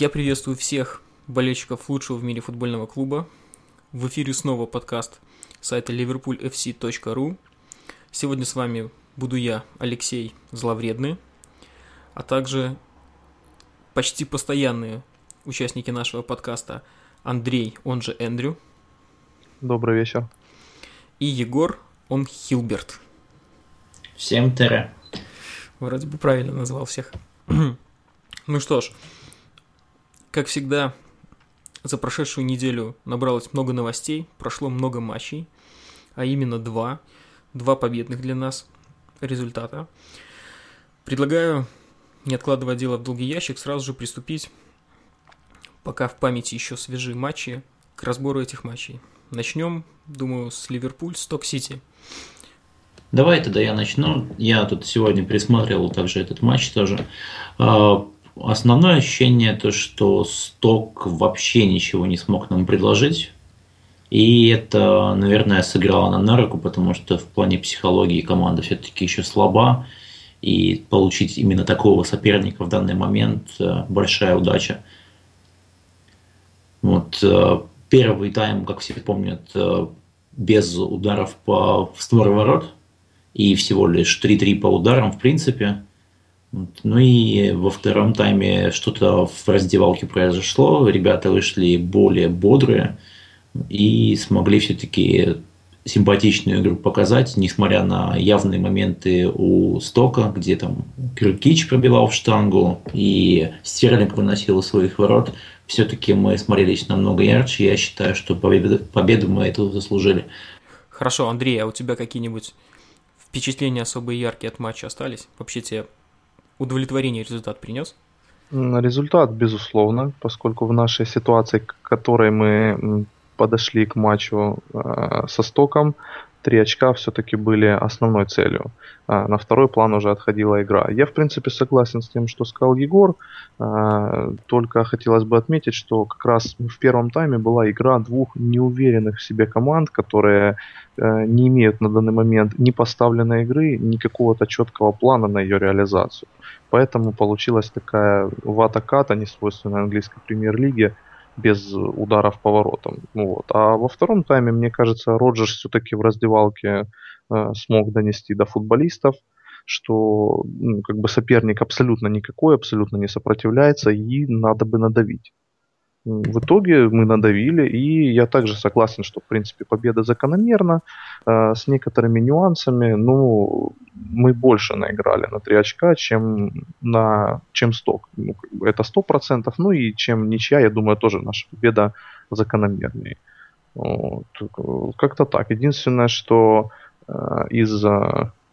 Я приветствую всех болельщиков лучшего в мире футбольного клуба. В эфире снова подкаст сайта liverpoolfc.ru. Сегодня с вами буду я, Алексей Зловредный, а также почти постоянные участники нашего подкаста Андрей, он же Эндрю. Добрый вечер. И Егор, он Хилберт. Всем тире. Вроде бы правильно назвал всех. ну что ж, как всегда, за прошедшую неделю набралось много новостей, прошло много матчей, а именно два, два победных для нас результата. Предлагаю, не откладывая дело в долгий ящик, сразу же приступить, пока в памяти еще свежие матчи, к разбору этих матчей. Начнем, думаю, с Ливерпуль, Сток-Сити. Давай тогда я начну. Я тут сегодня присматривал также этот матч тоже. Основное ощущение то, что сток вообще ничего не смог нам предложить. И это, наверное, сыграло нам на руку, потому что в плане психологии команда все-таки еще слаба. И получить именно такого соперника в данный момент э, большая удача. Вот э, первый тайм, как все помнят, э, без ударов по створ ворот и всего лишь 3-3 по ударам в принципе. Ну и во втором тайме что-то в раздевалке произошло, ребята вышли более бодрые и смогли все-таки симпатичную игру показать, несмотря на явные моменты у Стока, где там Крюкич пробивал в штангу и Стерлинг выносил своих ворот. Все-таки мы смотрелись намного ярче. Я считаю, что победу, победу мы эту заслужили. Хорошо, Андрей, а у тебя какие-нибудь впечатления особые яркие от матча остались? Вообще тебе удовлетворение результат принес? Результат, безусловно, поскольку в нашей ситуации, к которой мы подошли к матчу э, со Стоком, три очка все-таки были основной целью. А на второй план уже отходила игра. Я, в принципе, согласен с тем, что сказал Егор. А, только хотелось бы отметить, что как раз в первом тайме была игра двух неуверенных в себе команд, которые не имеют на данный момент ни поставленной игры, ни какого-то четкого плана на ее реализацию. Поэтому получилась такая вата-ката, не свойственная английской премьер-лиге, без ударов по воротам. Вот. А во втором тайме, мне кажется, Роджерс все-таки в раздевалке э, смог донести до футболистов, что ну, как бы соперник абсолютно никакой, абсолютно не сопротивляется, и надо бы надавить. В итоге мы надавили, и я также согласен, что, в принципе, победа закономерна, э, с некоторыми нюансами. Ну, мы больше наиграли на 3 очка, чем, на, чем сток. Ну, это 100%, ну и чем ничья, я думаю, тоже наша победа закономернее. Вот. Как-то так. Единственное, что э, из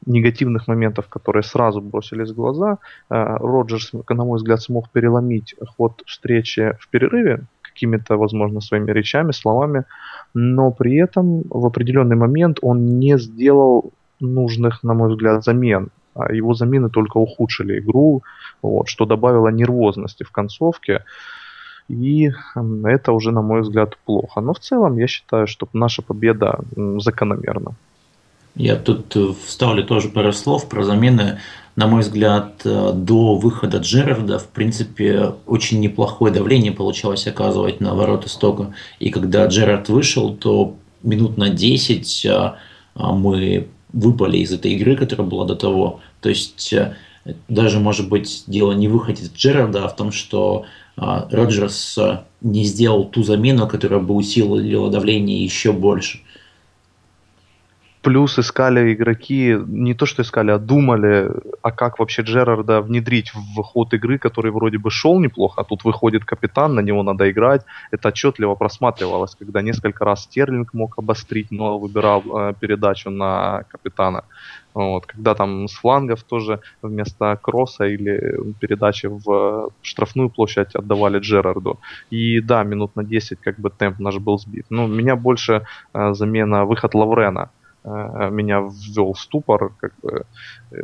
негативных моментов, которые сразу бросились в глаза. Э, Роджерс, на мой взгляд, смог переломить ход встречи в перерыве какими-то, возможно, своими речами, словами, но при этом в определенный момент он не сделал нужных, на мой взгляд, замен. А его замены только ухудшили игру, вот, что добавило нервозности в концовке. И это уже, на мой взгляд, плохо. Но в целом я считаю, что наша победа закономерна. Я тут э, вставлю тоже пару слов про замены. На мой взгляд, э, до выхода Джерарда, в принципе, очень неплохое давление получалось оказывать на ворота Стока. И когда Джерард вышел, то минут на 10 э, мы выпали из этой игры, которая была до того. То есть даже, может быть, дело не выходе Джерарда, а в том, что Роджерс не сделал ту замену, которая бы усилила давление еще больше плюс искали игроки, не то что искали, а думали, а как вообще Джерарда внедрить в ход игры, который вроде бы шел неплохо, а тут выходит капитан, на него надо играть. Это отчетливо просматривалось, когда несколько раз Стерлинг мог обострить, но выбирал э, передачу на капитана. Вот, когда там с флангов тоже вместо кросса или передачи в штрафную площадь отдавали Джерарду. И да, минут на 10 как бы темп наш был сбит. Но меня больше э, замена выход Лаврена меня ввел в ступор, как бы э,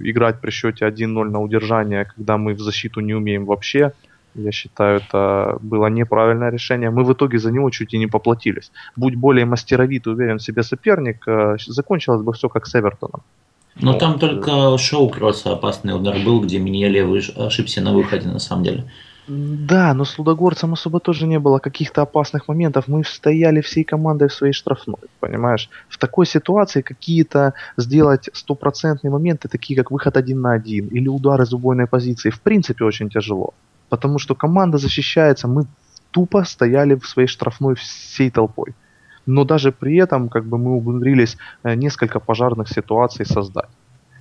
играть при счете 1-0 на удержание, когда мы в защиту не умеем вообще, я считаю, это было неправильное решение. Мы в итоге за него чуть и не поплатились. Будь более мастеровит и уверен в себе соперник, э, закончилось бы все как с Эвертоном. Но вот. там только шоу Кросса опасный удар был, где Миньеле ошибся на выходе, на самом деле. Да, но с Лудогорцем особо тоже не было каких-то опасных моментов. Мы стояли всей командой в своей штрафной, понимаешь? В такой ситуации какие-то сделать стопроцентные моменты, такие как выход один на один или удар из убойной позиции, в принципе очень тяжело. Потому что команда защищается, мы тупо стояли в своей штрафной всей толпой. Но даже при этом как бы мы умудрились э, несколько пожарных ситуаций создать.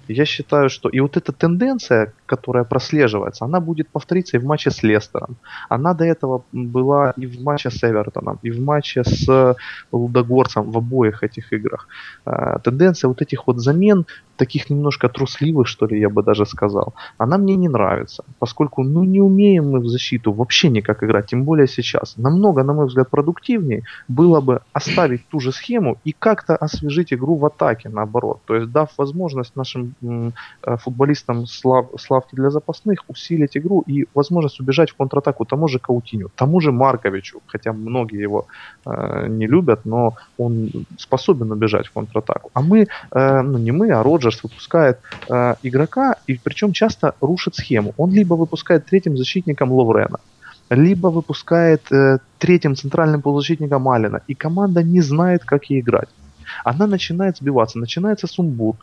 Я считаю, что и вот эта тенденция, которая прослеживается, она будет повториться и в матче с Лестером. Она до этого была и в матче с Эвертоном, и в матче с Лудогорцем в обоих этих играх. А, тенденция вот этих вот замен, таких немножко трусливых, что ли, я бы даже сказал, она мне не нравится, поскольку ну не умеем мы в защиту вообще никак играть, тем более сейчас. Намного, на мой взгляд, продуктивнее было бы оставить ту же схему и как-то освежить игру в атаке, наоборот. То есть дав возможность нашим футболистам слав, славки для запасных усилить игру и возможность убежать в контратаку тому же Каутиню, тому же Марковичу, хотя многие его э, не любят, но он способен убежать в контратаку. А мы, э, ну не мы, а Роджерс выпускает э, игрока, и причем часто рушит схему. Он либо выпускает третьим защитником Ловрена, либо выпускает э, третьим центральным полузащитником Алина, и команда не знает, как ей играть. Она начинает сбиваться, начинается сумбур,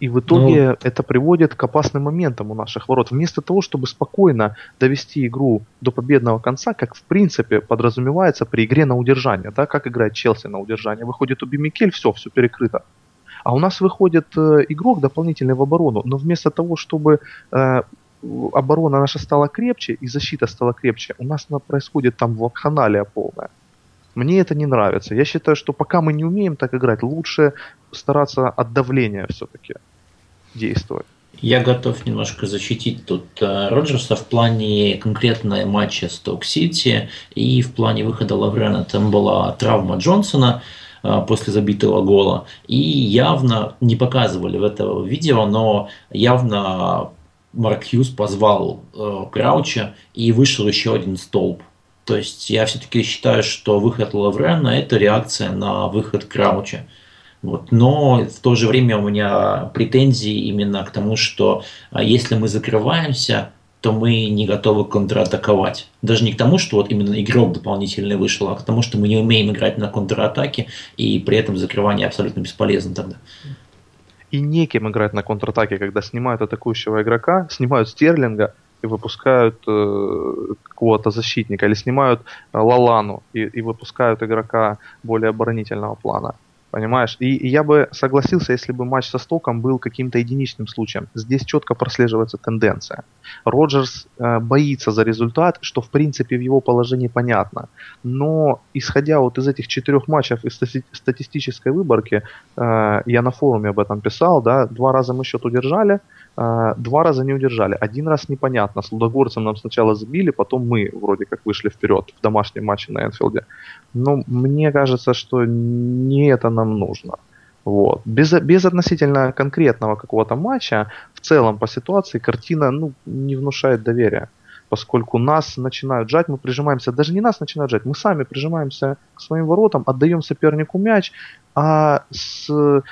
и в итоге ну, это приводит к опасным моментам у наших ворот. Вместо того, чтобы спокойно довести игру до победного конца, как в принципе подразумевается при игре на удержание, да, как играет Челси на удержание. Выходит Уби Микель, все, все перекрыто. А у нас выходит э, игрок дополнительный в оборону, но вместо того, чтобы э, оборона наша стала крепче и защита стала крепче, у нас происходит там вакханалия полная. Мне это не нравится. Я считаю, что пока мы не умеем так играть, лучше стараться от давления все-таки действовать. Я готов немножко защитить тут э, Роджерса в плане конкретного матча с Ток-Сити и в плане выхода Лаврена. Там была травма Джонсона э, после забитого гола. И явно, не показывали в этом видео, но явно Марк Хьюз позвал э, Крауча и вышел еще один столб. То есть я все-таки считаю, что выход Лаврена – это реакция на выход Крауча. Вот. Но в то же время у меня претензии именно к тому, что а, если мы закрываемся, то мы не готовы контратаковать. Даже не к тому, что вот именно игрок дополнительный вышел, а к тому, что мы не умеем играть на контратаке, и при этом закрывание абсолютно бесполезно тогда. И неким играть на контратаке, когда снимают атакующего игрока, снимают Стерлинга, и выпускают э, какого-то защитника, или снимают э, Лалану и, и выпускают игрока более оборонительного плана. Понимаешь? И, и я бы согласился, если бы матч со Стоком был каким-то единичным случаем. Здесь четко прослеживается тенденция. Роджерс э, боится за результат, что в принципе в его положении понятно. Но исходя вот из этих четырех матчев из стати- статистической выборки, э, я на форуме об этом писал, да, два раза мы счет удержали, два раза не удержали. Один раз непонятно. С Лудогорцем нам сначала забили, потом мы вроде как вышли вперед в домашнем матче на Энфилде. Но мне кажется, что не это нам нужно. Вот. Без, без относительно конкретного какого-то матча, в целом по ситуации картина ну, не внушает доверия. Поскольку нас начинают жать, мы прижимаемся, даже не нас начинают жать, мы сами прижимаемся к своим воротам, отдаем сопернику мяч, а с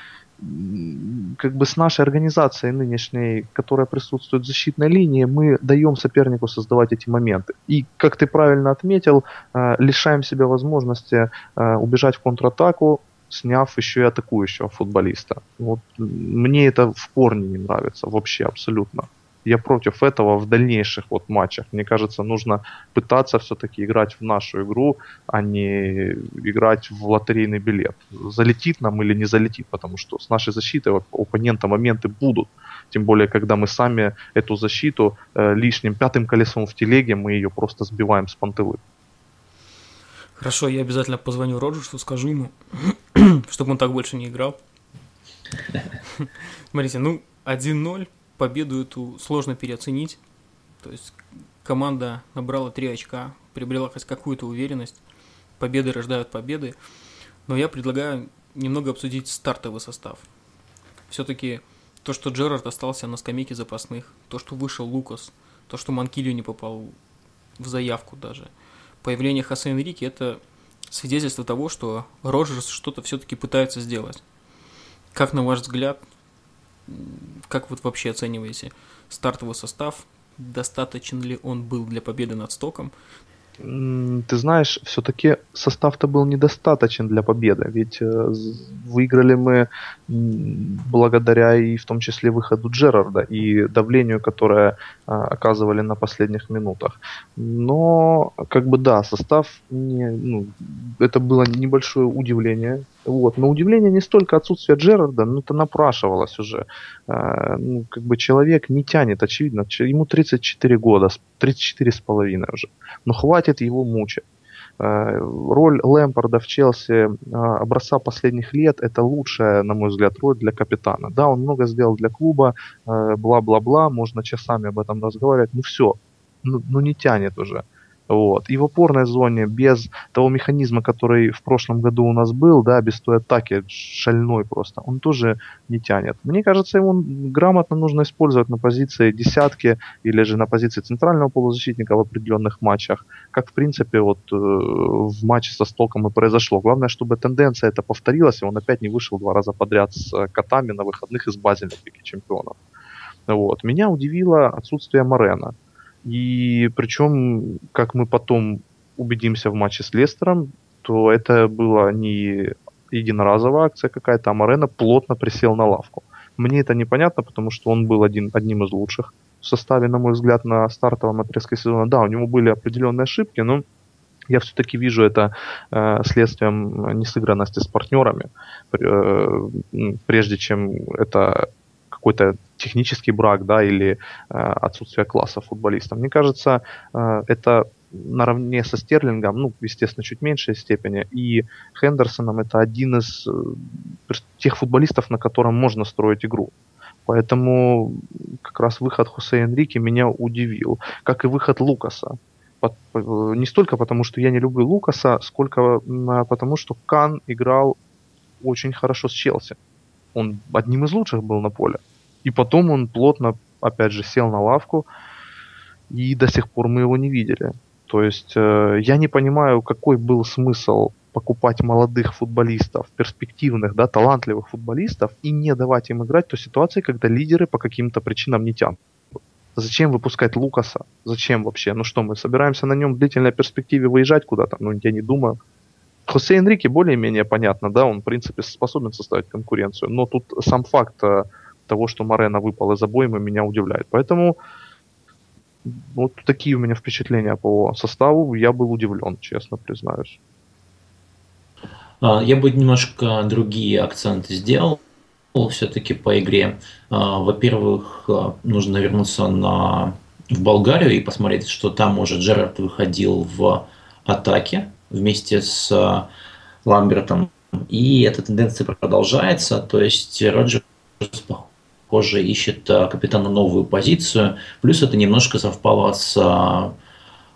как бы с нашей организацией нынешней, которая присутствует в защитной линии, мы даем сопернику создавать эти моменты. И, как ты правильно отметил, э, лишаем себя возможности э, убежать в контратаку, сняв еще и атакующего футболиста. Вот мне это в корне не нравится вообще абсолютно я против этого в дальнейших вот матчах. Мне кажется, нужно пытаться все-таки играть в нашу игру, а не играть в лотерейный билет. Залетит нам или не залетит, потому что с нашей защитой у оппонента моменты будут. Тем более, когда мы сами эту защиту э, лишним пятым колесом в телеге, мы ее просто сбиваем с пантелы. Хорошо, я обязательно позвоню Роджерсу, скажу ему, чтобы он так больше не играл. Смотрите, ну, 1-0 победу эту сложно переоценить. То есть команда набрала 3 очка, приобрела хоть какую-то уверенность. Победы рождают победы. Но я предлагаю немного обсудить стартовый состав. Все-таки то, что Джерард остался на скамейке запасных, то, что вышел Лукас, то, что Манкилио не попал в заявку даже. Появление Хосе Энрике – это свидетельство того, что Роджерс что-то все-таки пытается сделать. Как, на ваш взгляд, как вот вообще оцениваете стартовый состав достаточен ли он был для победы над Стоком. Ты знаешь, все-таки состав-то был недостаточен для победы, ведь э, выиграли мы благодаря и в том числе выходу Джерарда и давлению, которое а, оказывали на последних минутах. Но, как бы да, состав не, ну, это было небольшое удивление. Вот. Но удивление не столько отсутствие Джерарда, но это напрашивалось уже. А, ну, как бы человек не тянет, очевидно. Ему 34 года, 34 с половиной уже. Но хватит его мучать. Э, роль Лэмпорда в Челси э, образца последних лет это лучшая, на мой взгляд, роль для капитана. Да, он много сделал для клуба, э, бла-бла-бла, можно часами об этом разговаривать, ну все, ну, ну не тянет уже. Вот. И в опорной зоне без того механизма, который в прошлом году у нас был, да, без той атаки шальной просто, он тоже не тянет. Мне кажется, его грамотно нужно использовать на позиции десятки или же на позиции центрального полузащитника в определенных матчах, как в принципе вот э, в матче со Стоком и произошло. Главное, чтобы тенденция это повторилась, и он опять не вышел два раза подряд с э, котами на выходных из Базеля в Лиге Чемпионов. Вот. Меня удивило отсутствие Морена. И причем, как мы потом убедимся в матче с Лестером, то это была не единоразовая акция какая-то, а Морено плотно присел на лавку. Мне это непонятно, потому что он был один, одним из лучших в составе, на мой взгляд, на стартовом отрезке сезона. Да, у него были определенные ошибки, но я все-таки вижу это э, следствием несыгранности с партнерами, э, прежде чем это какой-то технический брак, да, или э, отсутствие класса футболиста. Мне кажется, э, это наравне со Стерлингом, ну, естественно, чуть меньшей степени, и Хендерсоном это один из э, тех футболистов, на котором можно строить игру. Поэтому как раз выход Хосе Энрике меня удивил, как и выход Лукаса. Э, не столько потому, что я не люблю Лукаса, сколько потому, что Кан играл очень хорошо с Челси. Он одним из лучших был на поле. И потом он плотно, опять же, сел на лавку, и до сих пор мы его не видели. То есть э, я не понимаю, какой был смысл покупать молодых футболистов, перспективных, да, талантливых футболистов и не давать им играть в той ситуации, когда лидеры по каким-то причинам не тянут. Зачем выпускать Лукаса? Зачем вообще? Ну что, мы собираемся на нем в длительной перспективе выезжать куда-то? Ну, я не думаю. Хосе Энрике более-менее понятно, да, он, в принципе, способен составить конкуренцию. Но тут сам факт э, того, что Морена выпал из обоймы, меня удивляет. Поэтому вот такие у меня впечатления по составу. Я был удивлен, честно признаюсь. А, я бы немножко другие акценты сделал все-таки по игре. А, во-первых, а, нужно вернуться на, в Болгарию и посмотреть, что там уже Джерард выходил в атаке вместе с Ламбертом. И эта тенденция продолжается. То есть Роджерс похоже, ищет э, капитана новую позицию. Плюс это немножко совпало с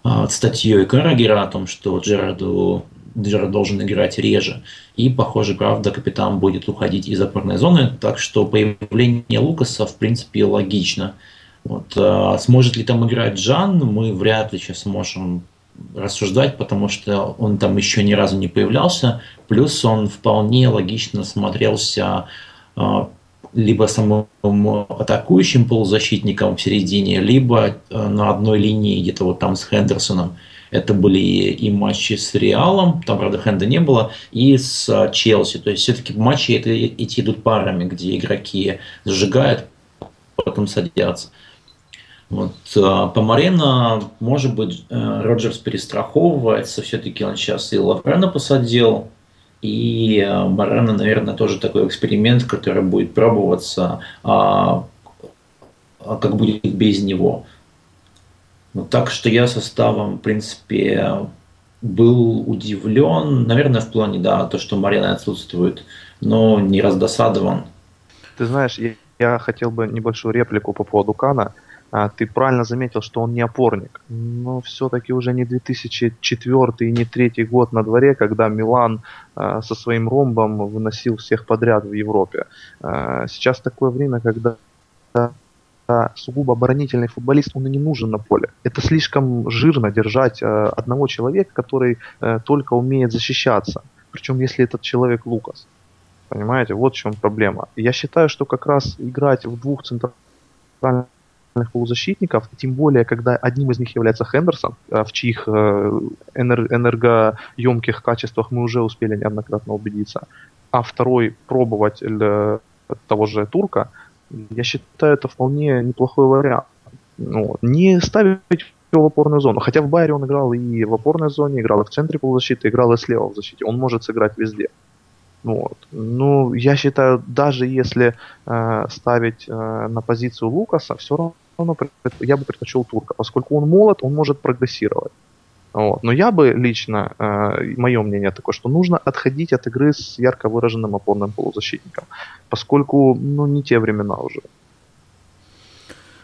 э, статьей Карагера о том, что Джерарду Джерард должен играть реже. И, похоже, правда, капитан будет уходить из опорной зоны, так что появление Лукаса, в принципе, логично. Вот. А сможет ли там играть Джан, мы вряд ли сейчас можем рассуждать, потому что он там еще ни разу не появлялся. Плюс он вполне логично смотрелся либо самым атакующим полузащитником в середине, либо э, на одной линии где-то вот там с Хендерсоном. Это были и матчи с Реалом, там, правда, Хенда не было, и с э, Челси. То есть все-таки матчи это, эти идут парами, где игроки зажигают, потом садятся. Вот. Э, по Марена, может быть, Роджерс перестраховывается, все-таки он сейчас и Лаврена посадил, и Морено, наверное, тоже такой эксперимент, который будет пробоваться, а, а как будет без него. Ну, так что я составом, в принципе, был удивлен, наверное, в плане, да, то, что Марина отсутствует, но не раздосадован. Ты знаешь, я, я хотел бы небольшую реплику по поводу Кана. А, ты правильно заметил, что он не опорник. Но все-таки уже не 2004 и не третий год на дворе, когда Милан а, со своим ромбом выносил всех подряд в Европе. А, сейчас такое время, когда сугубо оборонительный футболист, он и не нужен на поле. Это слишком жирно держать одного человека, который только умеет защищаться. Причем если этот человек Лукас. Понимаете, вот в чем проблема. Я считаю, что как раз играть в двух центральных центральных полузащитников, тем более, когда одним из них является Хендерсон, э, в чьих э, энергоемких качествах мы уже успели неоднократно убедиться, а второй пробователь того же Турка, я считаю, это вполне неплохой вариант. Ну, не ставить в опорную зону. Хотя в Байере он играл и в опорной зоне, играл и в центре полузащиты, играл и слева в защите. Он может сыграть везде. Вот. Ну, я считаю, даже если э, ставить э, на позицию Лукаса, все равно я бы предпочел Турка, поскольку он молод, он может прогрессировать. Вот. Но я бы лично, э, мое мнение такое, что нужно отходить от игры с ярко выраженным опорным полузащитником, поскольку ну, не те времена уже.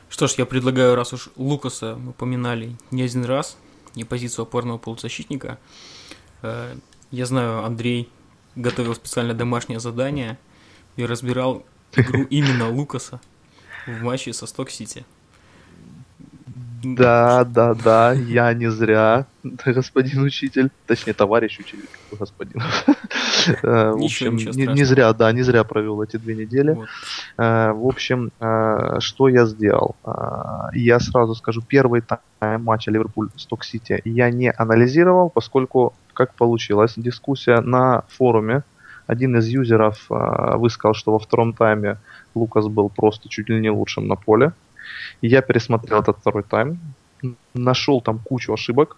Что ж, я предлагаю, раз уж Лукаса мы упоминали не один раз, не позицию опорного полузащитника, э, я знаю, Андрей готовил специально домашнее задание и разбирал игру именно Лукаса в матче со Сток-Сити. Да, да, да, я не зря, господин учитель, точнее, товарищ учитель, господин. Э, в общем, не зря, да, не зря провел эти две недели. Э, в общем, э, что я сделал? Я сразу скажу, первый тайм матча Ливерпуль-Сток-Сити я не анализировал, поскольку, как получилось, дискуссия на форуме, один из юзеров высказал, что во втором тайме Лукас был просто чуть ли не лучшим на поле. Я пересмотрел этот второй тайм, нашел там кучу ошибок,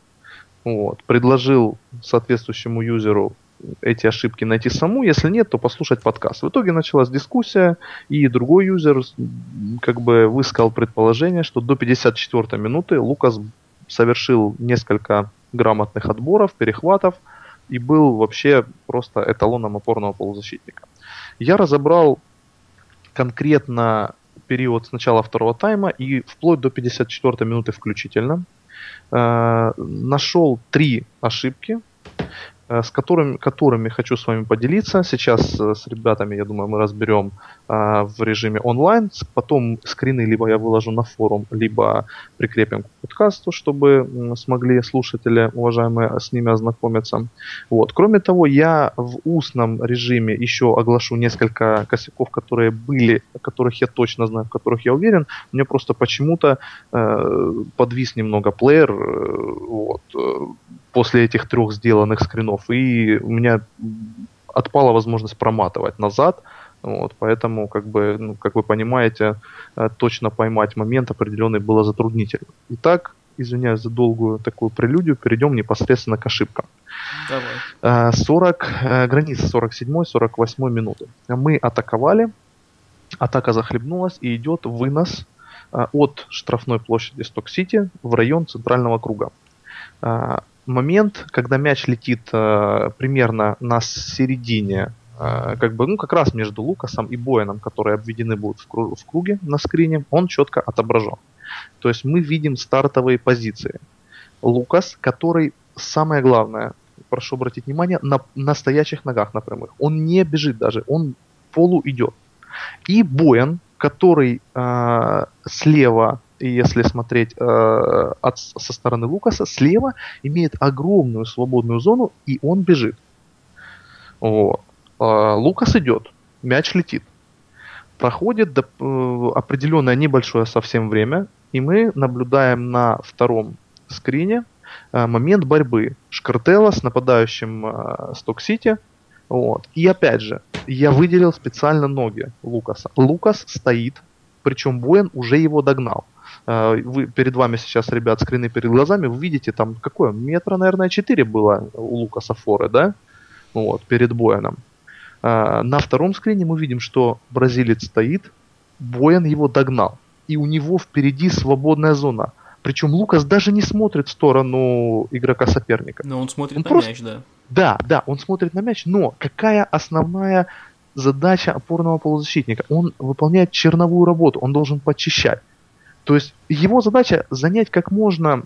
вот, предложил соответствующему юзеру эти ошибки найти саму, если нет, то послушать подкаст. В итоге началась дискуссия, и другой юзер как бы высказал предположение, что до 54 минуты Лукас совершил несколько грамотных отборов, перехватов, и был вообще просто эталоном опорного полузащитника. Я разобрал конкретно период с начала второго тайма и вплоть до 54 минуты включительно. Э, нашел три ошибки, с которыми, которыми хочу с вами поделиться. Сейчас э, с ребятами, я думаю, мы разберем а, в режиме онлайн. Потом скрины либо я выложу на форум, либо прикрепим к подкасту, чтобы смогли слушатели, уважаемые, с ними ознакомиться. Вот. Кроме того, я в устном режиме еще оглашу несколько косяков, которые были, которых я точно знаю, в которых я уверен. Мне просто почему-то э, подвис немного плеер. Э, вот после этих трех сделанных скринов, и у меня отпала возможность проматывать назад. Вот, поэтому, как бы, ну, как вы понимаете, э, точно поймать момент определенный было затруднительно. Итак, извиняюсь за долгую такую прелюдию, перейдем непосредственно к ошибкам. Давай. 40, э, э, граница 47-48 минуты. Мы атаковали, атака захлебнулась и идет вынос от штрафной площади Сток-Сити в район центрального круга момент, когда мяч летит э, примерно на середине, э, как бы, ну, как раз между Лукасом и Боином, которые обведены будут в, кру- в круге на скрине, он четко отображен. То есть мы видим стартовые позиции. Лукас, который, самое главное, прошу обратить внимание, на, на стоячих ногах на прямых. Он не бежит даже, он полу идет. И Боин, который э, слева и если смотреть э, от, со стороны Лукаса, слева имеет огромную свободную зону, и он бежит. Вот. Э, Лукас идет, мяч летит. Проходит до, э, определенное небольшое совсем время, и мы наблюдаем на втором скрине э, момент борьбы Шкартела с нападающим э, Сток-Сити. Вот. И опять же, я выделил специально ноги Лукаса. Лукас стоит, причем Боен уже его догнал. А, вы, перед вами сейчас, ребят, скрины перед глазами, вы видите, там какое, метра, наверное, 4 было у Лукаса Форы, да, вот, перед Бояном. А, на втором скрине мы видим, что бразилец стоит, Боян его догнал, и у него впереди свободная зона. Причем Лукас даже не смотрит в сторону игрока соперника. Но он смотрит он на просто... мяч, да. Да, да, он смотрит на мяч, но какая основная задача опорного полузащитника? Он выполняет черновую работу, он должен почищать. То есть его задача занять как можно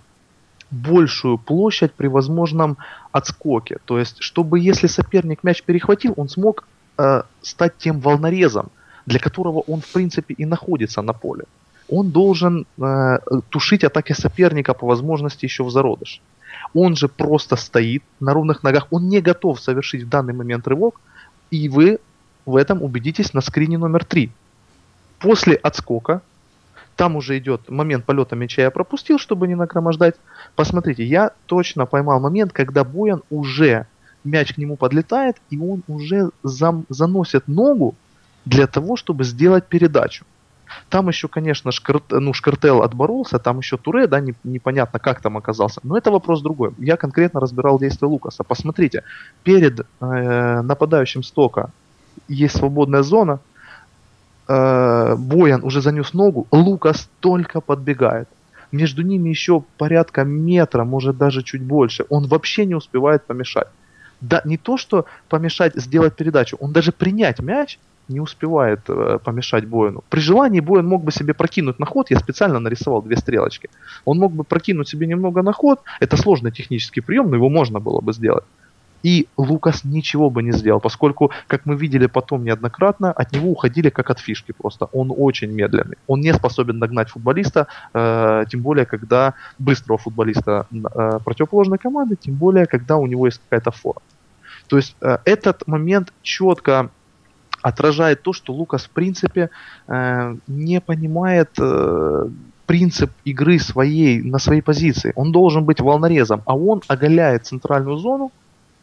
большую площадь при возможном отскоке. То есть, чтобы если соперник мяч перехватил, он смог э, стать тем волнорезом, для которого он в принципе и находится на поле. Он должен э, тушить атаки соперника по возможности еще в зародыш. Он же просто стоит на ровных ногах, он не готов совершить в данный момент рывок, и вы в этом убедитесь на скрине номер 3. После отскока Там уже идет момент полета мяча, я пропустил, чтобы не нагромождать. Посмотрите, я точно поймал момент, когда Боян уже, мяч к нему подлетает, и он уже зам, заносит ногу для того, чтобы сделать передачу. Там еще, конечно, Шкар... ну, Шкартел отборолся, там еще Туре, да, не, непонятно, как там оказался. Но это вопрос другой. Я конкретно разбирал действия Лукаса. Посмотрите, перед э, нападающим Стока есть свободная зона, э, Боян уже занес ногу, Лукас только подбегает. Между ними еще порядка метра, может даже чуть больше. Он вообще не успевает помешать. Да, не то, что помешать сделать передачу, он даже принять мяч не успевает э, помешать Боину. При желании Боин мог бы себе прокинуть на ход, я специально нарисовал две стрелочки. Он мог бы прокинуть себе немного на ход, это сложный технический прием, но его можно было бы сделать. И Лукас ничего бы не сделал, поскольку, как мы видели потом неоднократно, от него уходили как от фишки просто. Он очень медленный. Он не способен догнать футболиста, э, тем более, когда быстрого футболиста э, противоположной команды, тем более, когда у него есть какая-то фора. То есть э, этот момент четко отражает то, что Лукас в принципе э, не понимает э, принцип игры своей на своей позиции. Он должен быть волнорезом, а он оголяет центральную зону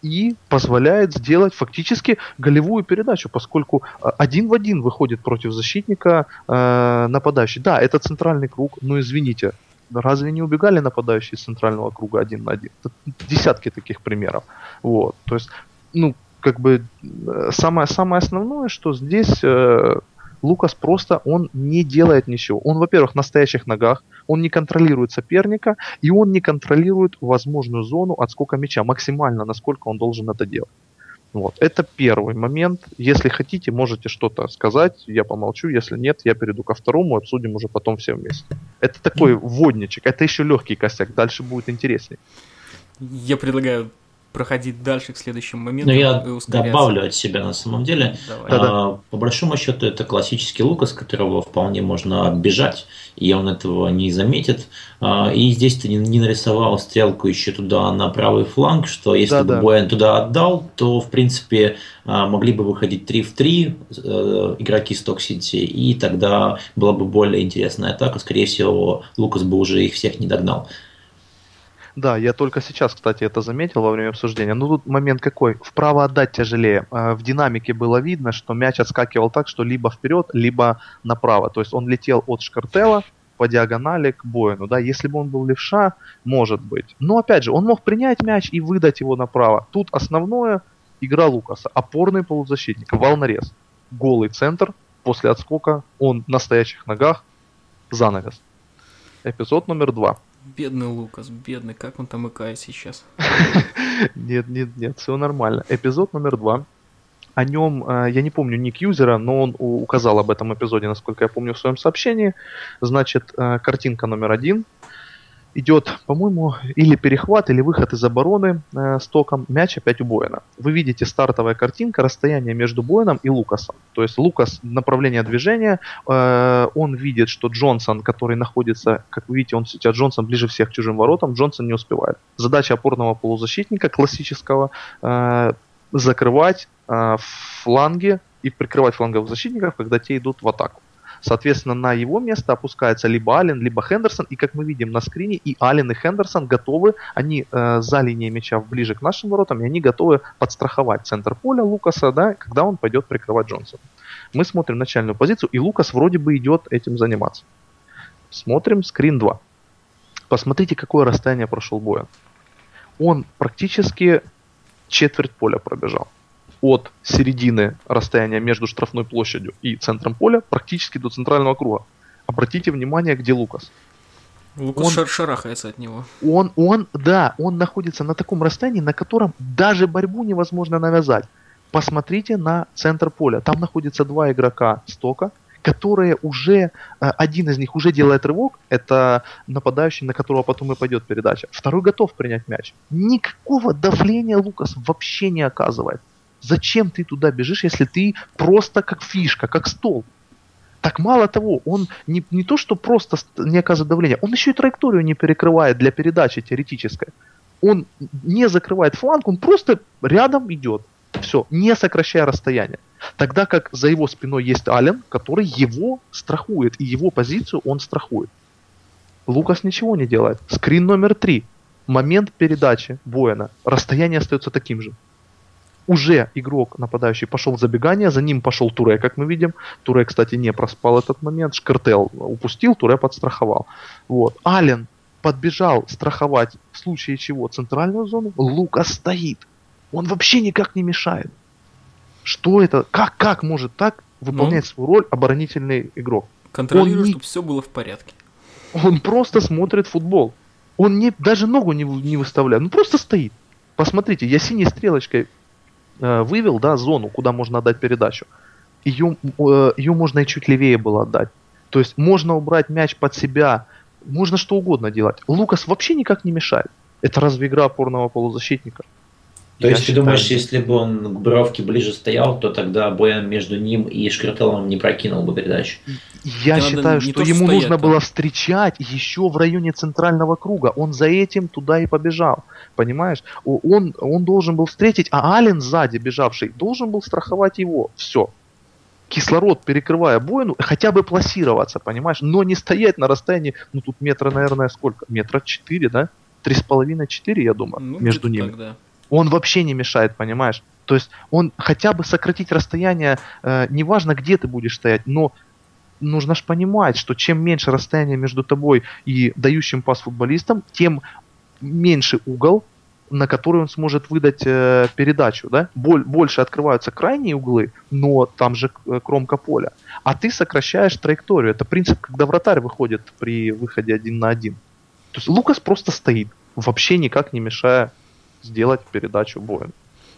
и позволяет сделать фактически голевую передачу, поскольку э, один в один выходит против защитника э, нападающий. Да, это центральный круг, но извините, разве не убегали нападающие из центрального круга один на один? Десятки таких примеров. Вот, то есть, ну, как бы э, самое, самое основное, что здесь э, Лукас просто он не делает ничего. Он, во-первых, на стоящих ногах, он не контролирует соперника, и он не контролирует возможную зону отскока мяча максимально, насколько он должен это делать. Вот. Это первый момент. Если хотите, можете что-то сказать, я помолчу. Если нет, я перейду ко второму, обсудим уже потом все вместе. Это такой вводничек, это еще легкий косяк, дальше будет интереснее. Я предлагаю проходить дальше к следующему моменту. Но я добавлю от себя на самом деле. А, по большому счету это классический Лукас, которого вполне можно оббежать, и он этого не заметит. А, и здесь ты не нарисовал стрелку еще туда на правый фланг, что если да, бы да. Боян туда отдал, то в принципе а, могли бы выходить 3 в 3 э, игроки Сток Сити, и тогда была бы более интересная атака. Скорее всего, Лукас бы уже их всех не догнал. Да, я только сейчас, кстати, это заметил во время обсуждения. Ну тут момент какой? Вправо отдать тяжелее. А, в динамике было видно, что мяч отскакивал так, что либо вперед, либо направо. То есть он летел от Шкартела по диагонали к Боину. Да? Если бы он был левша, может быть. Но опять же, он мог принять мяч и выдать его направо. Тут основное игра Лукаса. Опорный полузащитник, волнорез. Голый центр, после отскока он на стоячих ногах, занавес. Эпизод номер два. Бедный Лукас, бедный, как он там икает сейчас? Нет, нет, нет, все нормально. Эпизод номер два. О нем, э, я не помню ник юзера, но он указал об этом эпизоде, насколько я помню, в своем сообщении. Значит, э, картинка номер один идет, по-моему, или перехват, или выход из обороны э, с током. Мяч опять у Боина. Вы видите стартовая картинка, расстояние между Боином и Лукасом. То есть Лукас направление движения, э, он видит, что Джонсон, который находится, как вы видите, он сейчас Джонсон ближе всех к чужим воротам, Джонсон не успевает. Задача опорного полузащитника классического э, закрывать э, фланги и прикрывать фланговых защитников, когда те идут в атаку. Соответственно, на его место опускается либо Аллен, либо Хендерсон. И как мы видим на скрине, и Аллен, и Хендерсон готовы, они э, за линией мяча ближе к нашим воротам, и они готовы подстраховать центр поля Лукаса, да, когда он пойдет прикрывать Джонсона. Мы смотрим начальную позицию, и Лукас вроде бы идет этим заниматься. Смотрим скрин 2. Посмотрите, какое расстояние прошел боя. Он практически четверть поля пробежал от середины расстояния между штрафной площадью и центром поля практически до центрального круга. Обратите внимание, где Лукас. Лукас он, шар шарахается от него. Он, он, да, он находится на таком расстоянии, на котором даже борьбу невозможно навязать. Посмотрите на центр поля. Там находятся два игрока стока, которые уже, э, один из них уже делает рывок, это нападающий, на которого потом и пойдет передача. Второй готов принять мяч. Никакого давления Лукас вообще не оказывает. Зачем ты туда бежишь, если ты просто как фишка, как стол? Так мало того, он не, не то, что просто не оказывает давления, он еще и траекторию не перекрывает для передачи теоретической. Он не закрывает фланг, он просто рядом идет. Все, не сокращая расстояние. Тогда как за его спиной есть Ален, который его страхует, и его позицию он страхует. Лукас ничего не делает. Скрин номер три. Момент передачи Боэна. Расстояние остается таким же. Уже игрок нападающий пошел в забегание, за ним пошел Туре, как мы видим. Туре, кстати, не проспал этот момент. Шкартел упустил, Туре подстраховал. Вот. Ален подбежал страховать в случае чего центральную зону. Лукас стоит. Он вообще никак не мешает. Что это? Как, как может так выполнять ну, свою роль оборонительный игрок? Контролирует, не... чтобы все было в порядке. Он просто смотрит футбол. Он не, даже ногу не, не выставляет. Ну просто стоит. Посмотрите, я синей стрелочкой вывел, да, зону, куда можно отдать передачу. Ее, э, ее можно и чуть левее было отдать. То есть можно убрать мяч под себя, можно что угодно делать. Лукас вообще никак не мешает. Это разве игра опорного полузащитника? То есть ты думаешь, если бы он к бровке ближе стоял, то тогда Боян между ним и Шкартелом не прокинул бы передачу? Я Это считаю, что ему стоять, нужно там. было встречать еще в районе центрального круга. Он за этим туда и побежал. Понимаешь? Он, он должен был встретить, а Ален сзади бежавший должен был страховать его. Все. Кислород перекрывая Боину, хотя бы пласироваться, понимаешь? Но не стоять на расстоянии, ну тут метра, наверное, сколько? Метра четыре, да? Три с половиной, четыре, я думаю, ну, между ними. Так, да. Он вообще не мешает, понимаешь? То есть он хотя бы сократить расстояние, э, неважно где ты будешь стоять, но нужно же понимать, что чем меньше расстояние между тобой и дающим пас футболистом, тем меньше угол, на который он сможет выдать э, передачу, да? Боль, больше открываются крайние углы, но там же э, кромка поля. А ты сокращаешь траекторию. Это принцип, когда вратарь выходит при выходе один на один. То есть Лукас просто стоит, вообще никак не мешая сделать передачу Боин.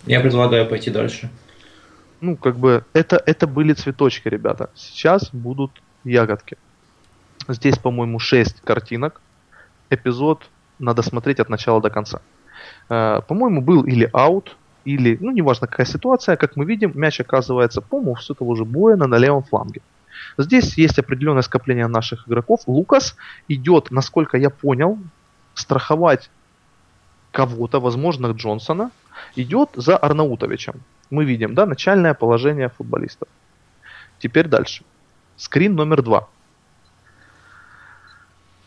Я предлагаю пойти дальше. Ну, как бы, это, это были цветочки, ребята. Сейчас будут ягодки. Здесь, по-моему, 6 картинок. Эпизод надо смотреть от начала до конца. Э, по-моему, был или аут, или, ну, неважно какая ситуация, как мы видим, мяч оказывается, по-моему, все того же Боина на левом фланге. Здесь есть определенное скопление наших игроков. Лукас идет, насколько я понял, страховать кого-то, возможно Джонсона, идет за Арнаутовичем. Мы видим, да, начальное положение футболистов. Теперь дальше. Скрин номер два.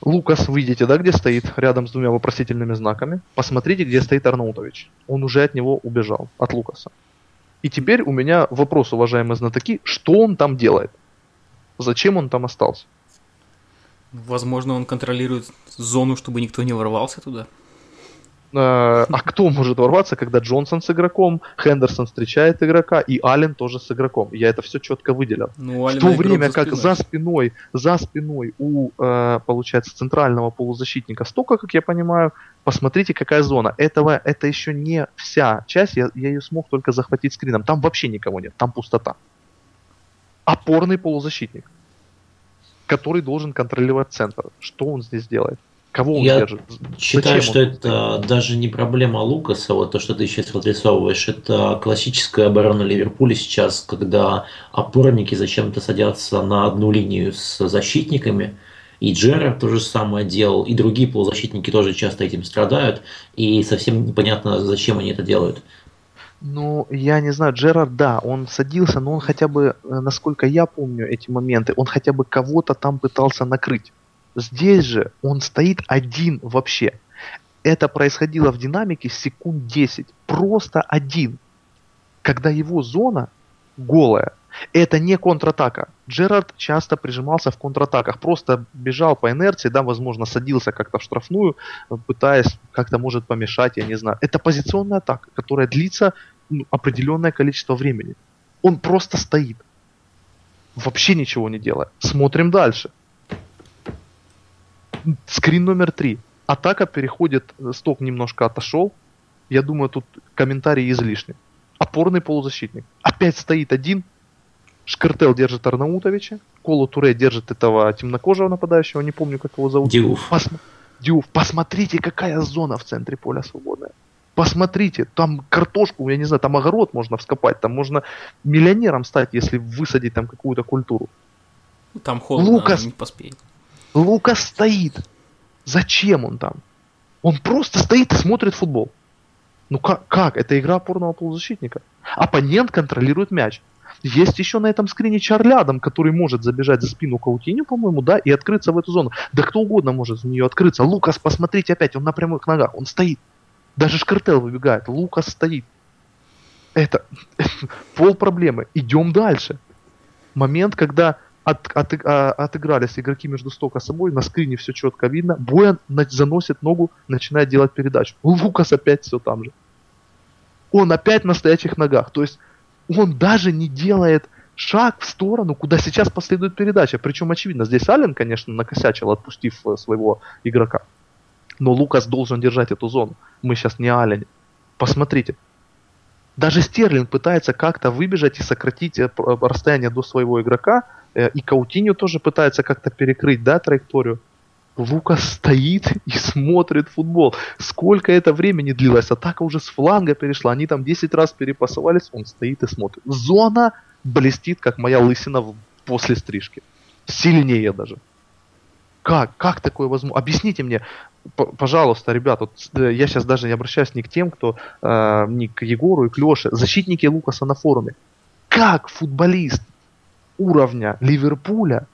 Лукас, видите, да, где стоит, рядом с двумя вопросительными знаками. Посмотрите, где стоит Арнаутович. Он уже от него убежал, от Лукаса. И теперь у меня вопрос, уважаемые знатоки, что он там делает? Зачем он там остался? Возможно, он контролирует зону, чтобы никто не ворвался туда. Э, а кто может ворваться, когда Джонсон с игроком, Хендерсон встречает игрока и Аллен тоже с игроком? Я это все четко выделил. Ну, в то время за как за спиной, за спиной у, э, получается, центрального полузащитника столько, как я понимаю, посмотрите, какая зона. Этого, это еще не вся часть, я, я ее смог только захватить скрином. Там вообще никого нет, там пустота. Опорный полузащитник, который должен контролировать центр. Что он здесь делает? Кого он Я держит? считаю, Зачем что он? это даже не проблема Лукаса, вот то, что ты сейчас отрисовываешь, это классическая оборона Ливерпуля сейчас, когда опорники зачем-то садятся на одну линию с защитниками, и Джерард то же самое делал, и другие полузащитники тоже часто этим страдают, и совсем непонятно, зачем они это делают. Ну, я не знаю, Джерард, да, он садился, но он хотя бы, э, насколько я помню эти моменты, он хотя бы кого-то там пытался накрыть. Здесь же он стоит один вообще. Это происходило в динамике секунд 10. Просто один. Когда его зона голая. Это не контратака. Джерард часто прижимался в контратаках. Просто бежал по инерции, да, возможно, садился как-то в штрафную, пытаясь как-то может помешать, я не знаю. Это позиционная атака, которая длится ну, определенное количество времени. Он просто стоит. Вообще ничего не делая. Смотрим дальше. Скрин номер три. Атака переходит, сток немножко отошел. Я думаю, тут комментарий излишний. Опорный полузащитник. Опять стоит один. Шкартел держит Арнаутовича. Коло Туре держит этого темнокожего нападающего. Не помню, как его зовут. Дюф. Пос... Дюф. Посмотрите, какая зона в центре поля свободная. Посмотрите, там картошку, я не знаю, там огород можно вскопать, там можно миллионером стать, если высадить там какую-то культуру. Там холодно, Лукас, не поспеет. Лука стоит. Зачем он там? Он просто стоит и смотрит футбол. Ну как? как? Это игра опорного полузащитника. Оппонент контролирует мяч. Есть еще на этом скрине Чарлядом, который может забежать за спину Каутиню, по-моему, да, и открыться в эту зону. Да кто угодно может в нее открыться. Лукас, посмотрите опять, он на прямых ногах, он стоит. Даже Шкартел выбегает, Лукас стоит. Это пол проблемы. Идем дальше. Момент, когда от, от, а, отыгрались игроки между стока собой, на скрине все четко видно. Боян заносит ногу, начинает делать передачу. Лукас опять все там же. Он опять на стоячих ногах. То есть он даже не делает шаг в сторону, куда сейчас последует передача. Причем очевидно, здесь Аллен, конечно, накосячил, отпустив э, своего игрока. Но Лукас должен держать эту зону. Мы сейчас не Аллен. Посмотрите, даже Стерлинг пытается как-то выбежать и сократить э, расстояние до своего игрока, и Каутиньо тоже пытается как-то перекрыть, да, траекторию. Лука стоит и смотрит футбол. Сколько это времени длилось? Атака уже с фланга перешла. Они там 10 раз перепасовались. Он стоит и смотрит. Зона блестит, как моя лысина после стрижки. Сильнее даже. Как? Как такое возможно? Объясните мне, пожалуйста, ребят, вот э, я сейчас даже не обращаюсь ни к тем, кто э, ни к Егору и к Леше, защитники Лукаса на форуме. Как футболист уровня Ливерпуля,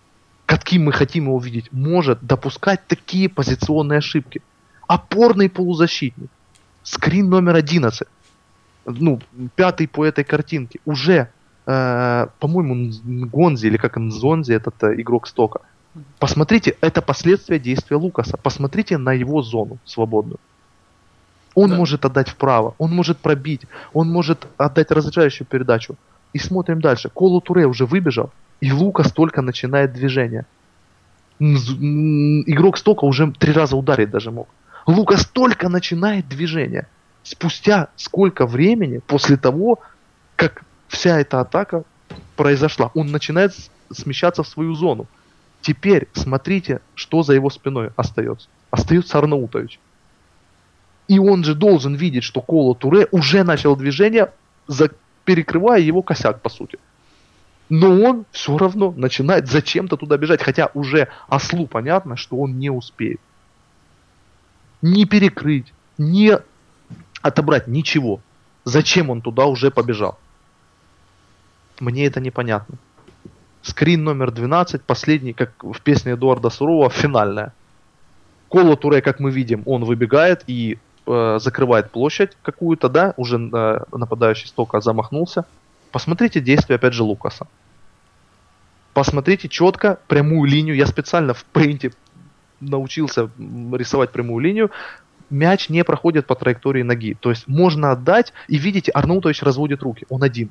каким мы хотим его увидеть, может допускать такие позиционные ошибки? Опорный полузащитник, скрин номер 11, ну, пятый по этой картинке, уже, э, по-моему, Гонзи, или как он, Зонзи, этот э, игрок стока, Посмотрите, это последствия действия Лукаса. Посмотрите на его зону свободную. Он да. может отдать вправо, он может пробить, он может отдать разряжающую передачу. И смотрим дальше. Колу Туре уже выбежал, и Лукас только начинает движение. Игрок стока уже три раза ударить даже мог. Лукас только начинает движение. Спустя сколько времени после того, как вся эта атака произошла, он начинает смещаться в свою зону. Теперь смотрите, что за его спиной остается. Остается Арнаутович. И он же должен видеть, что Коло Туре уже начал движение, за, перекрывая его косяк, по сути. Но он все равно начинает зачем-то туда бежать, хотя уже ослу понятно, что он не успеет. Не перекрыть, не отобрать ничего. Зачем он туда уже побежал? Мне это непонятно. Скрин номер 12, последний, как в песне Эдуарда Сурова, финальная. Коло Туре, как мы видим, он выбегает и э, закрывает площадь какую-то, да, уже э, нападающий стока замахнулся. Посмотрите действия, опять же, Лукаса. Посмотрите четко прямую линию. Я специально в пейнте научился рисовать прямую линию. Мяч не проходит по траектории ноги. То есть можно отдать, и видите, Арнаутович разводит руки. Он один.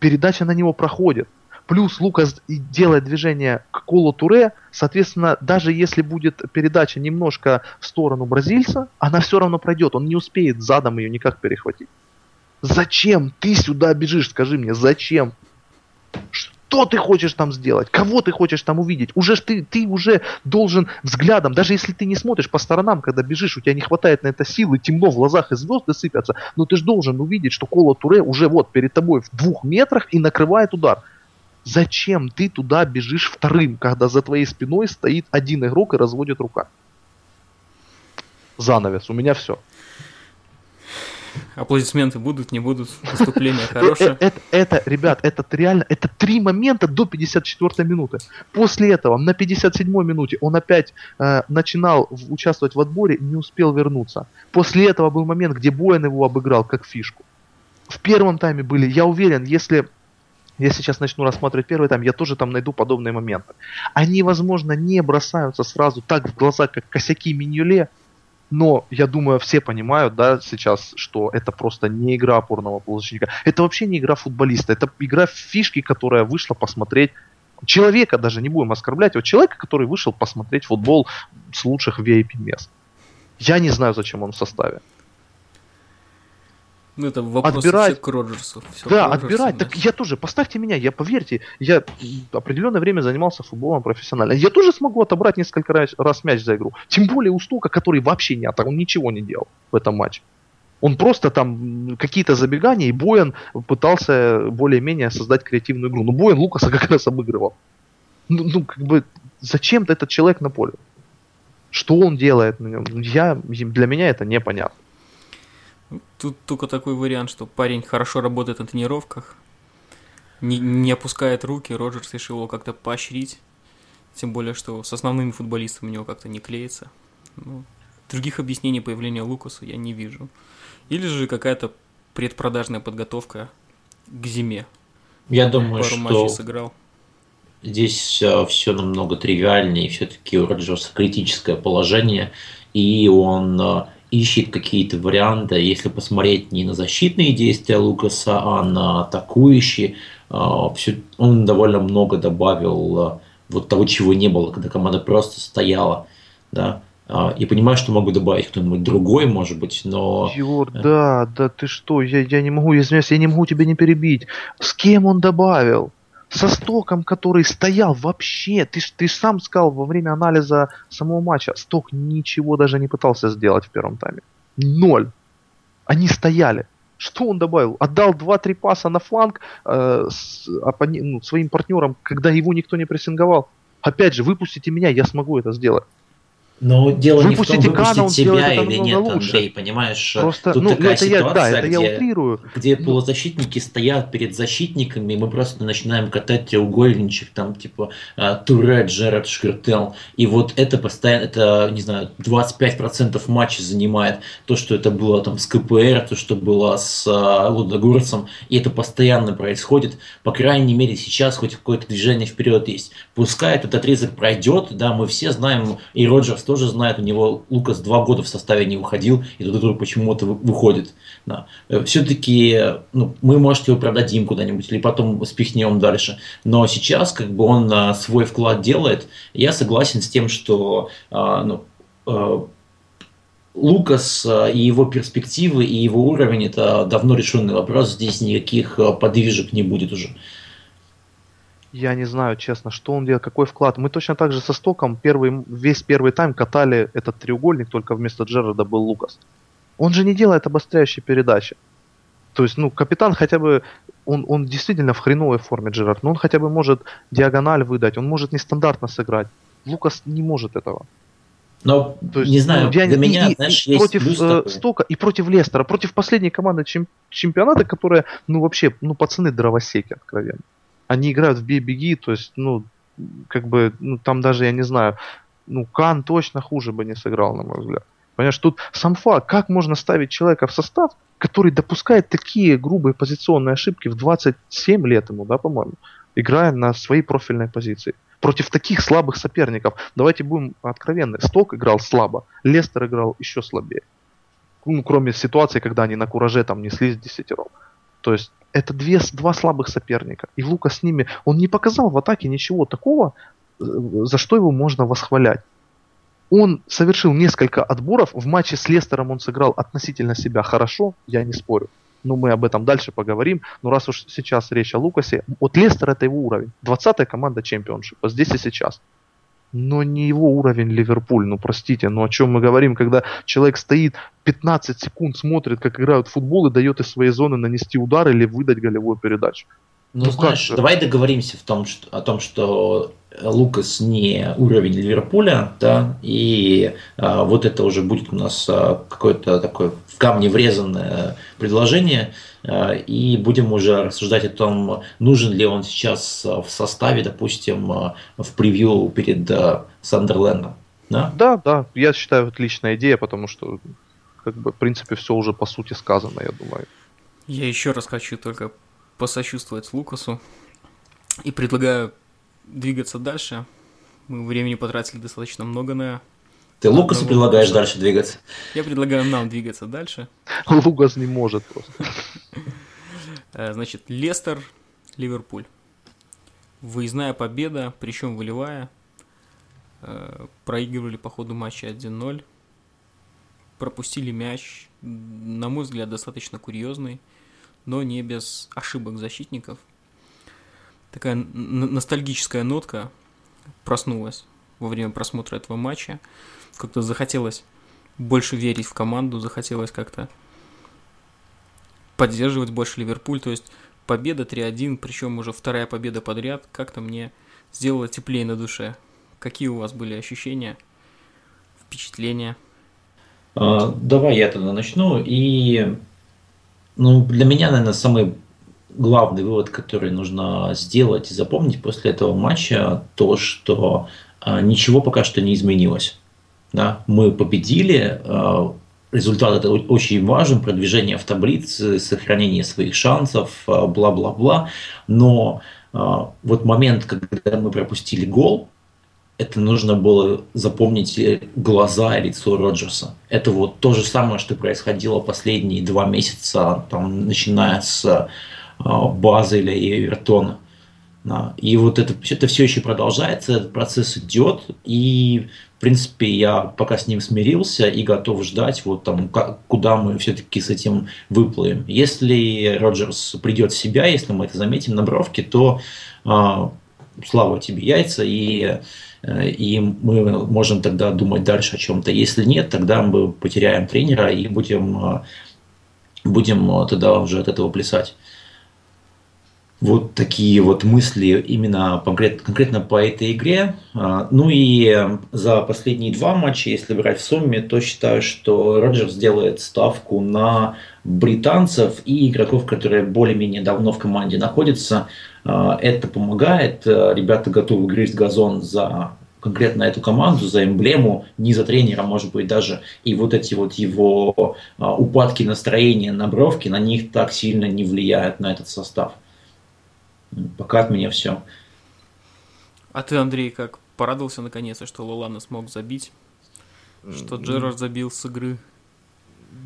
Передача на него проходит. Плюс Лукас делает движение к Колу Туре, соответственно, даже если будет передача немножко в сторону бразильца, она все равно пройдет, он не успеет задом ее никак перехватить. Зачем ты сюда бежишь, скажи мне, зачем? Что ты хочешь там сделать? Кого ты хочешь там увидеть? Уже ты, ты уже должен взглядом, даже если ты не смотришь по сторонам, когда бежишь, у тебя не хватает на это силы, темно в глазах и звезды сыпятся, но ты же должен увидеть, что Кола Туре уже вот перед тобой в двух метрах и накрывает удар. Зачем ты туда бежишь вторым, когда за твоей спиной стоит один игрок и разводит рука? Занавес, у меня все. Аплодисменты будут, не будут, выступление хорошее. Это, это, ребят, это реально, это три момента до 54 минуты. После этого, на 57 минуте, он опять э, начинал участвовать в отборе, не успел вернуться. После этого был момент, где Боин его обыграл как фишку. В первом тайме были, я уверен, если я сейчас начну рассматривать первый тайм, я тоже там найду подобные моменты. Они, возможно, не бросаются сразу так в глаза, как косяки Миньоле, но я думаю, все понимают, да, сейчас, что это просто не игра опорного полузащитника. Это вообще не игра футболиста, это игра фишки, которая вышла посмотреть человека, даже не будем оскорблять, вот человека, который вышел посмотреть футбол с лучших VIP мест. Я не знаю, зачем он в составе. Ну, это вопрос отбирать. к Роджерсу. Все да, Роджерсу, отбирать. Так я тоже, поставьте меня, я поверьте, я определенное время занимался футболом профессионально. Я тоже смогу отобрать несколько раз, раз мяч за игру. Тем более у Стука, который вообще не он ничего не делал в этом матче. Он просто там какие-то забегания, и Боян пытался более-менее создать креативную игру. Но Боян Лукаса как раз обыгрывал. Ну, ну как бы, зачем-то этот человек на поле? Что он делает на нем? Я, для меня это непонятно. Тут только такой вариант, что парень хорошо работает на тренировках, не, не опускает руки, Роджерс решил его как-то поощрить. Тем более, что с основными футболистами у него как-то не клеится. Ну, других объяснений появления Лукаса я не вижу. Или же какая-то предпродажная подготовка к зиме. Я думаю, Пару что матчей сыграл. здесь э, все намного тривиальнее. Все-таки у Роджерса критическое положение, и он э, ищет какие-то варианты. Если посмотреть не на защитные действия Лукаса, а на атакующие, э, всё- он довольно много добавил э, вот того, чего не было, когда команда просто стояла. Да? А, И понимаю, что могу добавить кто-нибудь другой, может быть, но... Юр, да, да ты что, я, я не могу, извиняюсь, я не могу тебя не перебить. С кем он добавил? Со Стоком, который стоял вообще. Ты, ж- ты ж сам сказал во время анализа самого матча. Сток ничего даже не пытался сделать в первом тайме. Ноль. Они стояли. Что он добавил? Отдал 2-3 паса на фланг э, с оппони- ну, своим партнерам, когда его никто не прессинговал. Опять же, выпустите меня, я смогу это сделать. Но дело не в том, Выпустите выпустить себя или нет, лучше. Андрей, понимаешь? Просто, Тут ну, такая это я, да, ситуация, это я где- утрирую. где Ну. полузащитники стоят перед защитниками, и мы просто начинаем катать треугольничек, там, типа, а, Туре, Джерард, Шкиртел. И вот это постоянно, это, не знаю, 25% матча занимает. То, что это было там с КПР, то, что было с а, Лудогорцем, и это постоянно происходит. По крайней мере, сейчас хоть какое-то движение вперед есть. Пускай этот отрезок пройдет, да, мы все знаем, и Роджерс тоже знает, у него Лукас два года в составе не выходил, и тут вдруг почему-то вы- выходит. Да. Все-таки ну, мы, может, его продадим куда-нибудь или потом спихнем дальше. Но сейчас как бы он а, свой вклад делает. Я согласен с тем, что а, ну, а, Лукас и его перспективы, и его уровень – это давно решенный вопрос. Здесь никаких а, подвижек не будет уже. Я не знаю, честно, что он делал, какой вклад. Мы точно так же со Стоком первый, весь первый тайм катали этот треугольник, только вместо Джерарда был Лукас. Он же не делает обостряющие передачи. То есть, ну, капитан хотя бы, он, он действительно в хреновой форме Джерард, но он хотя бы может диагональ выдать, он может нестандартно сыграть. Лукас не может этого. Но, То есть, не знаю, ну, я для меня, и- и знаешь, есть против э. Стока и против Лестера, против последней команды чем- чемпионата, которая, ну вообще, ну пацаны дровосеки, откровенно. Они играют в бей-беги, то есть, ну, как бы, ну там даже, я не знаю, ну Кан точно хуже бы не сыграл, на мой взгляд. Понимаешь, тут сам факт, как можно ставить человека в состав, который допускает такие грубые позиционные ошибки в 27 лет ему, да, по-моему, играя на своей профильной позиции. Против таких слабых соперников. Давайте будем откровенны. Сток играл слабо, Лестер играл еще слабее. Ну, кроме ситуации, когда они на кураже там неслись десятером. То есть это две, два слабых соперника. И Лука с ними, он не показал в атаке ничего такого, э, за что его можно восхвалять. Он совершил несколько отборов. В матче с Лестером он сыграл относительно себя хорошо, я не спорю. Но мы об этом дальше поговорим. Но раз уж сейчас речь о Лукасе, вот Лестер это его уровень. 20-я команда чемпионшипа, здесь и сейчас. Но не его уровень Ливерпуль, ну простите, ну о чем мы говорим, когда человек стоит 15 секунд, смотрит, как играют в футбол и дает из своей зоны нанести удар или выдать голевую передачу. Ну, Ну, знаешь, как? давай договоримся в том, что, о том, что Лукас не уровень Ливерпуля, да, и а, вот это уже будет у нас а, какое-то такое в камне врезанное предложение, а, и будем уже рассуждать о том, нужен ли он сейчас в составе, допустим, в превью перед а, Сандерлендом. Да? Да, да, я считаю, отличная идея, потому что, как бы, в принципе, все уже по сути сказано, я думаю. Я еще раз хочу только посочувствовать Лукасу и предлагаю двигаться дальше. Мы времени потратили достаточно много на... Ты Лукасу Одного предлагаешь Лукаса. дальше двигаться? Я предлагаю нам двигаться дальше. Лугас не может просто. Э, Значит, Лестер, Ливерпуль. Выездная победа, причем волевая. Э, Проигрывали по ходу матча 1-0. Пропустили мяч, на мой взгляд, достаточно курьезный, но не без ошибок защитников. Такая ностальгическая нотка проснулась во время просмотра этого матча. Как-то захотелось больше верить в команду, захотелось как-то поддерживать больше Ливерпуль. То есть победа 3-1, причем уже вторая победа подряд, как-то мне сделала теплее на душе. Какие у вас были ощущения, впечатления? А, Давай я тогда начну. И ну, для меня, наверное, самый главный вывод, который нужно сделать и запомнить после этого матча, то, что а, ничего пока что не изменилось. Да? Мы победили, а, результат это очень важен, продвижение в таблице, сохранение своих шансов, а, бла-бла-бла. Но вот момент, когда мы пропустили гол, это нужно было запомнить глаза и лицо Роджерса. Это вот то же самое, что происходило последние два месяца, там, начиная с Базеля и Эвертона. И вот это, это все еще продолжается, этот процесс идет, и, в принципе, я пока с ним смирился и готов ждать, вот там, как, куда мы все-таки с этим выплывем. Если Роджерс придет в себя, если мы это заметим на бровке, то э, слава тебе яйца, и, э, и мы можем тогда думать дальше о чем-то. Если нет, тогда мы потеряем тренера и будем, э, будем тогда уже от этого плясать. Вот такие вот мысли именно конкрет, конкретно по этой игре. А, ну и за последние два матча, если брать в сумме, то считаю, что Роджерс сделает ставку на британцев и игроков, которые более-менее давно в команде находятся. А, это помогает. Ребята готовы грызть газон за конкретно эту команду, за эмблему, не за тренера, может быть, даже. И вот эти вот его а, упадки настроения на бровки, на них так сильно не влияют на этот состав. Пока от меня все. А ты, Андрей, как порадовался наконец-то, что Лолана смог забить? Что Джерард забил с игры?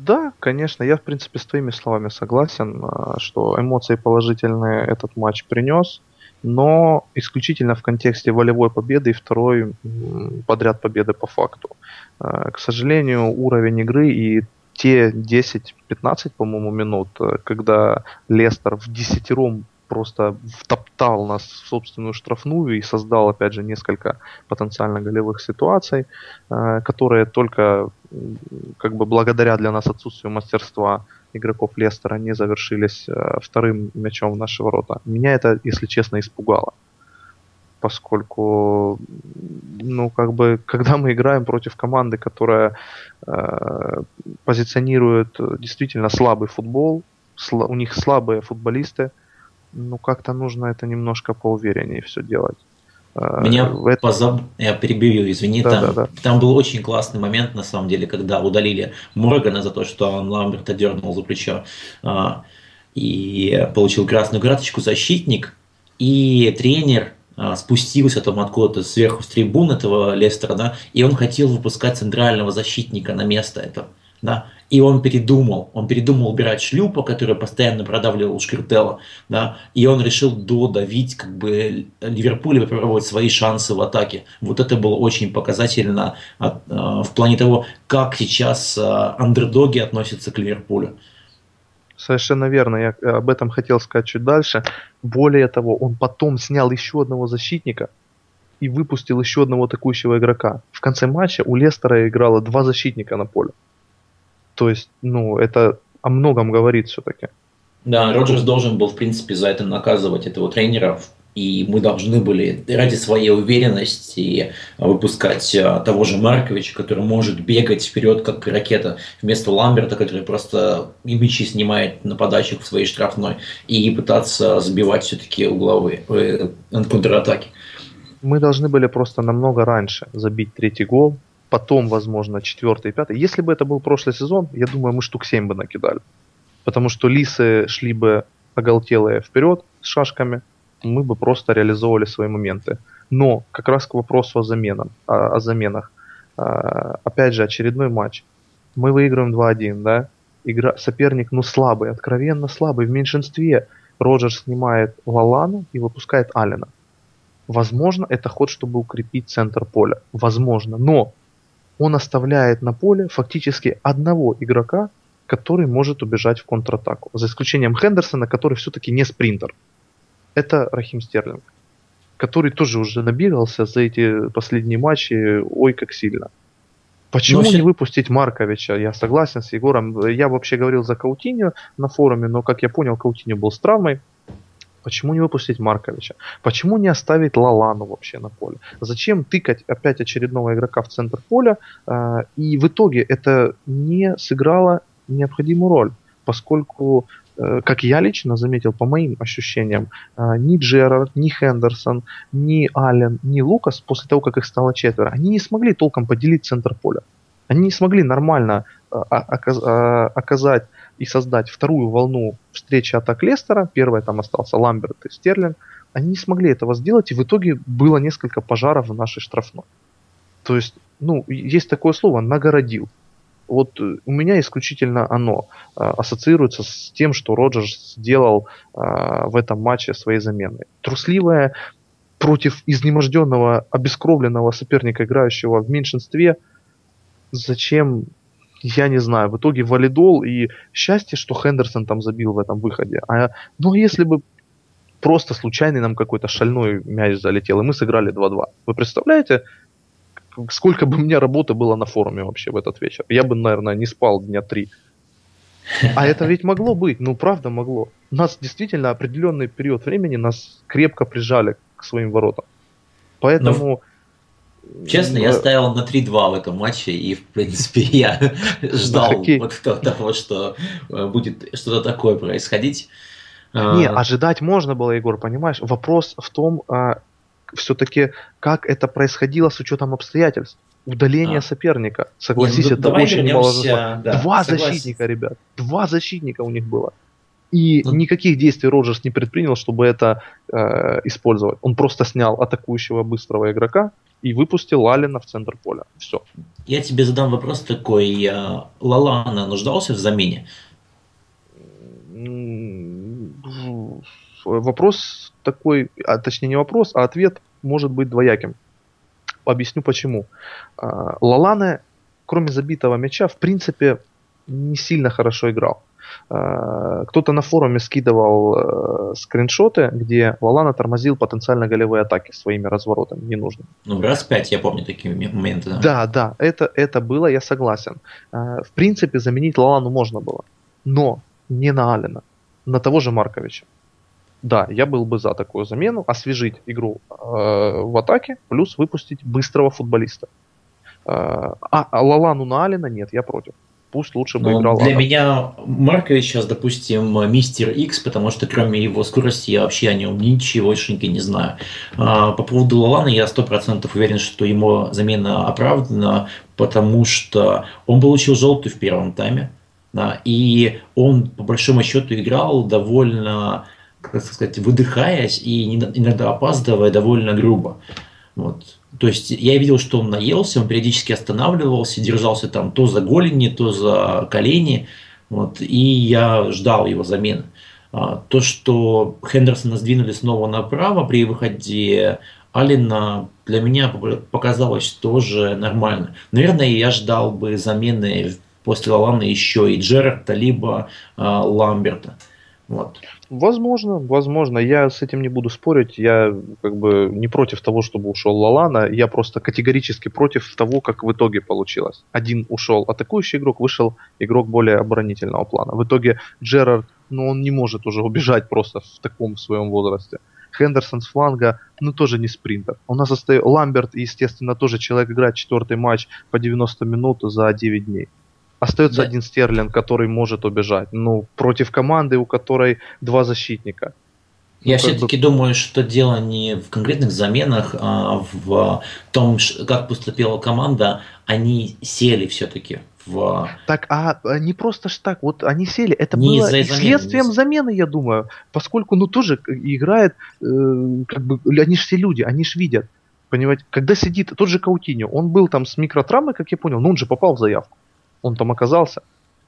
Да, конечно, я в принципе с твоими словами согласен, а, что эмоции положительные этот матч принес, но исключительно в контексте волевой победы и второй подряд победы по факту. А, к сожалению, уровень игры и те 10-15, по-моему, минут, э, когда Лестер в десятером просто втоптал нас в собственную штрафную и создал, опять же, несколько потенциально голевых ситуаций, э, которые только как бы благодаря для нас отсутствию мастерства игроков Лестера не завершились э, вторым мячом в наши ворота. Меня это, если честно, испугало. Поскольку, ну, как бы, когда мы играем против команды, которая э, позиционирует действительно слабый футбол, сла- у них слабые футболисты, ну как-то нужно это немножко поувереннее все делать. Э, Меня это... позаб... Я перебью, извини, да, там, да, да. там был очень классный момент, на самом деле, когда удалили Моргана за то, что он Ламберта дернул за плечо а, и получил красную карточку защитник, и тренер а, спустился там откуда-то сверху с трибун этого Лестера, да, и он хотел выпускать центрального защитника на место этого да, и он передумал, он передумал убирать шлюпа, который постоянно продавливал Шкиртела, да, и он решил додавить как бы Ливерпуль и попробовать свои шансы в атаке. Вот это было очень показательно от, э, в плане того, как сейчас э, андердоги относятся к Ливерпулю. Совершенно верно, я об этом хотел сказать чуть дальше. Более того, он потом снял еще одного защитника и выпустил еще одного атакующего игрока. В конце матча у Лестера играло два защитника на поле. То есть, ну, это о многом говорит все-таки. Да, Роджерс должен был, в принципе, за это наказывать этого тренера, и мы должны были ради своей уверенности выпускать а, того же Марковича, который может бегать вперед как ракета, вместо Ламберта, который просто мячи снимает на подачах в своей штрафной, и пытаться сбивать все-таки угловые э, контратаки. Мы должны были просто намного раньше забить третий гол, потом, возможно, четвертый, пятый. Если бы это был прошлый сезон, я думаю, мы штук 7 бы накидали. Потому что лисы шли бы оголтелые вперед с шашками, мы бы просто реализовывали свои моменты. Но как раз к вопросу о, заменах, о, о заменах. А, опять же, очередной матч. Мы выигрываем 2-1, да? Игра, соперник, ну, слабый, откровенно слабый. В меньшинстве Роджерс снимает Лалана и выпускает Алина. Возможно, это ход, чтобы укрепить центр поля. Возможно. Но он оставляет на поле фактически одного игрока, который может убежать в контратаку. За исключением Хендерсона, который все-таки не спринтер. Это Рахим Стерлинг, который тоже уже набегался за эти последние матчи, ой, как сильно. Почему но не выпустить Марковича? Я согласен с Егором. Я вообще говорил за Каутиню на форуме, но, как я понял, Каутиню был с травмой. Почему не выпустить Марковича? Почему не оставить Лалану вообще на поле? Зачем тыкать опять очередного игрока в центр поля? Э, и в итоге это не сыграло необходимую роль, поскольку э, как я лично заметил, по моим ощущениям, э, ни Джерард, ни Хендерсон, ни Аллен, ни Лукас, после того, как их стало четверо, они не смогли толком поделить центр поля. Они не смогли нормально оказать и создать вторую волну встречи атак Лестера. Первая там остался Ламберт и Стерлинг. Они не смогли этого сделать, и в итоге было несколько пожаров в нашей штрафной. То есть, ну, есть такое слово «нагородил». Вот э, у меня исключительно оно э, ассоциируется с тем, что Роджерс сделал э, в этом матче своей заменой. Трусливая против изнеможденного, обескровленного соперника, играющего в меньшинстве, зачем я не знаю. В итоге валидол и счастье, что Хендерсон там забил в этом выходе. А, ну, если бы просто случайный нам какой-то шальной мяч залетел, и мы сыграли 2-2. Вы представляете, сколько бы у меня работы было на форуме вообще в этот вечер? Я бы, наверное, не спал дня три. А это ведь могло быть, ну правда могло. Нас действительно определенный период времени нас крепко прижали к своим воротам. Поэтому Честно, я ставил на 3-2 в этом матче, и, в принципе, я ждал вот того, что э, будет что-то такое происходить. Не, а, ожидать можно было, Егор, понимаешь? Вопрос в том, а, все-таки, как это происходило с учетом обстоятельств. Удаление а. соперника. Согласись, Не, ну, это очень немало. Да, Два согласен. защитника, ребят. Два защитника у них было. И ну, никаких действий Роджерс не предпринял, чтобы это э, использовать. Он просто снял атакующего быстрого игрока и выпустил Лалина в центр поля. Все. Я тебе задам вопрос такой. Э, Лалана нуждался в замене? Вопрос такой, а точнее не вопрос, а ответ может быть двояким. Объясню почему. А, Лалана, кроме забитого мяча, в принципе, не сильно хорошо играл. Э, кто-то на форуме скидывал э, скриншоты, где Лалана тормозил потенциально голевые атаки своими разворотами ненужными. Ну, раз пять, я помню такие моменты. Да, да, да это, это было, я согласен. Э, в принципе, заменить Лалану можно было, но не на Алина, на того же Марковича. Да, я был бы за такую замену, освежить игру э, в атаке, плюс выпустить быстрого футболиста. Э, а, а Лалану на Алина нет, я против пусть лучше бы Но играл. Для Адам. меня Маркович сейчас, допустим, мистер X, потому что кроме его скорости я вообще о нем ничегошеньки не знаю. А, по поводу Лалана я сто процентов уверен, что ему замена оправдана, потому что он получил желтый в первом тайме, да, и он по большому счету играл довольно, как сказать, выдыхаясь и иногда опаздывая довольно грубо. Вот. То есть я видел, что он наелся, он периодически останавливался, держался там то за голени, то за колени. Вот, и я ждал его замены. А, то, что Хендерсона сдвинули снова направо при выходе Алина, для меня показалось тоже нормально. Наверное, я ждал бы замены после Лалана еще и Джерарда, либо э, Ламберта. Вот. Возможно, возможно. Я с этим не буду спорить. Я как бы не против того, чтобы ушел Лалана. Я просто категорически против того, как в итоге получилось. Один ушел атакующий игрок, вышел игрок более оборонительного плана. В итоге Джерард, ну он не может уже убежать просто в таком своем возрасте. Хендерсон с фланга, ну тоже не спринтер. У нас остается Ламберт, естественно, тоже человек играет четвертый матч по 90 минут за 9 дней. Остается да. один Стерлинг, который может убежать. Ну, против команды, у которой два защитника. Я ну, все-таки бы... думаю, что дело не в конкретных заменах, а в том, как поступила команда. Они сели все-таки в... Так, а, а не просто ж так, вот они сели, это не было следствием замены, замены, я думаю, поскольку, ну, тоже играет, э, как бы, они же все люди, они же видят, понимаете, когда сидит тот же Каутиньо, он был там с микротравмой, как я понял, но он же попал в заявку он там оказался.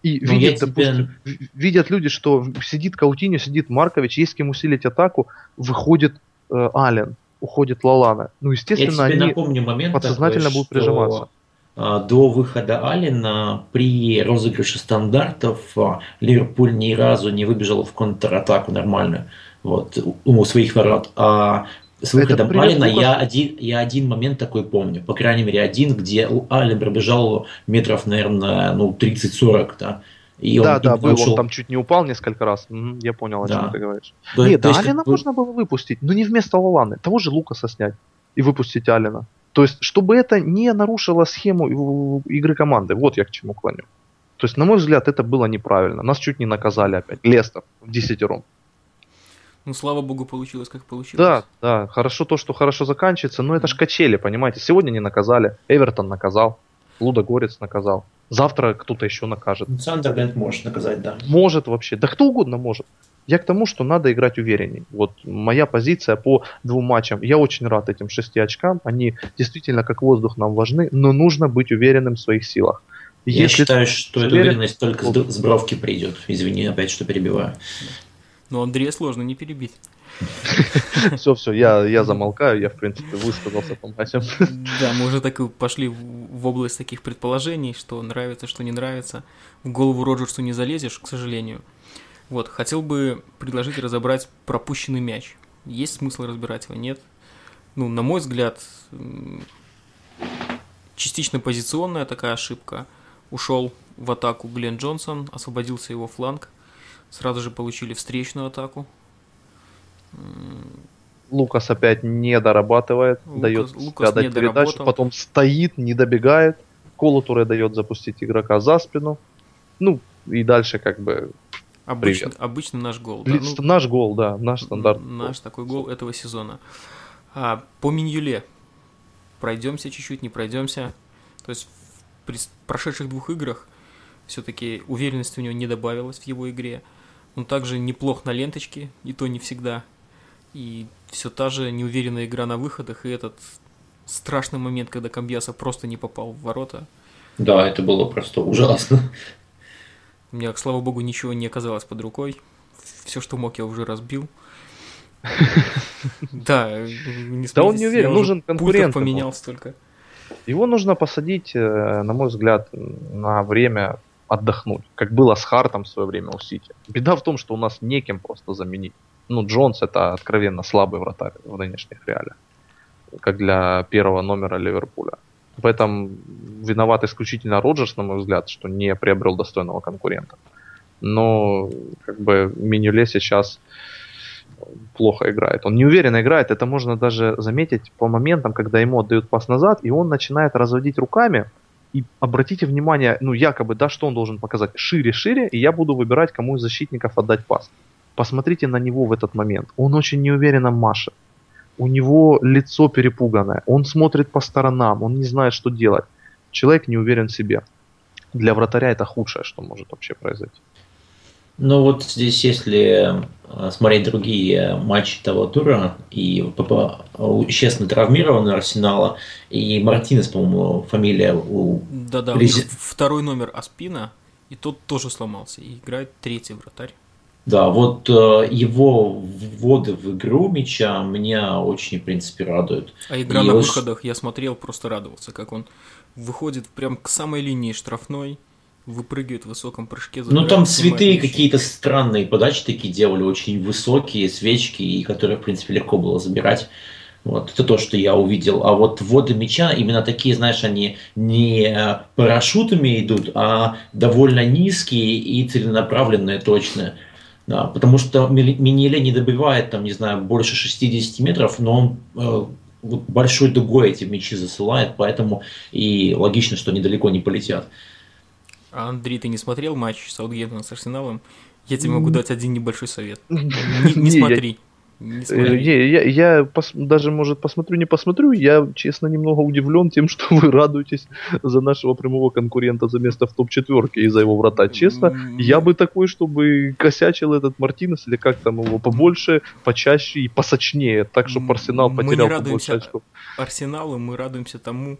И ну, видят, допустим, видят люди, что сидит Каутиньо, сидит Маркович, есть кем усилить атаку, выходит э, Ален, уходит Лалана. Ну, естественно, они напомню момент подсознательно такой, будут прижиматься. А, до выхода Алина при розыгрыше стандартов а, Ливерпуль ни разу не выбежал в контратаку нормальную вот, у своих ворот. А с выходом это Алина я один, я один момент такой помню, по крайней мере один, где Алин пробежал метров, наверное, ну 30-40, да. И да, да, был, ушел. он там чуть не упал несколько раз. Я понял, о да. чем ты говоришь. То, Нет, то да, Алина как... можно было выпустить, но не вместо Лаланы. Того же Лукаса снять и выпустить Алина. То есть, чтобы это не нарушило схему игры команды. Вот я к чему клоню. То есть, на мой взгляд, это было неправильно. Нас чуть не наказали опять. Лестер в десятером. Ну, слава богу, получилось, как получилось. Да, да, хорошо то, что хорошо заканчивается, но это ж качели, понимаете. Сегодня не наказали, Эвертон наказал, Луда Горец наказал. Завтра кто-то еще накажет. Сандерленд может наказать, да. Может вообще, да кто угодно может. Я к тому, что надо играть уверенней. Вот моя позиция по двум матчам. Я очень рад этим шести очкам. Они действительно как воздух нам важны, но нужно быть уверенным в своих силах. Я Если считаю, что эта уверенность только с бровки придет. Извини, опять что перебиваю. Но Андрея сложно не перебить. Все, все, я, я замолкаю, я, в принципе, высказался по матчам. Да, мы уже так и пошли в область таких предположений, что нравится, что не нравится. В голову Роджерсу не залезешь, к сожалению. Вот, хотел бы предложить разобрать пропущенный мяч. Есть смысл разбирать его, нет? Ну, на мой взгляд, частично позиционная такая ошибка. Ушел в атаку Глен Джонсон, освободился его фланг – Сразу же получили встречную атаку. Лукас опять не дорабатывает, Лукас, дает Лукас дать передачу, потом стоит, не добегает. Колотуре дает запустить игрока за спину. Ну, и дальше как бы Обычно, Привет. обычно наш гол. Да? Ну, наш гол, да, наш стандарт. Наш гол. такой гол этого сезона. А, по Миньюле пройдемся чуть-чуть, не пройдемся. То есть в прошедших двух играх все-таки уверенности у него не добавилось в его игре. Он также неплох на ленточке, и то не всегда. И все та же неуверенная игра на выходах, и этот страшный момент, когда Камбьяса просто не попал в ворота. Да, это было просто ужасно. У меня, слава богу, ничего не оказалось под рукой. Все, что мог, я уже разбил. Да, не Да он не уверен, нужен конкурент. поменял столько. Его нужно посадить, э, на мой взгляд, на время отдохнуть, как было с Хартом в свое время у Сити. Беда в том, что у нас неким просто заменить. Ну, Джонс это откровенно слабый вратарь в нынешних реалиях, как для первого номера Ливерпуля. В этом виноват исключительно Роджерс, на мой взгляд, что не приобрел достойного конкурента. Но как бы Минюле сейчас плохо играет. Он неуверенно играет. Это можно даже заметить по моментам, когда ему отдают пас назад, и он начинает разводить руками, и обратите внимание, ну якобы, да, что он должен показать? Шире-шире, и я буду выбирать, кому из защитников отдать пас. Посмотрите на него в этот момент. Он очень неуверенно машет. У него лицо перепуганное. Он смотрит по сторонам, он не знает, что делать. Человек не уверен в себе. Для вратаря это худшее, что может вообще произойти. Ну вот здесь, если э, смотреть другие матчи того тура, и честно травмированный Арсенала, и Мартинес, по-моему, фамилия у... Да-да, Рези... второй номер Аспина, и тот тоже сломался, и играет третий вратарь. Да, вот э, его вводы в игру мяча меня очень, в принципе, радуют. А игра и на выходах, я смотрел, просто радовался, как он выходит прям к самой линии штрафной, выпрыгивает в высоком прыжке. Ну там цветы какие-то странные подачи такие делали, очень высокие, свечки, и которые, в принципе, легко было забирать. Вот, это то, что я увидел. А вот вводы мяча, именно такие, знаешь, они не парашютами идут, а довольно низкие и целенаправленные, точные. Да, потому что Миниле не добивает, там, не знаю, больше 60 метров, но он э, большой дугой эти мячи засылает, поэтому и логично, что они далеко не полетят. А Андрей, ты не смотрел матч Саутгемптона с Арсеналом? Я тебе могу дать один небольшой совет. Не, не смотри. Не э, я, я, я пос, даже, может, посмотрю, не посмотрю. Я, честно, немного удивлен тем, что вы радуетесь за нашего прямого конкурента за место в топ-четверке и за его врата. Честно, я бы такой, чтобы косячил этот Мартинес или как там его побольше, почаще и посочнее, так, чтобы Арсенал потерял побольше очков. Арсеналу, мы радуемся тому,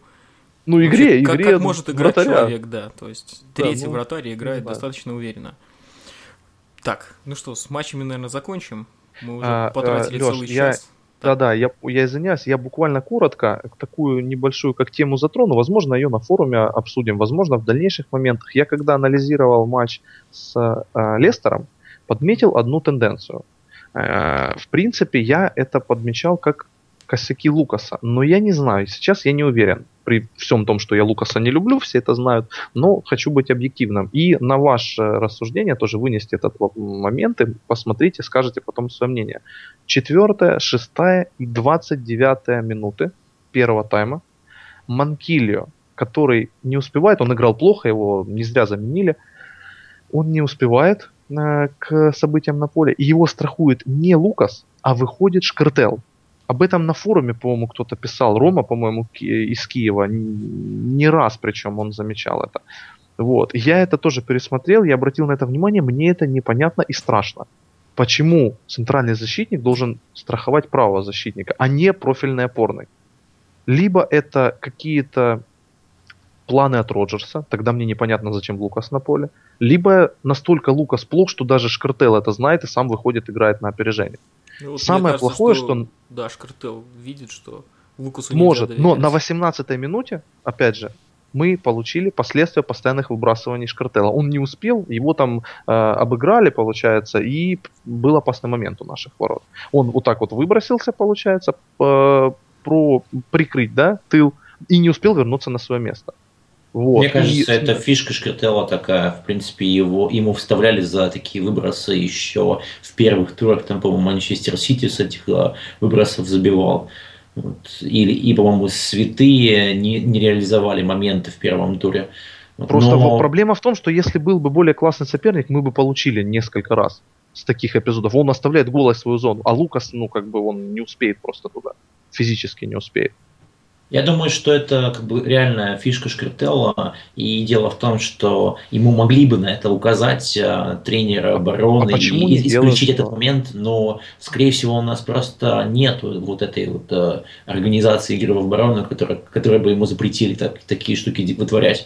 ну, игре, Вообще, игре как, как может играть вратаря. человек, да. То есть третий да, ну, вратарь играет достаточно уверенно. Так, ну что, с матчами, наверное, закончим. Мы уже а, потратили Леш, целый я... час. Да-да, я, я извиняюсь, я буквально коротко такую небольшую как тему затрону. Возможно, ее на форуме обсудим. Возможно, в дальнейших моментах. Я когда анализировал матч с э, Лестером, подметил одну тенденцию. Э, в принципе, я это подмечал как косяки Лукаса. Но я не знаю, сейчас я не уверен. При всем том, что я Лукаса не люблю, все это знают, но хочу быть объективным. И на ваше рассуждение тоже вынести этот момент и посмотрите, скажете потом свое мнение. Четвертая, шестая и двадцать девятая минуты первого тайма. Манкилио, который не успевает, он играл плохо, его не зря заменили – он не успевает э, к событиям на поле, и его страхует не Лукас, а выходит Шкартел. Об этом на форуме, по-моему, кто-то писал, Рома, по-моему, из Киева, не раз причем он замечал это. Вот. Я это тоже пересмотрел, я обратил на это внимание, мне это непонятно и страшно. Почему центральный защитник должен страховать правого защитника, а не профильный опорный? Либо это какие-то планы от Роджерса, тогда мне непонятно, зачем Лукас на поле. Либо настолько Лукас плох, что даже Шкартел это знает и сам выходит, играет на опережение. Ну, вот Самое кажется, плохое, что, что... Да, Шкартел видит, что Лукасу Может, но на 18-й минуте, опять же, мы получили последствия постоянных выбрасываний Шкартела. Он не успел, его там э, обыграли, получается, и был опасный момент у наших ворот. Он вот так вот выбросился, получается, э, про прикрыть, да, тыл, и не успел вернуться на свое место. Вот. Мне кажется, И- это фишка Шкартела такая. В принципе, его, ему вставляли за такие выбросы еще в первых турах. Там, по-моему, Манчестер Сити с этих э, выбросов забивал. Вот. Или, и, по-моему, святые не, не реализовали моменты в первом туре. Вот. Просто Но- проблема в том, что если был бы более классный соперник, мы бы получили несколько раз с таких эпизодов. Он оставляет голой свою зону, а Лукас, ну, как бы он не успеет просто туда. Физически не успеет. Я думаю, что это как бы реальная фишка Шкартелла, и дело в том, что ему могли бы на это указать э, тренеры обороны А почему и делают исключить этот момент, но, скорее всего, у нас просто нет вот этой вот э, организации игры в оборону, которая, которая бы ему запретили так, такие штуки вытворять.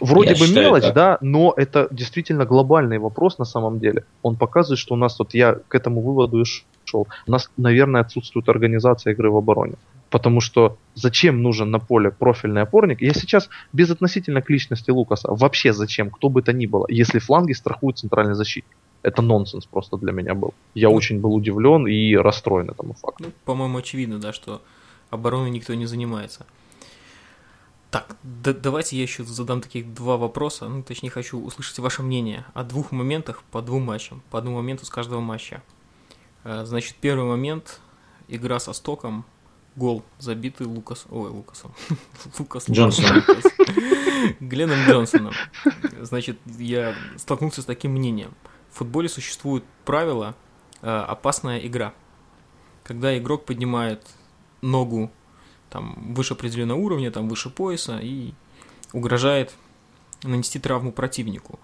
Вроде Я бы считаю мелочь, так. да, но это действительно глобальный вопрос на самом деле. Он показывает, что у нас, вот я к этому выводу и шел, у нас, наверное, отсутствует организация игры в обороне. Потому что зачем нужен на поле профильный опорник? Я сейчас безотносительно к личности Лукаса. Вообще зачем, кто бы то ни было, если фланги страхует центральный защитник. Это нонсенс просто для меня был. Я Ну. очень был удивлен и расстроен этому факту. Ну, по-моему, очевидно, да, что обороной никто не занимается. Так, да- давайте я еще задам таких два вопроса. Ну, точнее, хочу услышать ваше мнение о двух моментах по двум матчам. По одному моменту с каждого матча. Э, Значит, первый момент. Игра со стоком. Гол, забитый Лукас... Ой, Лукасом. Лукас Джонсоном. Лукас. Гленном Джонсоном. Значит, я столкнулся с таким мнением. В футболе существует правило э, «опасная игра». Когда игрок поднимает ногу там, выше определенного уровня, там, выше пояса и угрожает нанести травму противнику.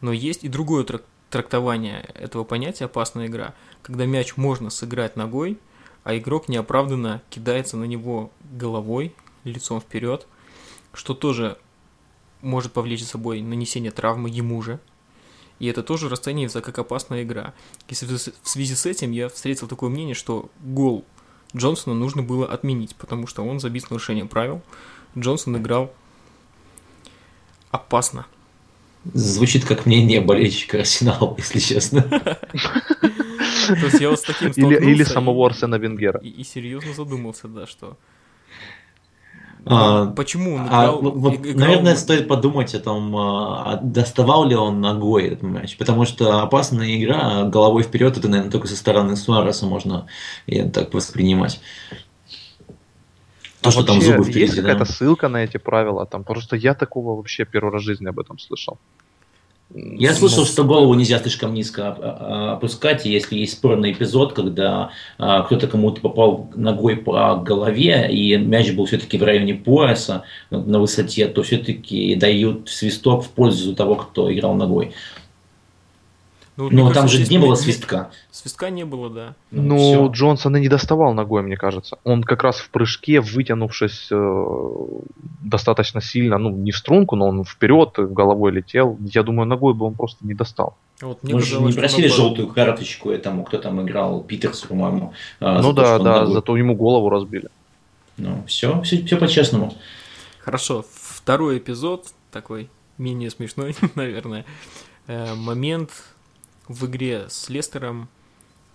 Но есть и другое трак- трактование этого понятия «опасная игра», когда мяч можно сыграть ногой, а игрок неоправданно кидается на него головой, лицом вперед, что тоже может повлечь за собой нанесение травмы ему же. И это тоже расценивается как опасная игра. И в связи- в связи с этим я встретил такое мнение, что гол Джонсона нужно было отменить, потому что он забит с нарушением правил. Джонсон играл опасно. Звучит как мнение болельщика Арсенала, если честно. То есть я вот с таким Или, самого Арсена Венгера. И, и серьезно задумался, да, что... А, Почему он А, играл... вот, вот, иг- играл- наверное, стоит подумать о том, а, доставал ли он ногой этот мяч. Потому что опасная игра головой вперед, это, наверное, только со стороны Суареса можно и так воспринимать. То, А что там вообще зубы есть впереди, да. какая-то ссылка на эти правила? Там просто я такого вообще первый раз в жизни об этом слышал. Я Ну, слышал, что голову нельзя слишком низко оп- а- опускать, если есть спорный эпизод, когда а, кто-то кому-то попал ногой по голове, и мяч был все-таки в районе пояса, на высоте, то все-таки дают свисток в пользу того, кто играл ногой. Ну, мне Но там кажется, же не было свистка. Свистка не было, да. Ну, всё. Джонсон и не доставал ногой, мне кажется. Он как раз в прыжке, вытянувшись э, достаточно сильно, ну, не в струнку, но он вперед головой летел. Я думаю, ногой бы он просто не достал. Вот мне Мы же не просили наоборот. желтую карточку этому, кто там играл, Питерс, по-моему. за ну то, да, он да, ногой. зато ему голову разбили. Ну, все, все, все по-честному. Хорошо, второй эпизод, такой менее смешной, наверное. Э, Момент в игре с Лестером,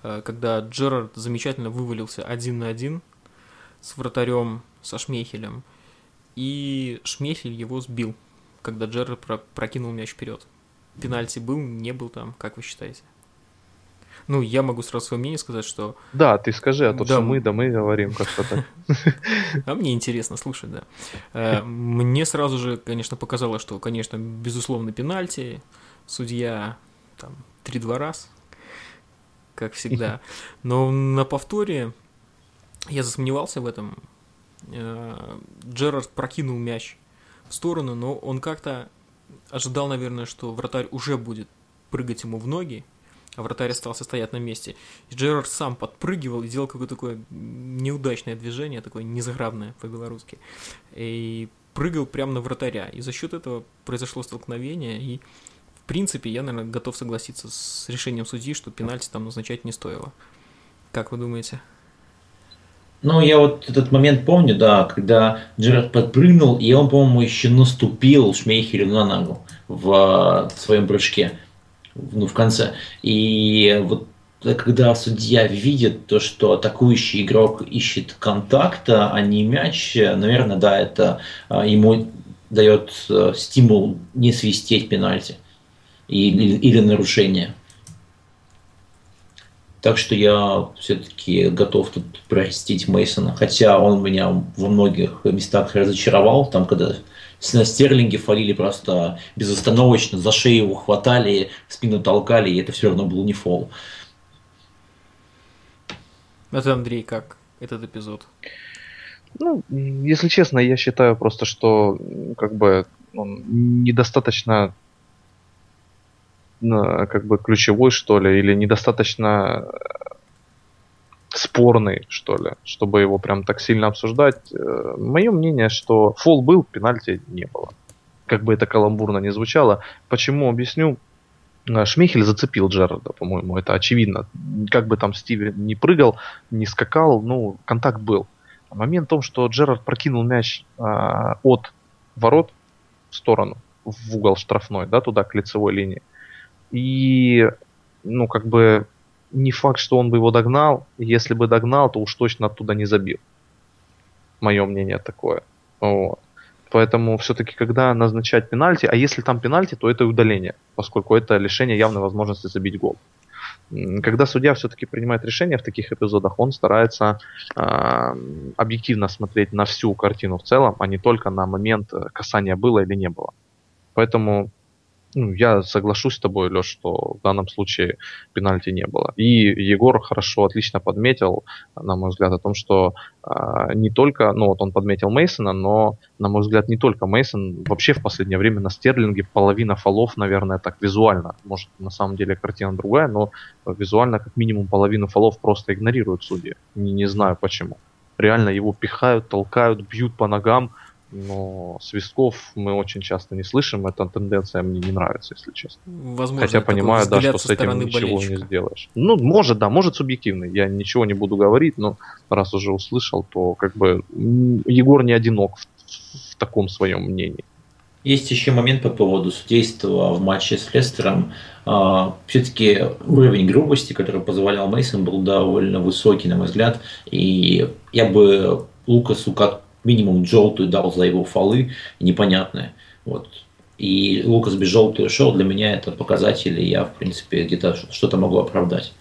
э, когда Джерард замечательно вывалился один на один с вратарем, со Шмейхелем, и Шмейхель его сбил, когда Джерард про- прокинул мяч вперед. Пенальти был, не был там, как вы считаете? Ну, я могу сразу свое мнение сказать, что Да, ты скажи, а то Да. все мы, да мы говорим как-то так. А мне интересно слушать, да. Э, Мне сразу же, конечно, показалось, что, конечно, безусловно, пенальти. судья там 3-2 раз, как всегда. Но на повторе я засомневался в этом. Э, Джерард прокинул мяч в сторону, но он как-то ожидал, наверное, что вратарь уже будет прыгать ему в ноги, а вратарь остался стоять на месте. И Джерард сам подпрыгивал и делал какое-то такое неудачное движение, такое незаграбное по-белорусски. И прыгал прямо на вратаря. И за счет этого произошло столкновение, и принципе я, наверное, готов согласиться с решением судьи, что пенальти там назначать не стоило. Как вы думаете? Ну, я вот этот момент помню, да, когда Джерард подпрыгнул, и он, по-моему, еще наступил Шмейхелю на ногу в, в своем прыжке, ну, в конце. И вот когда судья видит то, что атакующий игрок ищет контакта, а не мяч, наверное, да, это а, ему дает э, стимул не свистеть пенальти или, или нарушение. Так что я все-таки готов тут простить Мейсона, хотя он меня во многих местах разочаровал, там когда на Стерлинге фалили просто безостановочно, за шею его хватали, спину толкали, и это все равно был не фол. Это Андрей, как этот эпизод? Ну, если честно, я считаю просто, что как бы он недостаточно как бы ключевой, что ли, или недостаточно э, спорный, что ли, чтобы его прям так сильно обсуждать. Э, Мое мнение, что фол был, пенальти не было. Как бы это каламбурно не звучало. Почему, объясню. Э, Шмейхель зацепил Джерарда, по-моему, это очевидно. Как бы там Стиви не прыгал, не скакал, ну, контакт был. Момент в том, что Джерард прокинул мяч а, от ворот в сторону, в угол штрафной, да, туда, к лицевой линии. И, ну, как бы, не факт, что он бы его догнал. Если бы догнал, то уж точно оттуда не забил. Мое мнение такое. Вот. Поэтому все-таки, когда назначать пенальти, а если там пенальти, то это удаление, поскольку это лишение явной возможности забить гол. Когда судья все-таки принимает решение в таких эпизодах, он старается э, объективно смотреть на всю картину в целом, а не только на момент касания было или не было. Поэтому ну, я соглашусь с тобой, Леш, что в данном случае пенальти не было. И Егор хорошо, отлично подметил, на мой взгляд, о том, что э, не только, ну вот он подметил Мейсона, но, на мой взгляд, не только Мейсон, вообще в последнее время на Стерлинге половина фолов, наверное, так визуально, может, на самом деле картина другая, но визуально как минимум половину фолов просто игнорируют судьи. Не, не знаю почему. Реально его пихают, толкают, бьют по ногам, но свистков мы очень часто не слышим. Эта тенденция мне не нравится, если честно. Возможно, Хотя понимаю, да, что с этим ничего болельщика. не сделаешь. Ну, может, да, может субъективный. Я ничего не буду говорить, но раз уже услышал, то как бы Егор не одинок в, в таком своем мнении. Есть еще момент по поводу судейства в матче с Лестером. А, Все-таки уровень грубости, который позволял Мейсон, был довольно высокий, на мой взгляд. И я бы Лукасу как минимум желтую дал за его фолы непонятные. Вот. И Лукас без желтой ушел, для меня это показатель, и я, в принципе, где-то что-то могу оправдать.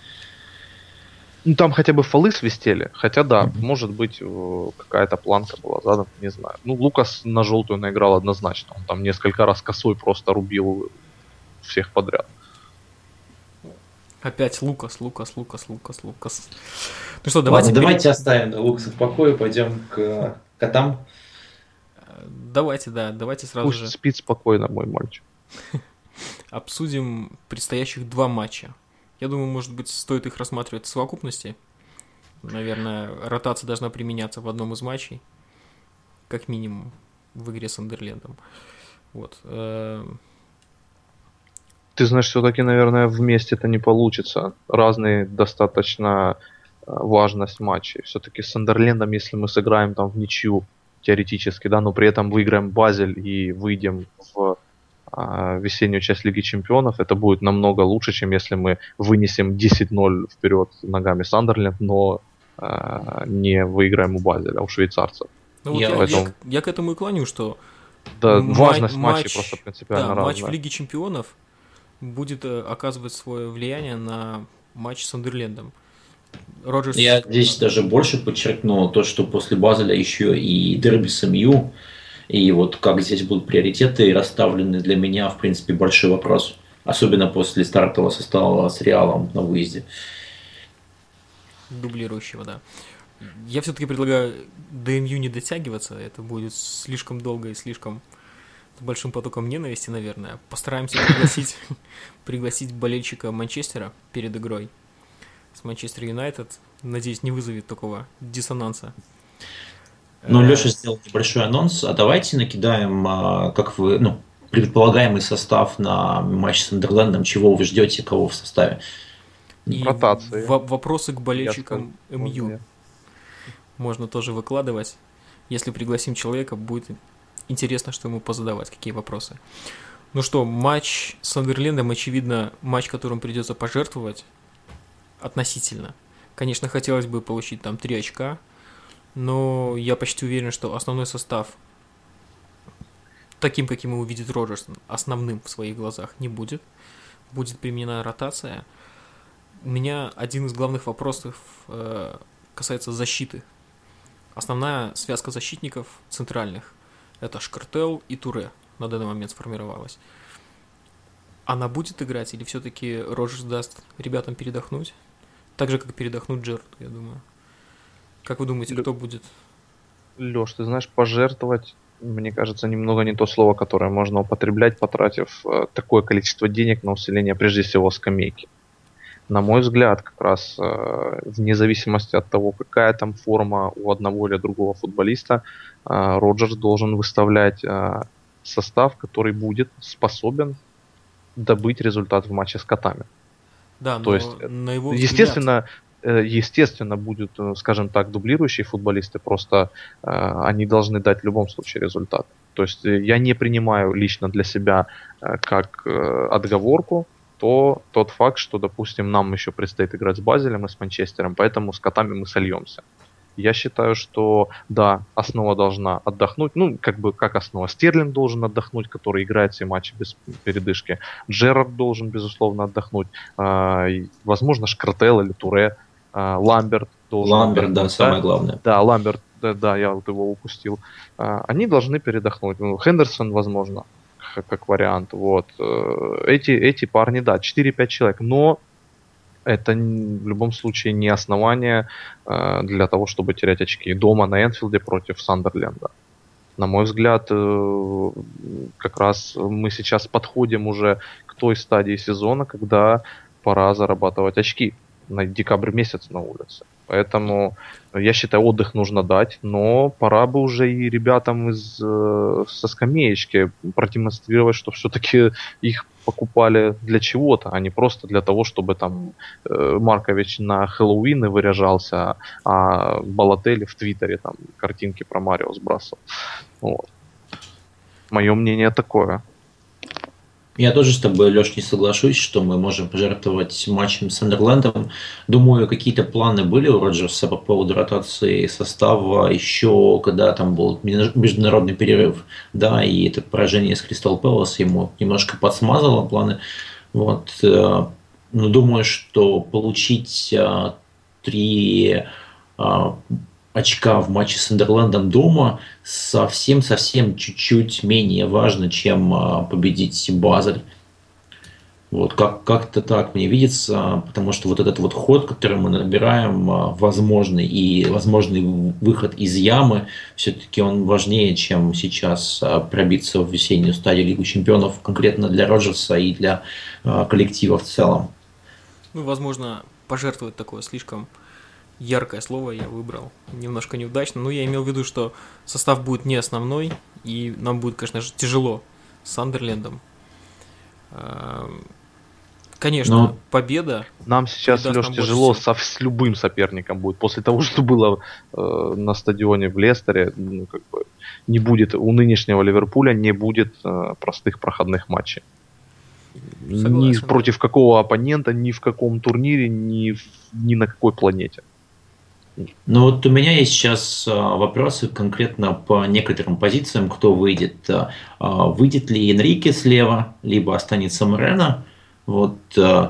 Ну, там хотя бы фолы свистели. Хотя, да, mm-hmm. может быть, э, какая-то планка была задана, не знаю. Ну, Лукас на желтую наиграл однозначно. Он там несколько раз косой просто рубил всех подряд. Опять Лукас, Лукас, Лукас, Лукас, Лукас. Ну что, давайте... Ладно, давайте оставим Лукаса в покое, пойдем к котам. Давайте, да, давайте сразу Пусть же... спит спокойно, мой мальчик. Обсудим предстоящих два матча. Я думаю, может быть, стоит их рассматривать в совокупности. Наверное, ротация должна применяться в одном из матчей. Как минимум в игре с Андерлендом. Вот. Э, Ты знаешь, все-таки, наверное, вместе это не получится. Разные достаточно важность матчей. Все-таки с Андерлендом, если мы сыграем там в ничью, теоретически, да, но при этом выиграем Базель и выйдем в а, весеннюю часть Лиги Чемпионов, это будет намного лучше, чем если мы вынесем 10-0 вперед ногами Сандерленд, но а, не выиграем у Базеля, у швейцарцев. Ну, я, вот я, я, я к этому и клоню, что да, важность матч, матчей просто принципиально да, разная. матч в Лиге Чемпионов будет э, оказывать свое влияние на матч с Сандерлендом. Роджерс... Я здесь даже больше подчеркну то, что после Базеля еще и дерби с МЮ, и вот как здесь будут приоритеты расставлены для меня, в принципе, большой вопрос. Особенно после стартового состава с Реалом на выезде. Дублирующего, да. Я все-таки предлагаю ДМЮ не дотягиваться, это будет слишком долго и слишком с большим потоком ненависти, наверное. Постараемся пригласить, пригласить болельщика Манчестера перед игрой с Манчестер Юнайтед. Надеюсь, не вызовет такого диссонанса. Ну, э, Леша сделал небольшой анонс, а давайте накидаем, а, как вы, ну, предполагаемый состав на матч с Андерлендом, чего вы ждете, кого в составе? И Ротации. вопросы к болельщикам МЮ можно тоже выкладывать. Если пригласим человека, будет интересно, что ему позадавать, какие вопросы. Ну что, матч с Андерлендом, очевидно, матч, которым придется пожертвовать относительно. Конечно, хотелось бы получить там 3 очка, но я почти уверен, что основной состав таким, каким его видит Роджерс, основным в своих глазах не будет. Будет применена ротация. У меня один из главных вопросов э, касается защиты. Основная связка защитников центральных – это Шкартел и Туре на данный момент сформировалась. Она будет играть или все-таки Роджерс даст ребятам передохнуть? Так же, как передохнуть Джерд, я думаю. Как вы думаете, кто будет? Леш, ты знаешь, пожертвовать, мне кажется, немного не то слово, которое можно употреблять, потратив э, такое количество денег на усиление, прежде всего, скамейки. На мой взгляд, как раз э, вне зависимости от того, какая там форма у одного или другого футболиста, э, Роджерс должен выставлять э, состав, который будет способен добыть результат в матче с котами. Да, То есть, на его взгляд... естественно, э, естественно, будут, э, скажем так, дублирующие футболисты, просто э, они должны дать в любом случае результат. То есть я не принимаю лично для себя как отговорку то тот факт, что, допустим, нам еще предстоит играть с Базелем и с Манчестером, поэтому с котами мы сольемся. Я считаю, что да, основа должна отдохнуть. Ну, как бы как основа. Стерлинг должен отдохнуть, который играет все матчи без передышки. Джерард должен, безусловно, отдохнуть. А, возможно, Шкартел или Туре. А, Ламберт должен Ламберт, да, самое главное. Да, Ламберт, да, да, я вот его упустил. А, они должны передохнуть. Ну, Хендерсон, возможно, как вариант. Вот. Э, эти, эти парни, да, 4-5 человек. Но это в любом случае не основание э, для того, чтобы терять очки. Дома на Энфилде против Сандерленда. На мой взгляд, э, как раз мы сейчас подходим уже к той стадии сезона, когда пора зарабатывать очки на декабрь месяц на улице. Поэтому я считаю, отдых нужно дать, но пора бы уже и ребятам из э, со скамеечки продемонстрировать, что все-таки их покупали для чего-то, а не просто для того, чтобы там э, Маркович на Хэллоуины выряжался, а Балатели в Твиттере там картинки про Марио сбрасывал. Вот. Мое мнение такое. Я тоже с тобой, Леш, не соглашусь, что мы можем пожертвовать матчем с Андерлендом. Думаю, какие-то планы были у Роджерса по поводу ротации состава еще, когда там был международный перерыв. Да, и это поражение с Кристал Пэлас ему немножко подсмазало планы. Вот. Э, но думаю, что получить э, три э, очка в матче с Андерландом дома совсем-совсем чуть-чуть менее важно, чем а, победить Базель. Вот как- как-то так мне видится, потому что вот этот вот ход, который мы набираем, а, возможный и возможный выход из ямы, все-таки он важнее, чем сейчас а, пробиться в весеннюю стадию Лиги Чемпионов, конкретно для Роджерса и для коллектива в целом. Ну, возможно, пожертвовать такое слишком яркое слово я выбрал. Немножко неудачно. Но я имел в виду, что состав будет не основной, и нам будет, конечно же, тяжело с Андерлендом. Эм, конечно, Но победа. Нам сейчас, Леш, тяжело со, с любым соперником будет. После того, что было э, на стадионе в Лестере, ну, как бы, не будет у нынешнего Ливерпуля не будет э, простых проходных матчей. Согласен. Ни против какого оппонента, ни в каком турнире, ни, в, ни на какой планете. Ну вот у меня есть сейчас а, вопросы конкретно по некоторым позициям, кто выйдет. А, а, выйдет ли Энрике слева, либо останется Морено? Вот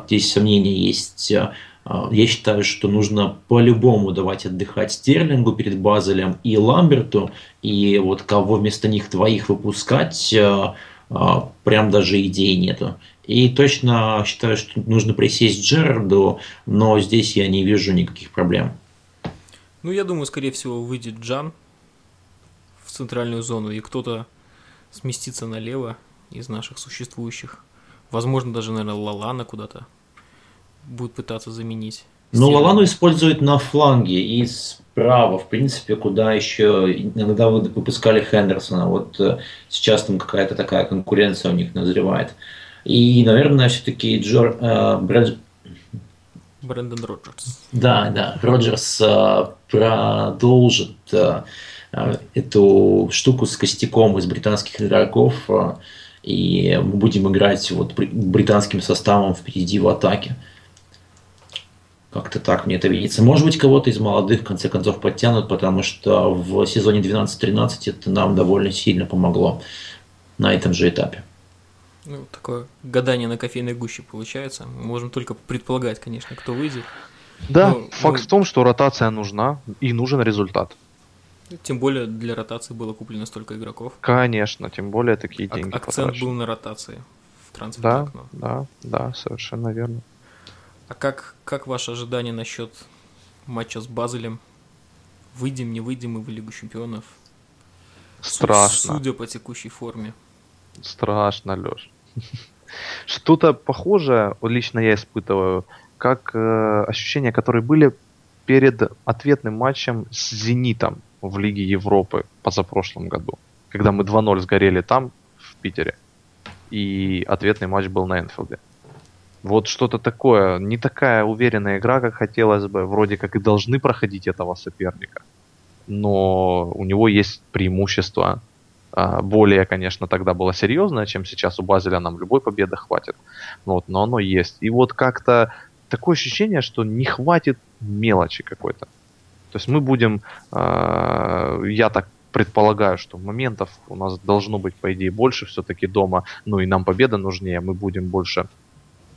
здесь сомнения есть. Я считаю, что нужно по-любому давать отдыхать Стерлингу перед Базелем и Ламберту, и вот кого вместо них двоих выпускать, прям даже идей нету. И точно считаю, что нужно присесть Джерарду, но здесь я не вижу никаких проблем. Ну, я думаю, скорее всего, выйдет Джан в центральную зону, и кто-то сместится налево из наших существующих. Возможно, даже, наверное, Лалана куда-то будет пытаться заменить. Ну, Лалану используют на фланге и справа, в принципе, куда еще иногда выпускали Хендерсона. Вот э, сейчас там какая-то такая конкуренция у них назревает. И, наверное, все-таки Джор... Э, Брэд... Брэндон Роджерс. Да, да, Роджерс э, продолжит э, э, эту штуку с костяком из британских игроков, э, и мы будем играть вот британским составом впереди в атаке. Как-то так мне это видится. Может быть, кого-то из молодых в конце концов подтянут, потому что в сезоне 12-13 это нам довольно сильно помогло на этом же этапе. Ну, такое гадание на кофейной гуще получается. Мы можем только предполагать, конечно, кто выйдет. Да, Но, факт ну, в том, что ротация нужна и нужен результат. Тем более для ротации было куплено столько игроков. Конечно, тем более такие деньги. А- акцент потрачены. был на ротации в трансферное да, окно. Да, да, совершенно верно. А как, как ваше ожидание насчет матча с Базелем? Выйдем, не выйдем мы в Лигу Чемпионов? Страшно. Судя по текущей форме. Страшно, Леш. Что-то похожее, лично я испытываю, как э, ощущения, которые были перед ответным матчем с Зенитом в Лиге Европы позапрошлом году, когда мы 2-0 сгорели там, в Питере, и ответный матч был на Энфилде. Вот что-то такое, не такая уверенная игра, как хотелось бы. Вроде как и должны проходить этого соперника. Но у него есть преимущество. А, более, конечно, тогда было серьезное, чем сейчас у Базеля нам любой победы хватит. Вот, но оно есть. И вот как-то такое ощущение, что не хватит мелочи какой-то. То есть мы будем, а, я так предполагаю, что моментов у нас должно быть, по идее, больше все-таки дома. Ну и нам победа нужнее. Мы будем больше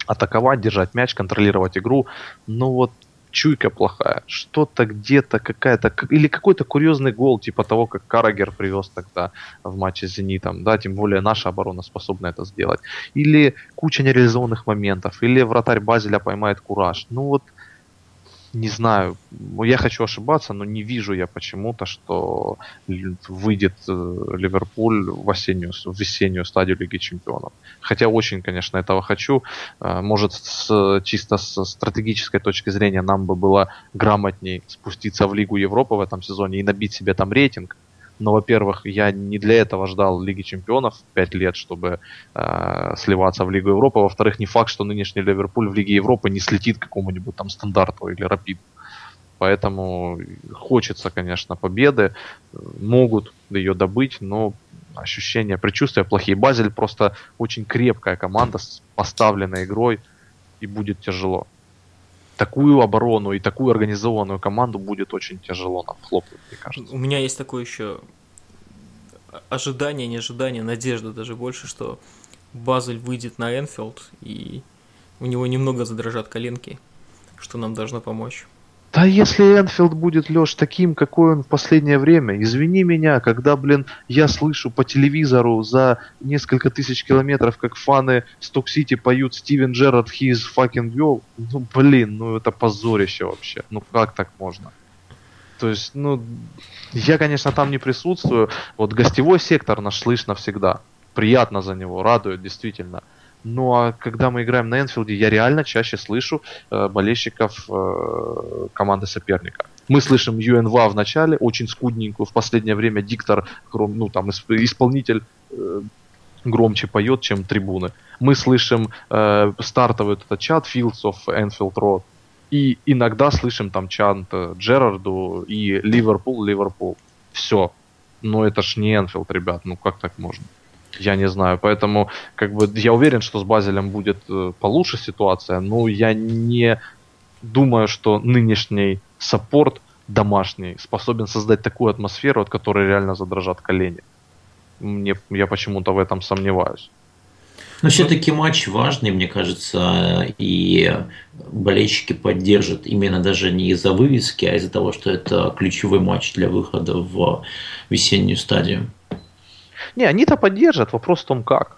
атаковать, держать мяч, контролировать игру. Но вот чуйка плохая. Что-то где-то какая-то... Или какой-то курьезный гол, типа того, как Карагер привез тогда в матче с Зенитом. Да, тем более наша оборона способна это сделать. Или куча нереализованных моментов. Или вратарь Базеля поймает кураж. Ну вот не знаю, я хочу ошибаться, но не вижу я почему-то, что выйдет э, Ливерпуль в осеннюю, в весеннюю стадию Лиги Чемпионов. Хотя очень, конечно, этого хочу. Э, может, с, чисто с стратегической точки зрения нам бы было грамотней спуститься в Лигу Европы в этом сезоне и набить себе там рейтинг, но, во-первых, я не для этого ждал Лиги Чемпионов 5 лет, чтобы э, сливаться в Лигу Европы. Во-вторых, не факт, что нынешний Ливерпуль в Лиге Европы не слетит к какому-нибудь там стандарту или рапиду. Поэтому хочется, конечно, победы. Могут ее добыть, но ощущения, предчувствия плохие. Базель просто очень крепкая команда с поставленной игрой, и будет тяжело такую оборону и такую организованную команду будет очень тяжело нам хлопнуть, мне кажется. У меня есть такое еще ожидание, не ожидание, надежда даже больше, что Базель выйдет на Энфилд, и у него немного задрожат коленки, что нам должно помочь. Да если Энфилд будет, Леш, таким, какой он в последнее время, извини меня, когда, блин, я слышу по телевизору за несколько тысяч километров, как фаны Сток-Сити поют Стивен Джерард, he is fucking girl, ну, блин, ну это позорище вообще, ну как так можно? То есть, ну, я, конечно, там не присутствую, вот гостевой сектор наш слышно всегда, приятно за него, радует действительно – ну а когда мы играем на Энфилде, я реально чаще слышу э, болельщиков э, команды соперника. Мы слышим ЮНВА в начале, очень скудненькую, в последнее время диктор, ну там исполнитель э, громче поет, чем трибуны. Мы слышим э, стартовый этот чат Fields of Enfield Road, и иногда слышим там chant э, Джерарду и Ливерпул, Ливерпул. Все. Но это ж не Энфилд, ребят, ну как так можно? Я не знаю, поэтому как бы я уверен, что с Базелем будет э, получше ситуация, но я не думаю, что нынешний support домашний способен создать такую атмосферу, от которой реально задрожат колени. Мне, я почему-то в этом сомневаюсь. Но все-таки матч важный, мне кажется, и болельщики поддержат именно даже не из-за вывески, а из-за того, что это ключевой матч для выхода в весеннюю стадию. Не, они-то поддержат, вопрос в том как.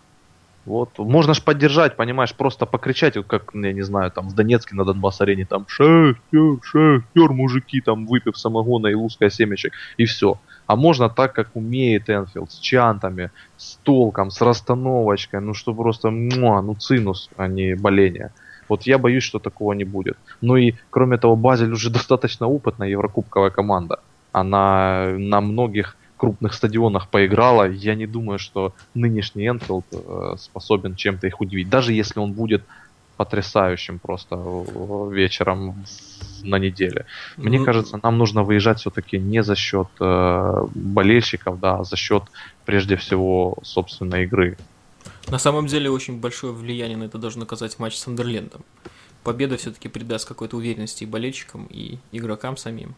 Вот. Можно ж поддержать, понимаешь, просто покричать, вот как, я не знаю, там в Донецке на Донбасс-арене, там шахтер, шахтер, мужики, там выпив самогона и лузкая семечек, и все. А можно так, как умеет Энфилд, с чантами, с толком, с расстановочкой, ну что просто, муа, ну цинус, а не боление. Вот я боюсь, что такого не будет. Ну и, кроме того, Базель уже достаточно опытная еврокубковая команда. Она на многих крупных стадионах поиграла, я не думаю, что нынешний Энфилд э, способен чем-то их удивить. Даже если он будет потрясающим просто вечером на неделе. Мне ну, кажется, нам нужно выезжать все-таки не за счет э, болельщиков, да, а за счет прежде всего собственной игры. На самом деле очень большое влияние на это должен оказать матч с Андерлендом. Победа все-таки придаст какой-то уверенности и болельщикам, и игрокам самим.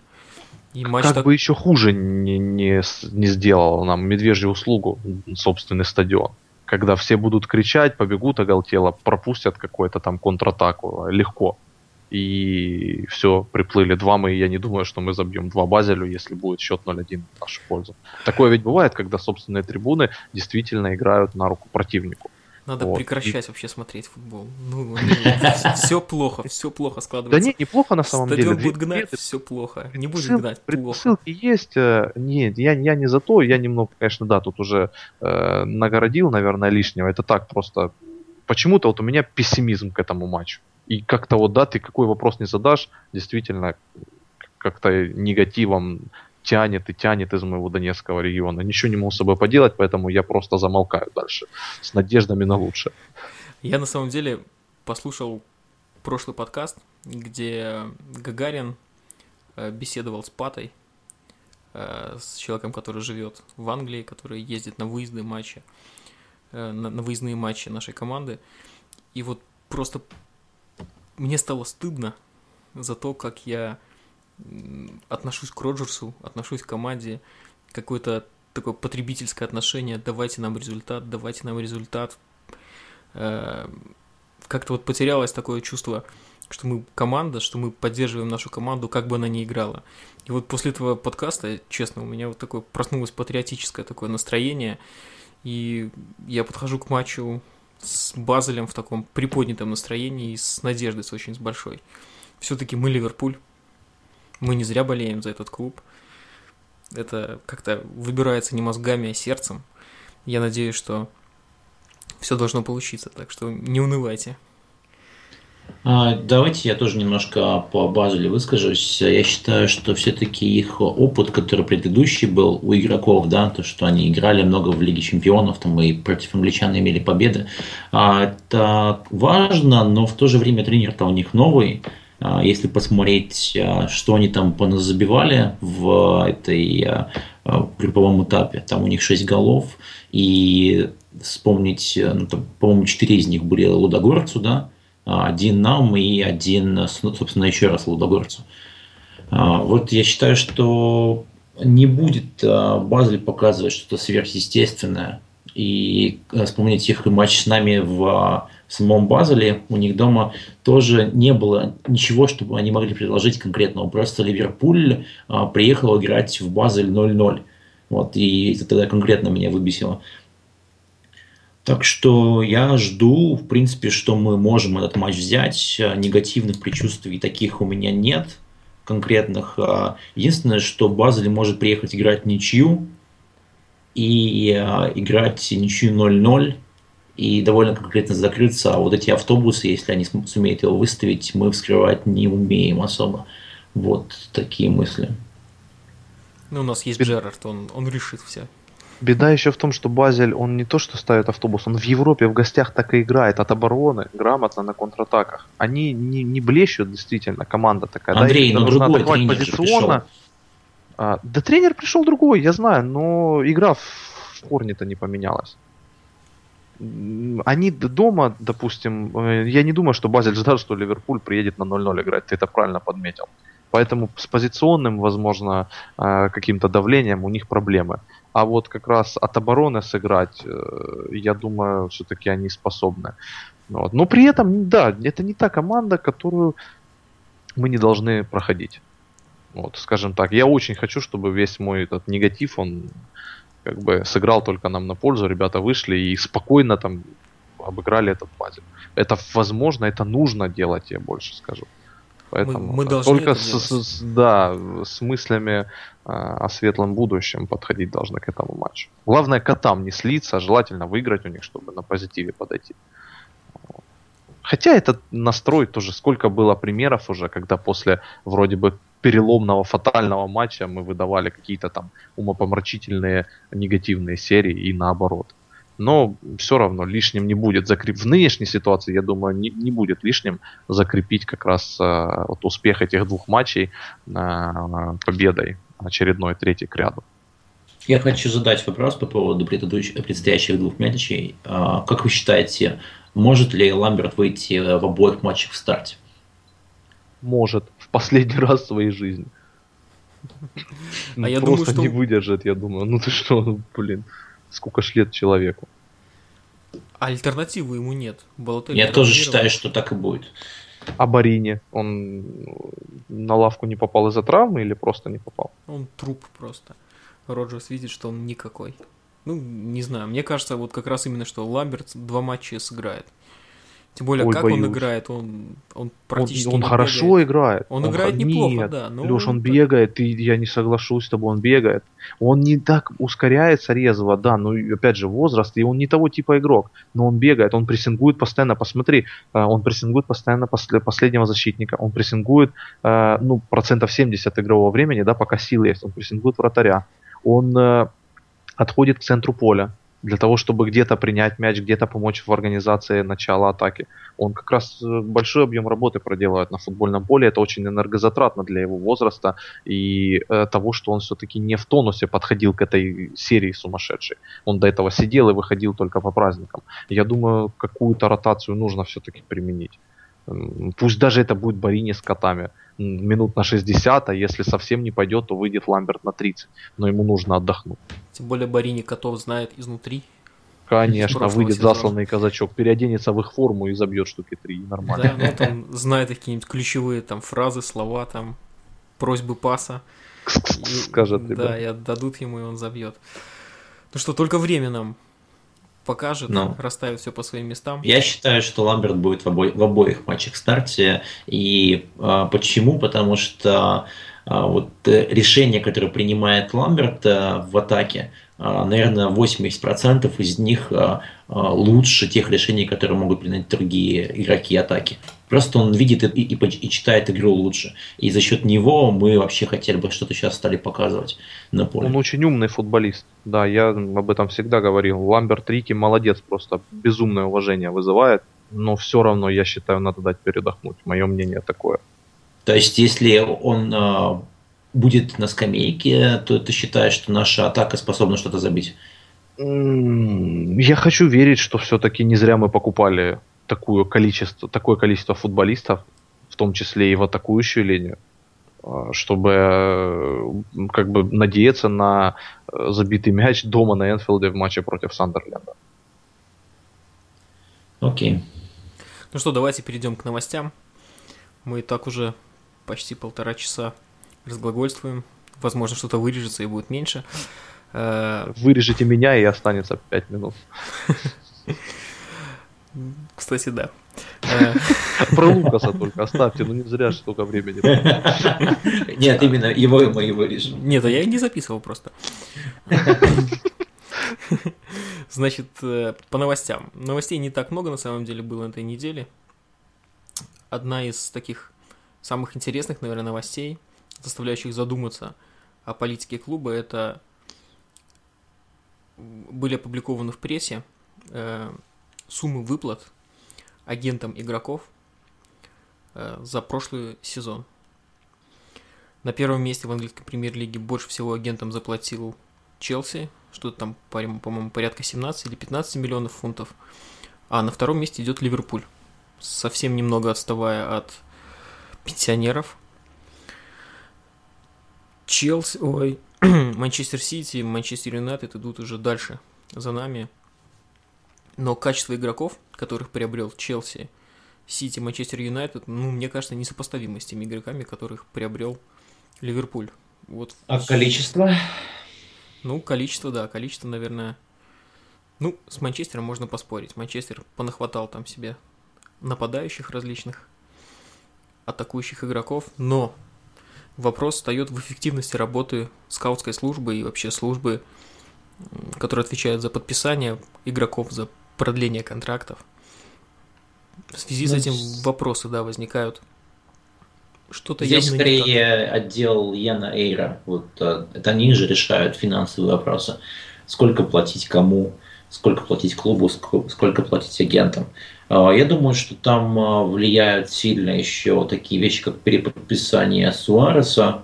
И матч как так... бы еще хуже не, не, не сделал нам медвежью услугу собственный стадион. Когда все будут кричать, побегут оголтело, пропустят какую-то там контратаку легко. И все, приплыли два мы, я не думаю, что мы забьем два Базелю, если будет счет 0-1 в нашу пользу. Такое ведь бывает, когда собственные трибуны действительно играют на руку противнику. Надо вот. прекращать и... вообще смотреть футбол. Ну, все плохо, все плохо складывается. Да нет, неплохо на самом Стадион деле. будет гнать, все плохо. Не будет гнать, плохо. Ссылки есть. Э, нет, я, я не за то, я немного, конечно, да, тут уже э, нагородил, наверное, лишнего. Это так просто. Почему-то вот у меня пессимизм к этому матчу. И как-то вот, да, ты какой вопрос не задашь, действительно, как-то негативом тянет и тянет из моего Донецкого региона. Ничего не могу с собой поделать, поэтому я просто замолкаю дальше с надеждами на лучшее. Я на самом деле послушал прошлый подкаст, где Гагарин э, беседовал с Патой, э, с человеком, который живет в Англии, который ездит на выездные матчи, э, на, на выездные матчи нашей команды. И вот просто мне стало стыдно за то, как я отношусь к Роджерсу, отношусь к команде, какое-то такое потребительское отношение, давайте нам результат, давайте нам результат. Э, как-то вот потерялось такое чувство, что мы команда, что мы поддерживаем нашу команду, как бы она ни играла. И вот после этого подкаста, честно, у меня вот такое проснулось патриотическое такое настроение, и я подхожу к матчу с Базелем в таком приподнятом настроении и с надеждой с очень большой. Все-таки мы Ливерпуль, мы не зря болеем за этот клуб. Это как-то выбирается не мозгами, а сердцем. Я надеюсь, что все должно получиться, так что не унывайте. А, давайте я тоже немножко по Базеле выскажусь. Я считаю, что все-таки их опыт, который предыдущий был у игроков, да, то, что они играли много в Лиге Чемпионов, там и против англичан имели победы, а, это важно, но в то же время тренер-то у них новый, если посмотреть, а, что они там поназабивали в этой а, групповом этапе, там у них 6 голов, и вспомнить, ну, там, по-моему, 4 из них были Лудогорцу, да, один нам и один, собственно, еще раз Лудогорцу. Вот я считаю, что не будет Базель показывать что-то сверхъестественное. И вспомнить их матч с нами в в самом Базеле у них дома тоже не было ничего, чтобы они могли предложить конкретного. Просто Ливерпуль а, приехал играть в Базель 0-0. Вот, и это тогда конкретно меня выбесило. Так что я жду, в принципе, что мы можем этот матч взять. Негативных предчувствий таких у меня нет конкретных. А, единственное, что Базель может приехать играть ничью и а, играть ничью 0-0 и довольно конкретно закрыться, а вот эти автобусы, если они сумеют его выставить, мы вскрывать не умеем особо. Вот такие мысли. Ну, у нас есть Бед... Джерард, он, он решит все. Беда еще в том, что Базель, он не то что ставит автобус, он в Европе в гостях так и играет от обороны, грамотно на контратаках. Они не, не блещут действительно, команда такая. Андрей, да, но нужно атаковать позиционно. А, да тренер пришел другой, я знаю, но игра в, в корне-то не поменялась они дома, допустим, э, я не думаю, что Базель ждал, что Ливерпуль приедет на 0-0 играть, ты это правильно подметил. Поэтому с позиционным, возможно, э, каким-то давлением у них проблемы. А вот как раз от обороны сыграть, э, я думаю, все-таки они способны. Вот. Но при этом, да, это не та команда, которую мы не должны проходить. Вот, скажем так, я очень хочу, чтобы весь мой этот негатив, он как бы сыграл только нам на пользу, ребята вышли и спокойно там обыграли этот Базель. Это возможно, это нужно делать, я больше скажу. Поэтому мы, мы должны только с, с, да, с мыслями э, о светлом будущем подходить должны к этому матчу. Главное котам не слиться, желательно выиграть у них, чтобы на позитиве подойти. Хотя этот настрой тоже, сколько было примеров уже, когда после вроде бы переломного фатального матча мы выдавали какие-то там умопомрачительные негативные серии и наоборот. Но все равно лишним не будет закрепить. В нынешней ситуации, я думаю, не, не будет лишним закрепить как раз э, вот успех этих двух матчей э, победой очередной третий к ряду. Я хочу задать вопрос по поводу предстоящих двух матчей. А, как вы считаете, может ли Ламберт выйти в обоих матчах в старте? Может. Последний раз в своей жизни. А я Просто думаю, что... не выдержит, я думаю. Ну ты что, ну, блин, сколько ж лет человеку. Альтернативы ему нет. Балотелли я тоже считаю, что так и будет. А Барини, он на лавку не попал из-за травмы или просто не попал? Он труп просто. Роджерс видит, что он никакой. Ну, не знаю, мне кажется, вот как раз именно, что Ламберт два матча сыграет. Тем более, Ой, как боюсь. он играет, он, он практически Он, он хорошо бегает. играет. Он, он играет неплохо, нет, да. Но Леш, он, он бегает, и я не соглашусь с тобой, он бегает. Он не так ускоряется резво, да, но опять же возраст, и он не того типа игрок. Но он бегает, он прессингует постоянно, посмотри, э, он прессингует постоянно после последнего защитника, он прессингует, э, ну, процентов 70 игрового времени, да, пока силы есть, он прессингует вратаря. Он э, отходит к центру поля для того, чтобы где-то принять мяч, где-то помочь в организации начала атаки. Он как раз э, большой объем работы проделывает на футбольном поле. Это очень энергозатратно для его возраста и э, того, что он все-таки не в тонусе подходил к этой серии сумасшедшей. Он до этого сидел и выходил только по праздникам. Я думаю, какую-то ротацию нужно все-таки применить. Пусть даже это будет Барини с котами минут на 60, а если совсем не пойдет, то выйдет Ламберт на 30. Но ему нужно отдохнуть. Тем более Барини котов знает изнутри. Конечно, выйдет сезона. засланный казачок, переоденется в их форму и забьет штуки три, нормально. Да, ну там знает какие-нибудь ключевые там фразы, слова, там просьбы паса. Скажет, Да, и отдадут ему, и он забьет. Ну что, только время нам покажет, ну, расставит все по своим местам. Я считаю, что Ламберт будет в, обо- в обоих матчах в старте. И а, почему? Потому что а, вот э, решение, которое принимает Ламберт а, в атаке, наверное, 80% из них а, а, лучше тех решений, которые могут принять другие игроки атаки. Просто он видит и, и, и читает игру лучше. И за счет него мы вообще хотели бы что-то сейчас стали показывать на поле. Он очень умный футболист. Да, я об этом всегда говорил. Ламберт Рики молодец, просто безумное уважение вызывает. Но все равно, я считаю, надо дать передохнуть. Мое мнение такое. То есть, если он будет на скамейке, то ты считаешь, что наша атака способна что-то забить? Я хочу верить, что все-таки не зря мы покупали такое количество, такое количество футболистов, в том числе и в атакующую линию, а, чтобы как бы надеяться на э, забитый мяч дома на Энфилде в матче против Сандерленда. Окей. Okay. Ну что, давайте перейдем к новостям. Мы и так уже почти полтора часа разглагольствуем. Возможно, что-то вырежется и будет меньше. Э, Вырежете меня и останется 5 минут. Кстати, да. Про Лукаса только оставьте, ну не зря столько времени. Нет, именно его мы и вырежем. Нет, а я не записывал просто. Значит, э, по новостям. Новостей не так много на самом деле было на этой неделе. Одна из таких самых интересных, наверное, новостей, заставляющих задуматься о политике клуба, это были опубликованы в прессе э, суммы выплат агентам игроков э, за прошлый сезон. На первом месте в английской премьер-лиге больше всего агентам заплатил Челси, что-то там, по-моему, порядка 17 или 15 миллионов фунтов. А на втором месте идет Ливерпуль, совсем немного отставая от пенсионеров. Челси, ой, Манчестер Сити, Манчестер Юнайтед идут уже дальше за нами. Но качество игроков, которых приобрел Челси, Сити, Манчестер Юнайтед, ну, мне кажется, несопоставимо с теми игроками, которых приобрел Ливерпуль. Вот. А количество? Ну, количество, да, количество, наверное, Ну, с Манчестером можно поспорить. Манчестер понахватал там себе нападающих различных, атакующих игроков, но вопрос встает в эффективности работы скаутской службы и вообще службы, которая отвечает за подписание игроков, за продление контрактов. В связи с ну, этим вопросы, да, возникают. Что-то Здесь скорее отдел Яна Эйра. Вот э, это они же решают финансовые вопросы. Сколько платить кому, сколько платить клубу, сколько платить агентам. А, я думаю, что там а, влияют сильно еще такие вещи, как переподписание Суареса,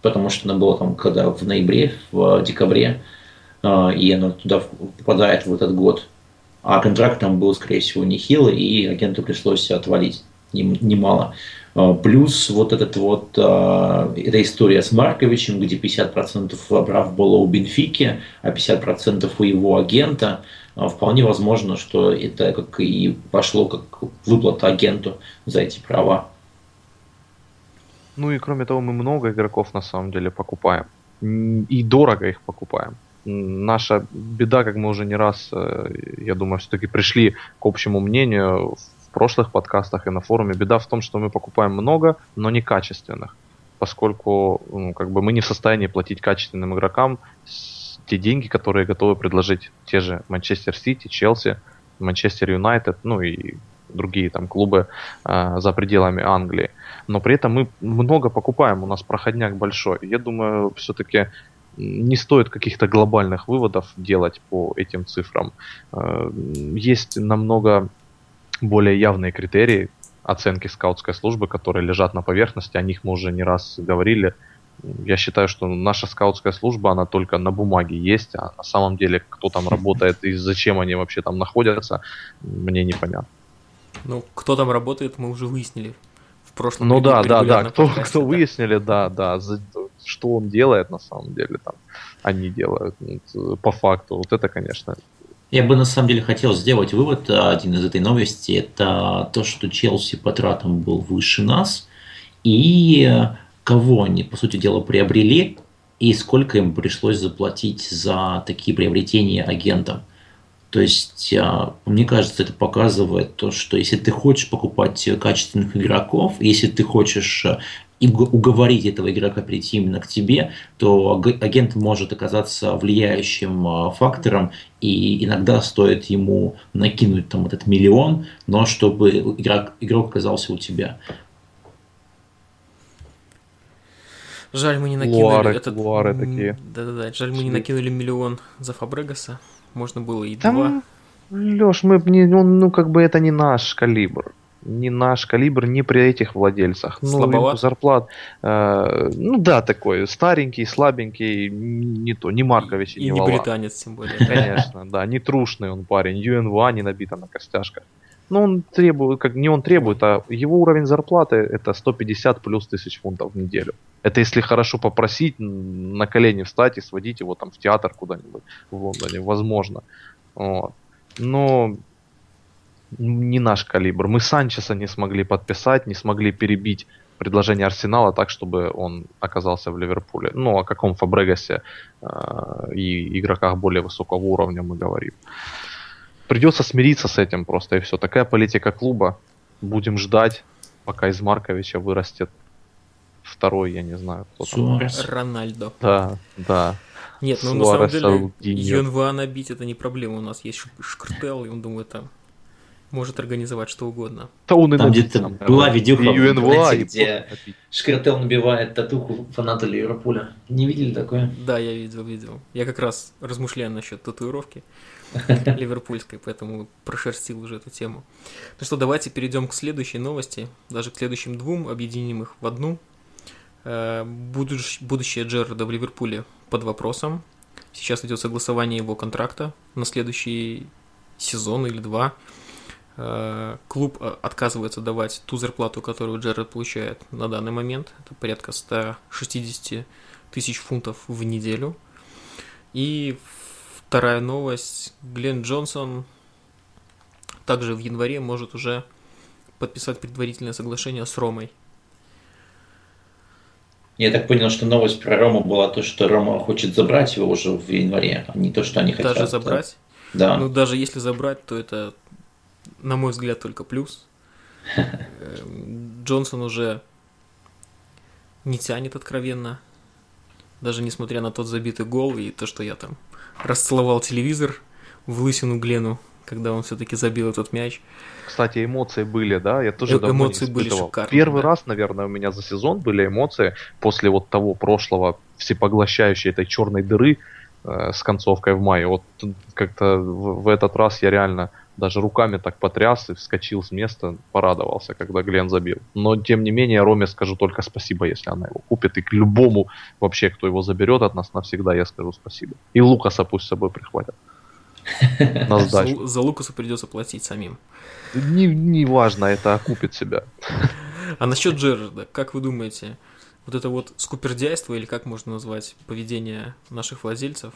потому что оно было там когда в ноябре, в декабре, а, и оно туда попадает в этот год. А контракт там был, скорее всего, нехилый, и агенту пришлось отвалить немало. Плюс вот этот вот, эта история с Марковичем, где 50% прав было у Бенфики, а 50% у его агента – вполне возможно, что это как и пошло как выплата агенту за эти права. Ну и кроме того, мы много игроков на самом деле покупаем. И дорого их покупаем. Наша беда, как мы уже не раз, э, я думаю, все-таки пришли к общему мнению в прошлых подкастах и на форуме. Беда в том, что мы покупаем много, но не качественных. Поскольку ну, как бы мы не в состоянии платить качественным игрокам те деньги, которые готовы предложить те же Манчестер Сити, Челси, Манчестер Юнайтед, ну и другие там клубы э, за пределами Англии. Но при этом мы много покупаем, у нас проходняк большой. Я думаю, все-таки не стоит каких-то глобальных выводов делать по этим цифрам. Э, есть намного более явные критерии оценки скаутской службы, которые лежат на поверхности, о них мы уже не раз говорили я считаю, что наша скаутская служба, она только на бумаге есть, а на самом деле, кто там работает и зачем они вообще там находятся, мне непонятно. Ну, кто там работает, мы уже выяснили в прошлом Ну да, да, да, кто, подкасте, кто да. выяснили, да, да, за, что он делает на самом деле, там, они делают, по факту, вот это, конечно, я бы на самом деле хотел сделать вывод один из этой новости. Это то, что Челси по тратам был выше нас. И кого они, по сути дела, приобрели и сколько им пришлось заплатить за такие приобретения агентам. То есть, а, мне кажется, это показывает то, что если ты хочешь покупать качественных игроков, если ты хочешь а, уговорить этого игрока прийти именно к тебе, то агент может оказаться влияющим а, фактором, и иногда стоит ему накинуть там этот миллион, но чтобы игрок, игрок оказался у тебя. Жаль, мы не накинули луары, этот... Луары такие. Да-да-да, жаль, мы не накинули миллион за Фабрегаса. Можно было и Там... два. Леш, мы не, он, ну как бы это не наш калибр. Не наш калибр, не при этих владельцах. Ну, Слабоват? зарплат. Э, ну да, такой старенький, слабенький, не то, не Маркович и, и не, не британец, тем более. Конечно, да, не трушный он парень. ЮНВА не набита на костяшках. Ну, он требует, как не он требует, а его уровень зарплаты это 150 плюс тысяч фунтов в неделю. Это если хорошо попросить, на колени встать и сводить его там в театр куда-нибудь в Лондоне, возможно. Вот. Но не наш калибр. Мы Санчеса не смогли подписать, не смогли перебить предложение Арсенала так, чтобы он оказался в Ливерпуле. Ну, о каком Фабрегасе э, и игроках более высокого уровня мы говорим. Придется смириться с этим просто и все. Такая политика клуба. Будем ждать, пока из Марковича вырастет второй, я не знаю, кто там. Рональдо. Да, да. Нет, ну на самом деле ЮНВА набить это не проблема. У нас есть Шкртел, и он думает там может организовать что угодно. Да он и там где-то была видюха, и ЮНВА, и где Шкртел набивает татуху фаната Ливерпуля. Не видели такое? Да, я видел, видел. Я как раз размышляю насчет татуировки ливерпульской, поэтому прошерстил уже эту тему. Ну что, давайте перейдем к следующей новости, даже к следующим двум, объединим их в одну. Э, будущее Джерарда в Ливерпуле под вопросом. Сейчас идет согласование его контракта на следующий сезон или два. Э, клуб э, отказывается давать ту зарплату, которую Джерард получает на данный момент. Это порядка 160 тысяч фунтов в неделю. И вторая новость. Глен Джонсон также в январе может уже подписать предварительное соглашение с Ромой. Я так понял, что новость про Рому была то, что Рома хочет забрать его уже в январе, а не то, что они хотят. Даже забрать? Да. Ну, даже если забрать, то это, на мой взгляд, только плюс. Эм, Джонсон уже не тянет откровенно. Даже несмотря на тот забитый гол и то, что я там расцеловал телевизор в лысину Глену, когда он все-таки забил этот мяч. Кстати, эмоции были, да? Я тоже Э- давно эмоции не были испытывал. шикарные, Первый да. раз, наверное, у меня за сезон были эмоции после вот того прошлого всепоглощающей этой черной дыры э, с концовкой в мае. Вот как-то в, в этот раз я реально даже руками так потряс и вскочил с места, порадовался, когда Глен забил. Но, тем не менее, Роме скажу только спасибо, если она его купит. И к любому вообще, кто его заберет от нас навсегда, я скажу спасибо. И Лукаса пусть с собой прихватят. На За, сдачу. За Лукаса придется платить самим. Не, не важно, это окупит себя. А насчет Джерарда, как вы думаете, вот это вот скупердяйство, или как можно назвать поведение наших владельцев,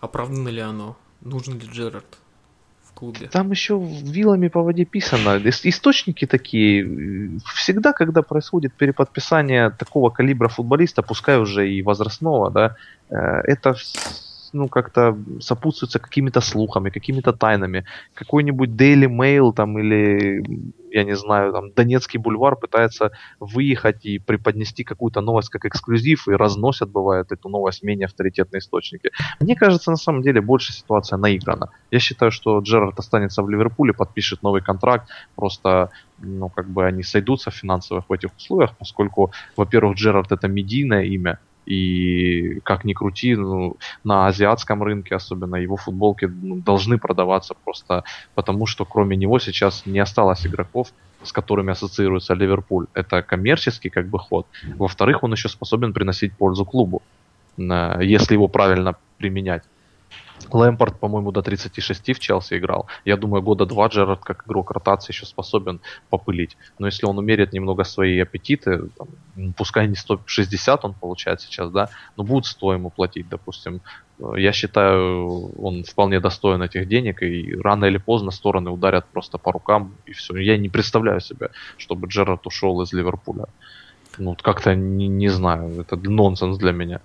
оправдано ли оно? Нужен ли Джерард в клубе? Там еще вилами по воде писано. Ис- Источники такие. Всегда, когда происходит переподписание такого калибра футболиста, пускай уже и возрастного, да, э, это ну, как-то сопутствуется какими-то слухами, какими-то тайнами. Какой-нибудь Daily Mail там или, я не знаю, там Донецкий бульвар пытается выехать и преподнести какую-то новость как эксклюзив и разносят, бывает, эту новость менее авторитетные источники. Мне кажется, на самом деле больше ситуация наиграна. Я считаю, что Джерард останется в Ливерпуле, подпишет новый контракт, просто ну, как бы они сойдутся финансовых в этих условиях, поскольку, во-первых, Джерард это медийное имя, и как ни крути, ну, на азиатском рынке особенно его футболки ну, должны продаваться просто потому, что кроме него сейчас не осталось игроков, с которыми ассоциируется Ливерпуль. Это коммерческий как бы ход. Во-вторых, он еще способен приносить пользу клубу, на- если его правильно применять. Лэмпорт, по-моему, до 36 в Челси играл. Я думаю, года два Джерард как игрок ротации еще способен попылить. Но если он умерит немного свои аппетиты, там, м, пускай не 160 он получает сейчас, да, но будут 100 ему платить, допустим. Э, Я считаю, он вполне достоин этих денег, и рано или поздно стороны ударят просто по рукам, и все. Я не представляю себе, чтобы Джерард ушел из Ливерпуля. Ну, как-то не, не знаю, это нонсенс для меня.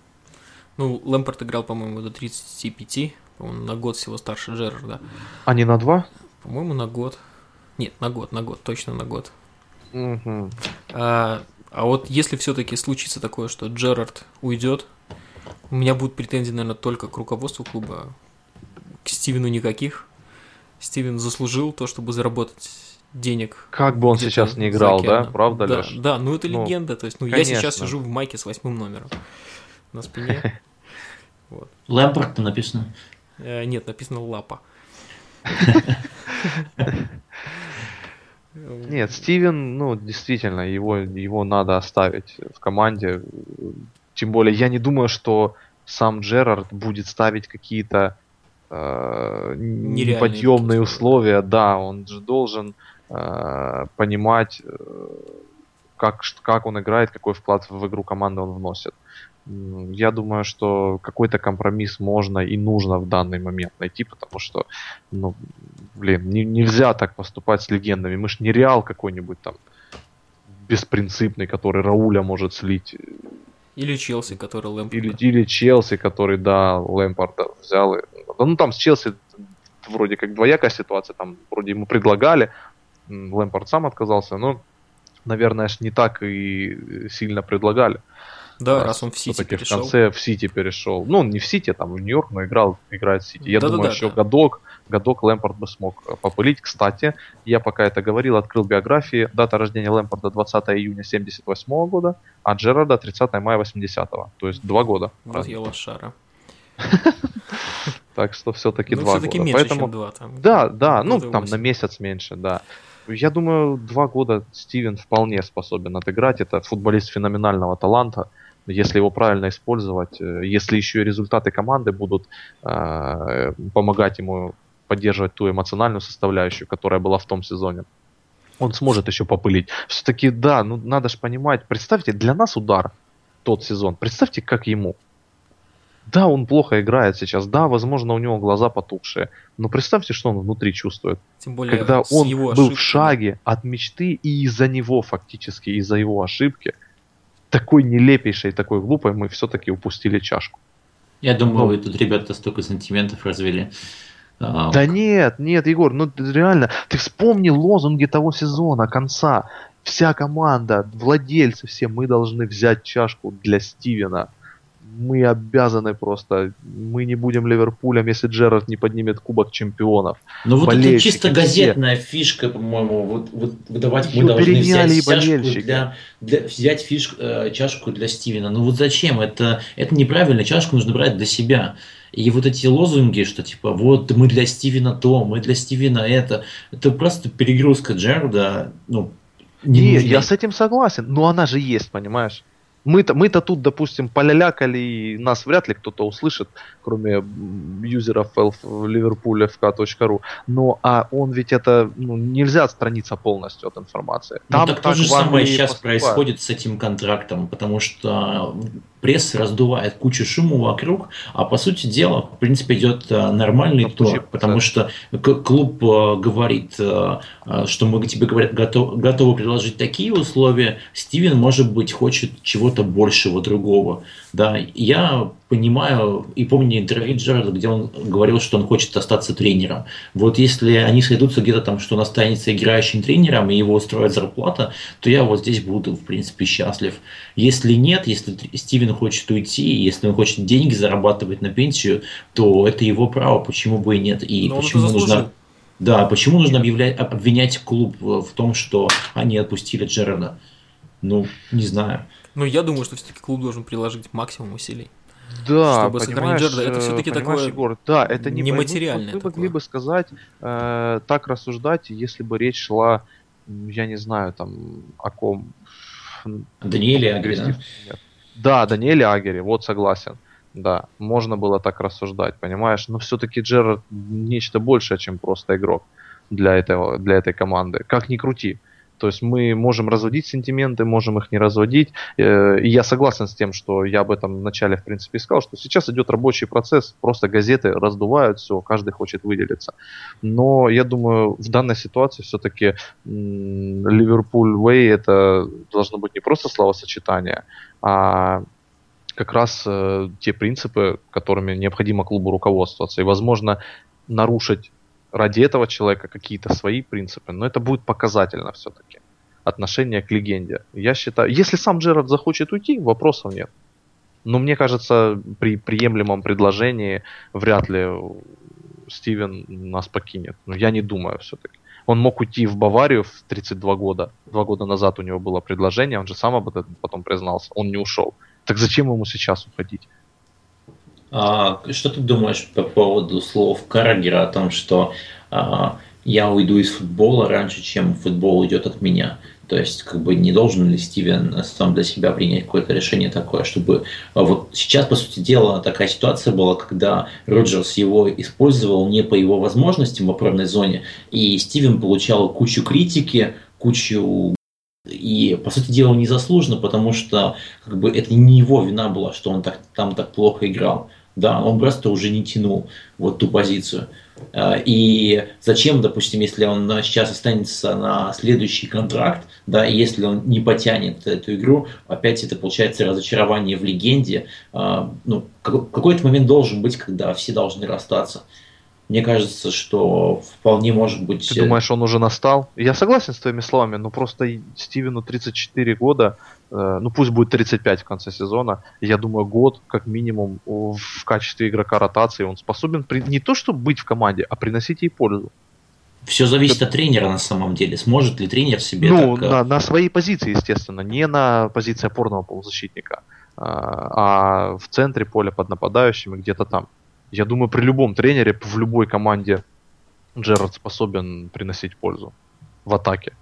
Ну, Лэмпорт играл, по-моему, до 35, по-моему, на год всего старше Джерарда. А не на два? По-моему, на год. Нет, на год, на год, точно на год. Мгм. А, а вот если все-таки случится такое, что Джерард уйдет, у меня будут претензии, наверное, только к руководству клуба. К Стивену никаких. Стивен заслужил то, чтобы заработать денег. Как бы он сейчас не играл, да? Правда, да, Леш? Да, ну это Ну, легенда. То есть, ну я сейчас конечно. сижу в майке с восьмым номером на спине. Вот. Лэмпорт написано. Э, Нет, написано лапа. Нет, Стивен, ну, действительно, его, его надо оставить в команде. Тем более, я не думаю, что сам Джерард будет ставить какие-то э, неподъемные условия. Да, он же должен э, понимать, э, как, как он играет, какой вклад в игру команды он вносит. Я думаю, что какой-то компромисс можно и нужно в данный момент найти, потому что, ну, блин, не- нельзя так поступать с легендами. Мы ж не Реал какой-нибудь там беспринципный, который Рауля может слить. Или Челси, который Лэмпорда. Или, или Челси, который, да, Лэмпорда взял. и- Ну, там с Челси вроде как двоякая ситуация, там вроде ему предлагали, Лэмпорд сам отказался, но, наверное, ж не так и сильно предлагали. Да, раз он в Сити Все-таки в перешел. конце в Сити перешел. Ну, он не в Сити, там в Нью-Йорк, но играл, играет в Сити. Я Да-да-да, думаю, еще да. годок, годок Лэмпорд бы смог э, попылить. Кстати, я пока это говорил, открыл биографии. Дата рождения Лэмпорда 20 июня 78 года, а Джерарда 30 мая 80 То есть два года. Вот разница. я лошара. Так что все-таки Ну, два все-таки года. меньше, Поэтому... чем два. Там. Да, да, ну там на месяц меньше, да. Я думаю, два года Стивен вполне способен отыграть. Это футболист феноменального таланта. Если его правильно использовать, э, если еще и результаты команды будут э, помогать ему поддерживать ту эмоциональную составляющую, которая была в том сезоне, он сможет еще попылить. Все-таки, да, ну надо же понимать. Представьте, для нас удар тот сезон. Представьте, как ему. Да, он плохо играет сейчас. Да, возможно, у него глаза потухшие. Но представьте, что он внутри чувствует. Тем более Когда он его был ошибками. в шаге от мечты и из-за него фактически, из-за его ошибки, такой нелепейшей, такой глупой, мы все-таки упустили чашку. Я думаю, Ну. вы тут ребята столько сантиментов развели. А, да нет, нет, Егор, ну реально, ты вспомни лозунги того сезона, конца. Вся команда, владельцы все, мы должны взять чашку для Стивена мы обязаны просто, мы не будем Ливерпулем, если Джерард не поднимет Кубок Чемпионов. Ну вот это чисто газетная все. фишка, по-моему, вот, вот выдавать мы должны взять чашку для, для, взять фиш, э, чашку для Стивена. Ну вот зачем? Это, это неправильно, чашку нужно брать для себя. И вот эти лозунги, что типа вот мы для Стивена то, мы для Стивена это, это просто перегрузка Джерарда, ну, не Нет, я с этим согласен, но она же есть, понимаешь? Мы-то, мы-то тут, допустим, полялякали, и нас вряд ли кто-то услышит, кроме юзеров Ливерпуля fk.ru. Но а он ведь это, ну, нельзя отстраниться полностью от информации. Ну, Там ну, так, так то же самое сейчас поступает. происходит с этим контрактом, потому что пресса раздувает кучу шума вокруг, а по сути дела, в принципе, идет э, нормальный тур, потому что клуб э, говорит, э, что мы тебе говорят, готов, готовы предложить такие условия, Стивен, может быть, хочет чего-то большего другого. Да, я понимаю и помню интервью Джерарда, где он говорил, что он хочет остаться тренером. Вот если они сойдутся где-то там, что он останется играющим тренером и его устроит зарплата, то я вот здесь буду, в принципе, счастлив. Если нет, если Стивен хочет уйти, если он хочет деньги зарабатывать на пенсию, то это его право, почему бы и нет. И Но почему нужно... Да, почему нужно объявлять, обвинять клуб в том, что они отпустили Джерарда? Ну, не знаю. Ну, я думаю, что все-таки клуб должен приложить максимум усилий. Да, чтобы сохранить Джерда. Это все-таки такое Егор, да, это не нематериальное. Мы, мы могли бы сказать, э, так рассуждать, если бы речь шла, я не знаю, там, о ком. Даниэле Агере, да? Да, Даниэле Агере, вот согласен. Да, можно было так рассуждать, понимаешь? Но все-таки Джерард нечто большее, чем просто игрок для, этого, для этой команды. Как ни крути. То есть мы можем разводить сентименты, можем их не разводить. Э, и я согласен с тем, что я об этом вначале, в принципе, сказал, что сейчас идет рабочий процесс, просто газеты раздувают все, каждый хочет выделиться. Но я думаю, в данной ситуации все-таки Ливерпуль Way это должно быть не просто словосочетание, а как раз э, те принципы, которыми необходимо клубу руководствоваться. И, возможно, нарушить ради этого человека какие-то свои принципы, но это будет показательно все-таки. Отношение к легенде. Я считаю, если сам Джерард захочет уйти, вопросов нет. Но мне кажется, при приемлемом предложении вряд ли Стивен нас покинет. Но я не думаю все-таки. Он мог уйти в Баварию в 32 года. Два года назад у него было предложение, он же сам об этом потом признался. Он не ушел. Так зачем ему сейчас уходить? А, что ты думаешь по поводу слов Карагера о том, что а, я уйду из футбола раньше, чем футбол уйдет от меня? То есть, как бы не должен ли Стивен сам для себя принять какое-то решение такое, чтобы а, вот сейчас, по сути дела, такая ситуация была, когда Роджерс его использовал не по его возможностям в опорной зоне, и Стивен получал кучу критики, кучу и, по сути дела, незаслуженно, потому что как бы, это не его вина была, что он так, там так плохо играл. Да, он просто уже не тянул вот ту позицию. А, и зачем, допустим, если он сейчас останется на следующий контракт, да, и если он не потянет эту игру, опять это получается разочарование в легенде. А, ну, какой-то момент должен быть, когда все должны расстаться. Мне кажется, что вполне может быть... Ты думаешь, он уже настал? Я согласен с твоими словами, но просто Стивену 34 года, э, ну пусть будет 35 в конце сезона, я думаю, год как минимум в качестве игрока ротации он способен при... не то, чтобы быть в команде, а приносить ей пользу. Все зависит от тренера на самом деле. Сможет ли тренер себе Ну, так... Э, на, на своей позиции, естественно, не на позиции опорного полузащитника, а, а в центре поля под нападающими где-то там. Я думаю, при любом тренере, в любой команде Джерард способен приносить пользу в атаке.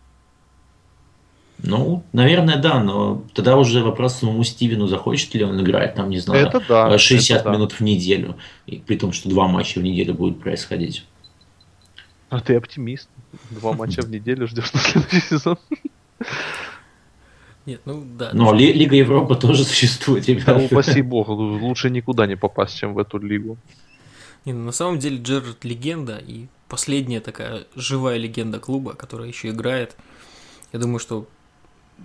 Ну, наверное, да, но тогда уже вопрос самому Стивену, захочет ли он играть, там, не знаю, это да, 60 это минут да. в неделю, и при том, что два матча в неделю будет происходить. А ты оптимист. Два матча в неделю ждешь на следующий сезон. Нет, ну да. Но Ли- Лига Европы тоже существует, ребята. Да, упаси бог, лучше никуда не попасть, чем в эту лигу. Не, ну на самом деле Джерард легенда, и последняя такая живая легенда клуба, которая еще играет. Я думаю, что ну,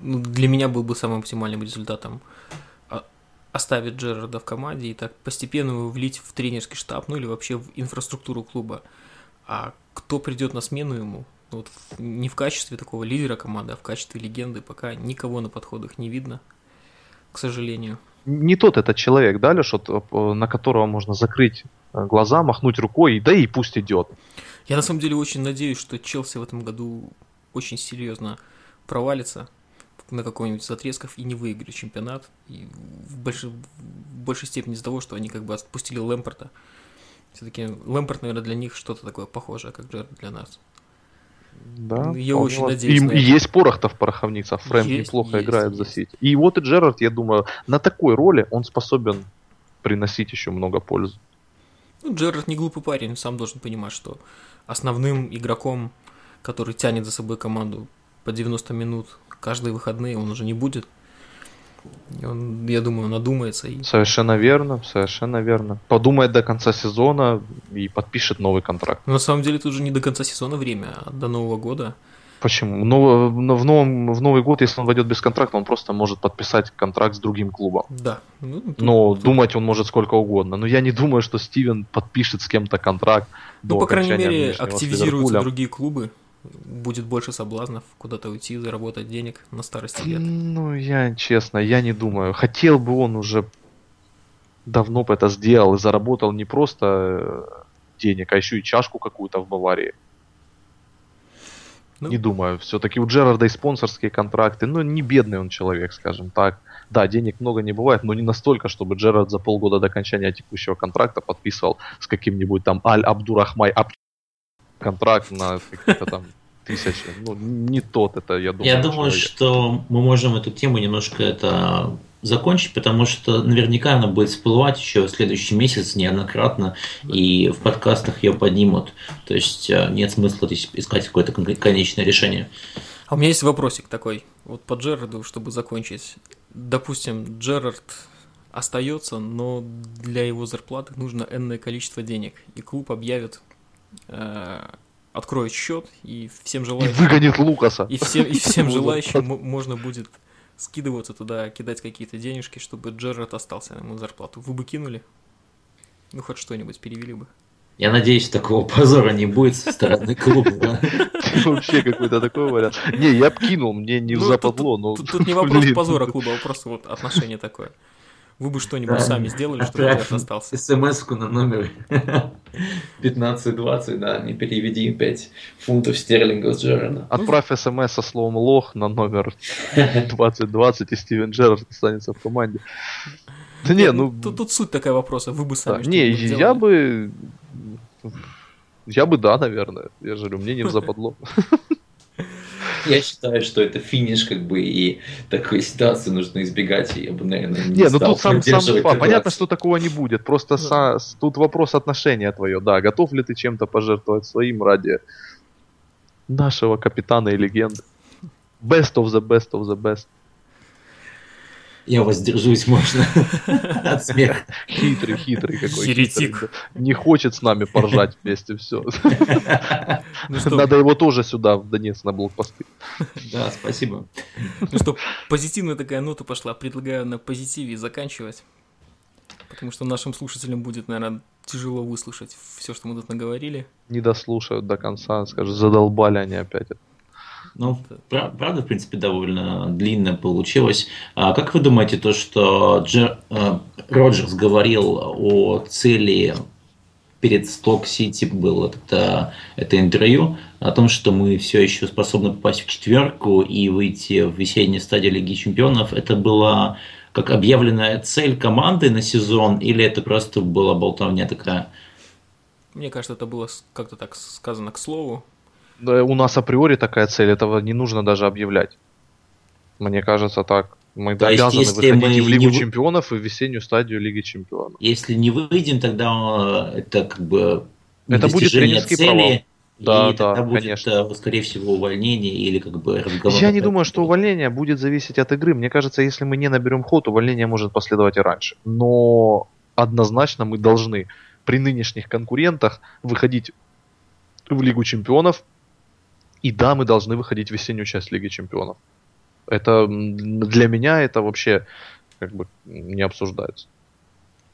для меня был бы самым оптимальным результатом а, оставить Джерарда в команде и так постепенно его влить в тренерский штаб, ну или вообще в инфраструктуру клуба. А кто придет на смену ему? Вот не в качестве такого лидера команды, а в качестве легенды пока никого на подходах не видно, к сожалению. Не тот этот человек, да, Леш, на которого можно закрыть э, глаза, махнуть рукой, да и пусть идет. Я на самом деле очень надеюсь, что Челси в этом году очень серьезно провалится на какой-нибудь из отрезков и не выиграет чемпионат. И в, больш... в большей степени из-за того, что они как бы отпустили Лэмпорта. Все-таки Лэмпорт, наверное, для них что-то такое похожее, как Джерард для нас. Да, я очень вас... надеюсь. И, и есть порох-то в пороховницах. Фрэнк есть, неплохо есть, играет есть. за Сити. И вот и Джерард, я думаю, на такой роли он способен приносить еще много пользы. Ну, Джерард не глупый парень, сам должен понимать, что основным игроком, который тянет за собой команду по 90 минут каждые выходные, он уже не будет. Он, я думаю, надумается. И... Совершенно верно, совершенно верно. Подумает до конца сезона и подпишет новый контракт. Но на самом деле тут уже не до конца сезона время, а до Нового года. Почему? Но в, новом, в Новый год, если он войдет без контракта, он просто может подписать контракт с другим клубом. Да. Ну, тут, Но тут... думать он может сколько угодно. Но я не думаю, что Стивен подпишет с кем-то контракт. Ну, по крайней мере, активизируются другие клубы будет больше соблазнов куда-то уйти, заработать денег на старости лет? Ну, я честно, я не думаю. Хотел бы он уже давно бы это сделал и заработал не просто э, денег, а еще и чашку какую-то в Баварии. Ну, не думаю. Все-таки у Джерарда и спонсорские контракты. Ну, не бедный он человек, скажем так. Да, денег много не бывает, но не настолько, чтобы Джерард за полгода до окончания текущего контракта подписывал с каким-нибудь там Аль Абдурахмай Аб контракт на какие-то там тысячи. Ну, не тот это, я думаю. Я думаю, человек. что мы можем эту тему немножко это закончить, потому что наверняка она будет всплывать еще в следующий месяц неоднократно, и в подкастах ее поднимут. То есть э, нет смысла искать какое-то конечное решение. А у меня есть вопросик такой, вот по Джерарду, чтобы закончить. Допустим, Джерард остается, но для его зарплаты нужно энное количество денег, и клуб объявит откроет счет и всем желающим... И выгонит Лукаса. И всем, и всем желающим можно будет скидываться туда, кидать какие-то денежки, чтобы Джерард остался на ему зарплату. Вы бы кинули? Ну, хоть что-нибудь перевели бы. Я надеюсь, такого позора не будет со стороны клуба. Вообще какой-то такой вариант. Не, я бы кинул, мне не ну, западло, но... Тут не вопрос позора клуба, а просто вот отношение такое. Вы бы что-нибудь да. сами сделали, чтобы Джерард остался? смс на номер 1520, да, не переведи 5 фунтов стерлингов с Джерарда. Отправь смс со словом лох на номер 2020, и Стивен Джерард останется в команде. Да не, ну... Тут, тут суть такая вопроса, вы бы сами да, Не, я бы... Я бы да, наверное. Я же говорю, мне не западло. Я считаю, что это финиш, как бы, и такой ситуации нужно избегать, и я бы, наверное, не, не ну тут сам, сам факт. Понятно, что такого не будет, просто да. са, тут вопрос отношения твое, да, готов ли ты чем-то пожертвовать своим ради нашего капитана и легенды. Best of the best of the best. Я воздержусь, можно, от смеха. Хитрый, хитрый какой. Хитрый. Не хочет с нами поржать вместе, все. Ну Надо его тоже сюда, в Донецк, на блокпосты. Да, спасибо. Ну что, позитивная такая нота пошла. Предлагаю на позитиве заканчивать. Потому что нашим слушателям будет, наверное, тяжело выслушать все, что мы тут наговорили. Не дослушают до конца, скажут, задолбали они опять. Ну, правда, в принципе, довольно длинно получилось. А как вы думаете, то, что Джер, э, Роджерс говорил о цели перед Сток Сити было это, это интервью о том, что мы все еще способны попасть в четверку и выйти в весеннюю стадию Лиги Чемпионов, это была как объявленная цель команды на сезон, или это просто была болтовня такая? Мне кажется, это было как-то так сказано к слову у нас априори такая цель, этого не нужно даже объявлять. Мне кажется так. Мы То обязаны есть, выходить мы в Лигу не... чемпионов и в весеннюю стадию Лиги чемпионов. Если не выйдем, тогда э, это как бы это будет тренерский цели, провал. Да, и да, будет, конечно. Э, скорее всего, увольнение или как бы разговор. Я не думаю, что увольнение будет зависеть от игры. Мне кажется, если мы не наберем ход, увольнение может последовать и раньше. Но однозначно мы должны при нынешних конкурентах выходить в Лигу чемпионов и да, мы должны выходить в весеннюю часть Лиги Чемпионов. Это для меня это вообще как бы не обсуждается.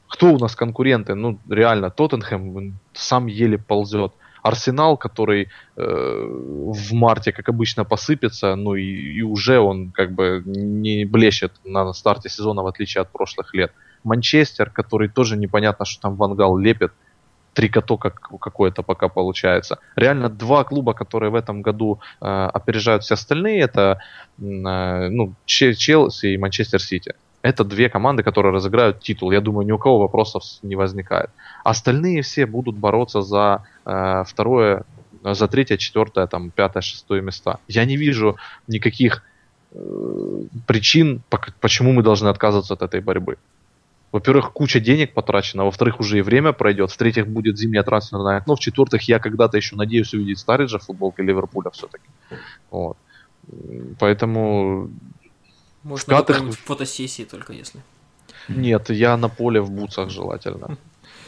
Кто у нас конкуренты? Ну, реально, Тоттенхэм сам еле ползет. Арсенал, который э, в марте, как обычно, посыпется, ну и, и уже он как бы не блещет на старте сезона, в отличие от прошлых лет. Манчестер, который тоже непонятно, что там Вангал лепит, трикото как какое-то пока получается. Реально два клуба, которые в этом году э, опережают все остальные, это э, ну, Челси и Манчестер Сити. Это две команды, которые разыграют титул. Я думаю, ни у кого вопросов не возникает. Остальные все будут бороться за э, второе, за третье, четвертое, там, пятое, шестое места. Я не вижу никаких э, причин, почему мы должны отказываться от этой борьбы. Во-первых, куча денег потрачена, во-вторых, уже и время пройдет, в-третьих, будет зимняя трансферная окно, в-четвертых, я когда-то еще надеюсь увидеть Стариджа в футболке Ливерпуля все-таки. Вот. Поэтому... Может, на Катах... фотосессии только если. Нет, я на поле в бутсах желательно.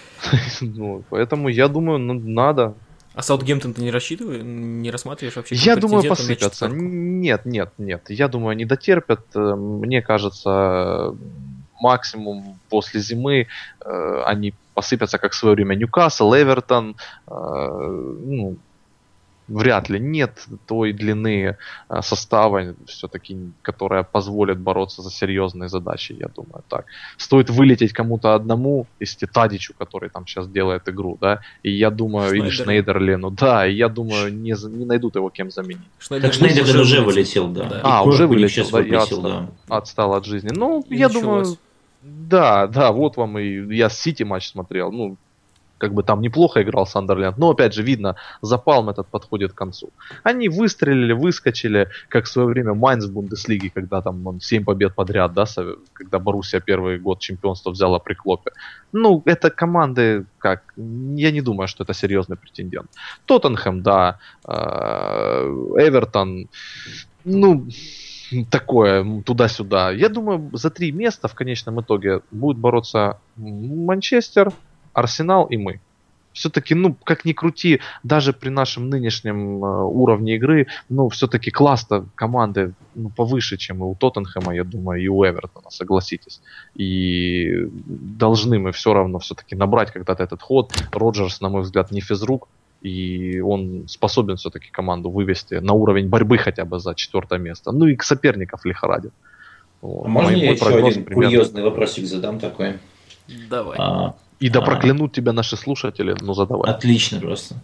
ну, поэтому я думаю, ну, надо. А Саутгемптон ты не рассчитываешь, не рассматриваешь вообще? Я думаю, посыпятся. Нет, нет, нет. Я думаю, они дотерпят. Э, мне кажется, максимум после зимы э, они посыпятся, как в свое время Ньюкасл, Эвертон, э, ну, вряд ли нет той длины э, состава, все-таки, которая позволит бороться за серьезные задачи, я думаю, так. Стоит вылететь кому-то одному, если Тадичу, который там сейчас делает игру, да, и я думаю, Шнайдер. или Шнейдерлену, да, и я думаю, не, не найдут его кем заменить. Шнайдер, Шнейдер уже, уже вылетел, да. да. А, уже вылетел, да, я отстал, да. отстал от жизни. Ну, и я думаю, да, да, вот вам и я с Сити матч смотрел. Ну, как бы там неплохо играл Сандерленд, но опять же видно, запал этот подходит к концу. Они выстрелили, выскочили, как в свое время Майнц в Бундеслиге, когда там он 7 побед подряд, да, когда Боруссия первый год чемпионства взяла при Клопе. Ну, это команды, как, я не думаю, что это серьезный претендент. Тоттенхэм, да, э, Эвертон, ну, такое туда-сюда. Я думаю, за три места в конечном итоге будет бороться Манчестер, Арсенал и мы. Все-таки, ну, как ни крути, даже при нашем нынешнем э, уровне игры, ну, все-таки класс-то команды ну, повыше, чем и у Тоттенхэма, я думаю, и у Эвертона, согласитесь. И должны мы все равно все-таки набрать когда-то этот ход. Роджерс, на мой взгляд, не физрук, и он способен все-таки команду вывести на уровень борьбы хотя бы за четвертое место. Ну и к соперников лихорадит. Вот. А можно мой, я мой еще один примерно... курьезный вопросик задам такой? Давай. А, и да а... проклянут тебя наши слушатели, ну задавай. Отлично просто.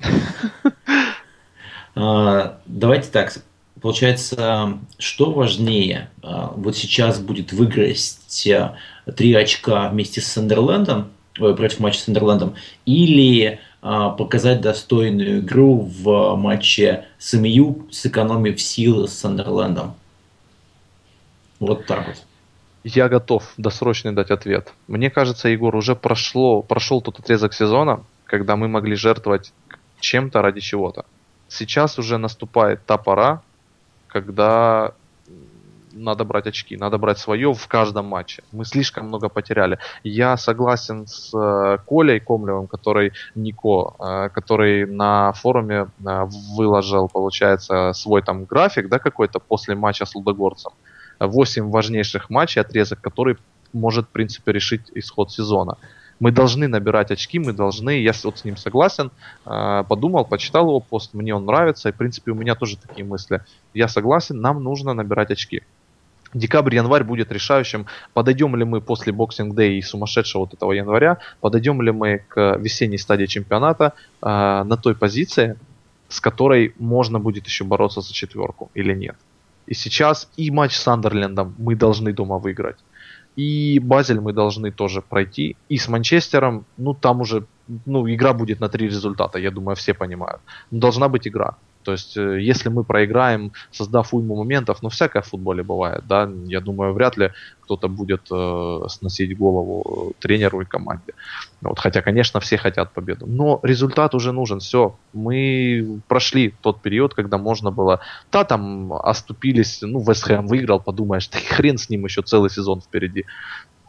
А, давайте так, Получается, что важнее? А, вот сейчас будет выиграть три очка вместе с Сандерлендом, против матча с Сандерлендом, или показать достойную игру в матче с МЮ, сэкономив силы с Сандерлендом. Вот так вот. Я готов досрочно дать ответ. Мне кажется, Егор, уже прошло, прошел тот отрезок сезона, когда мы могли жертвовать чем-то ради чего-то. Сейчас уже наступает та пора, когда надо брать очки, надо брать свое в каждом матче. Мы слишком много потеряли. Я согласен с э, Колей Комлевым, который Нико, э, который на форуме э, выложил, получается, свой там график, да, какой-то после матча с Лудогорцем. Восемь важнейших матчей, отрезок, который может, в принципе, решить исход сезона. Мы должны набирать очки, мы должны, я вот с ним согласен, подумал, почитал его пост, мне он нравится, и, в принципе, у меня тоже такие мысли. Я согласен, нам нужно набирать очки. Декабрь-январь будет решающим, подойдем ли мы после Boxing Day и сумасшедшего вот этого января, подойдем ли мы к весенней стадии чемпионата э, на той позиции, с которой можно будет еще бороться за четверку или нет. И сейчас и матч с Андерлендом мы должны дома выиграть. И Базель мы должны тоже пройти. И с Манчестером, ну там уже, ну игра будет на три результата, я думаю, все понимают. Но должна быть игра. То есть, э, если мы проиграем, создав уйму моментов, ну, всякое в футболе бывает, да, я думаю, вряд ли кто-то будет э, сносить голову тренеру и команде. Вот, хотя, конечно, все хотят победу. Но результат уже нужен, все. Мы прошли тот период, когда можно было, да, там, оступились, ну, Вест Хэм выиграл, подумаешь, да хрен с ним еще целый сезон впереди.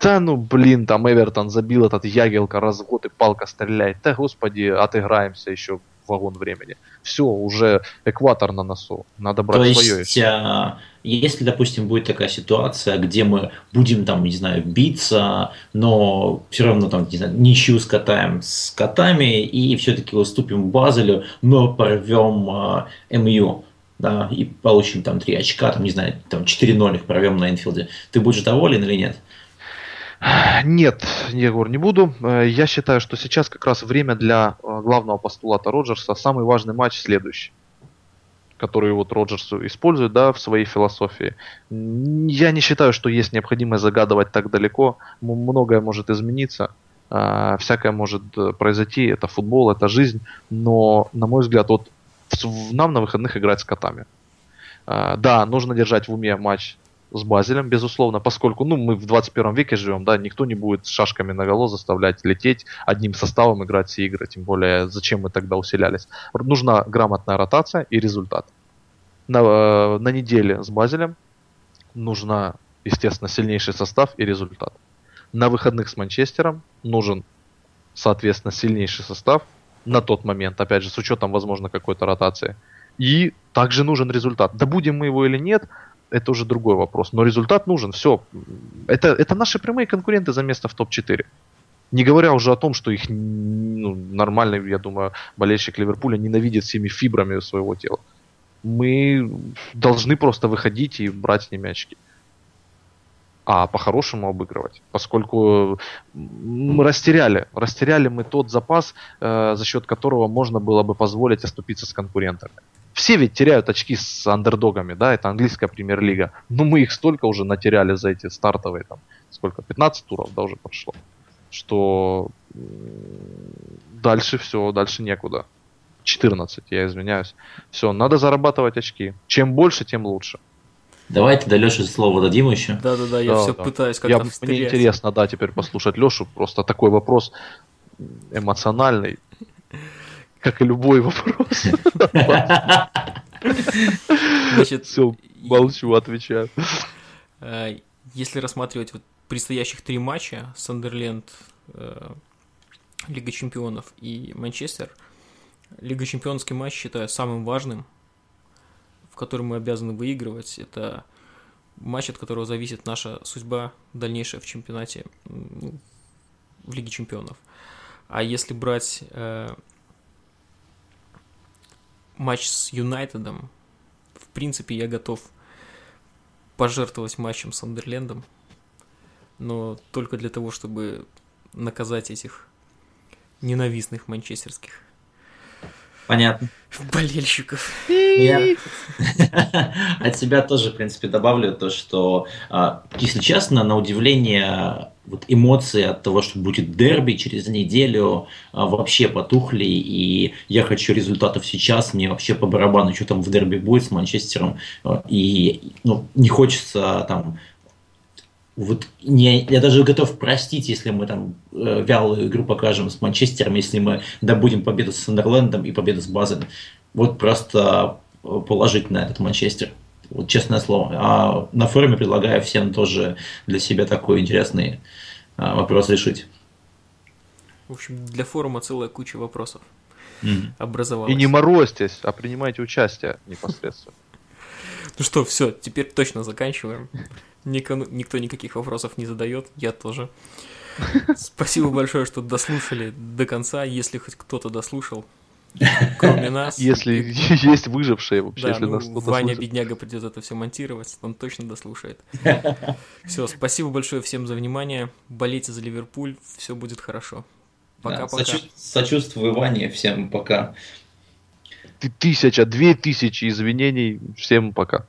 Да ну блин, там Эвертон забил этот Ягелка, развод и палка стреляет. Да господи, отыграемся еще вагон времени. Все, уже экватор на носу. Надо брать То свое. есть, а, если, допустим, будет такая ситуация, где мы будем там, не знаю, биться, но все равно там, не знаю, ничью скатаем с котами и все-таки уступим Базелю, но порвем а, МЮ, да, и получим там 3 очка, там, не знаю, там 4-0 их провем на инфилде. Ты будешь доволен или нет? Нет, Егор, не буду. Э, я считаю, что сейчас как раз время для э, главного постулата Роджерса. Самый важный матч следующий который вот Роджерс использует, да, в своей философии. Я не считаю, что есть необходимость загадывать так далеко. Многое может измениться, а, всякое может э, произойти. Это футбол, это жизнь. Но, на мой взгляд, вот нам на выходных играть с котами. Да, нужно держать в уме матч с Базелем, безусловно, поскольку ну, мы в 21 веке живем, да, никто не будет шашками на голо заставлять лететь, одним составом играть все игры, тем более зачем мы тогда усилялись. Нужна грамотная ротация и результат. На, э, на неделе с Базелем нужна, естественно, сильнейший состав и результат. На выходных с Манчестером нужен, соответственно, сильнейший состав на тот момент, опять же, с учетом, возможно, какой-то ротации. И также нужен результат. Добудем мы его или нет, это уже другой вопрос. Но результат нужен, все. Это, это наши прямые конкуренты за место в топ-4. Не говоря уже о том, что их ну, нормальный, я думаю, болельщик Ливерпуля ненавидит всеми фибрами своего тела. Мы должны просто выходить и брать с ними очки. А по-хорошему обыгрывать. Поскольку мы растеряли. Растеряли мы тот запас, э, за счет которого можно было бы позволить оступиться с конкурентами все ведь теряют очки с андердогами, да, это английская премьер-лига. Но мы их столько уже натеряли за эти стартовые, там, сколько, 15 туров, да, уже прошло, что дальше все, дальше некуда. 14, я извиняюсь. Все, надо зарабатывать очки. Чем больше, тем лучше. Давай тогда Леше слово дадим еще. Да-да-да, я да, все да. пытаюсь как-то я, Мне интересно, да, теперь послушать Лешу. Просто такой вопрос эмоциональный как и любой вопрос. Значит, все, молчу, отвечаю. Э, если рассматривать вот предстоящих три матча, Сандерленд, э, Лига Чемпионов и Манчестер, Лига Чемпионский матч считаю самым важным, в котором мы обязаны выигрывать. Это матч, от которого зависит наша судьба дальнейшая в чемпионате, ну, в Лиге Чемпионов. А если брать э, матч с Юнайтедом, в принципе, я готов пожертвовать матчем с Андерлендом, но только для того, чтобы наказать этих ненавистных манчестерских Понятно. Болельщиков. Я от себя тоже, в принципе, добавлю то, что, а, если честно, на удивление вот эмоции от того, что будет дерби через неделю, а, вообще потухли, и я хочу результатов сейчас, мне вообще по барабану, что там в дерби будет с Манчестером, а, и ну, не хочется там вот не, я даже готов простить, если мы там э, вялую игру покажем с Манчестером, если мы добудем победу с Сандерлендом и победу с Базелем. Вот просто э, положить на этот Манчестер. Вот честное слово. А на форуме предлагаю всем тоже для себя такой интересный а, вопрос решить. В общем, для форума целая куча вопросов mm. образовалась. И не морозьтесь, а принимайте участие непосредственно. Ну что, все, теперь точно заканчиваем. Никто никаких вопросов не задает, я тоже. Спасибо большое, что дослушали до конца, если хоть кто-то дослушал, кроме нас. Если есть выжившие вообще, да, если ну, нас кто-то Ваня слушает. бедняга придет это все монтировать, он точно дослушает. Все, спасибо большое всем за внимание. Болейте за Ливерпуль, все будет хорошо. Пока-пока. Да, сочувствую Ване, всем пока. Тысяча, две тысячи извинений, всем пока.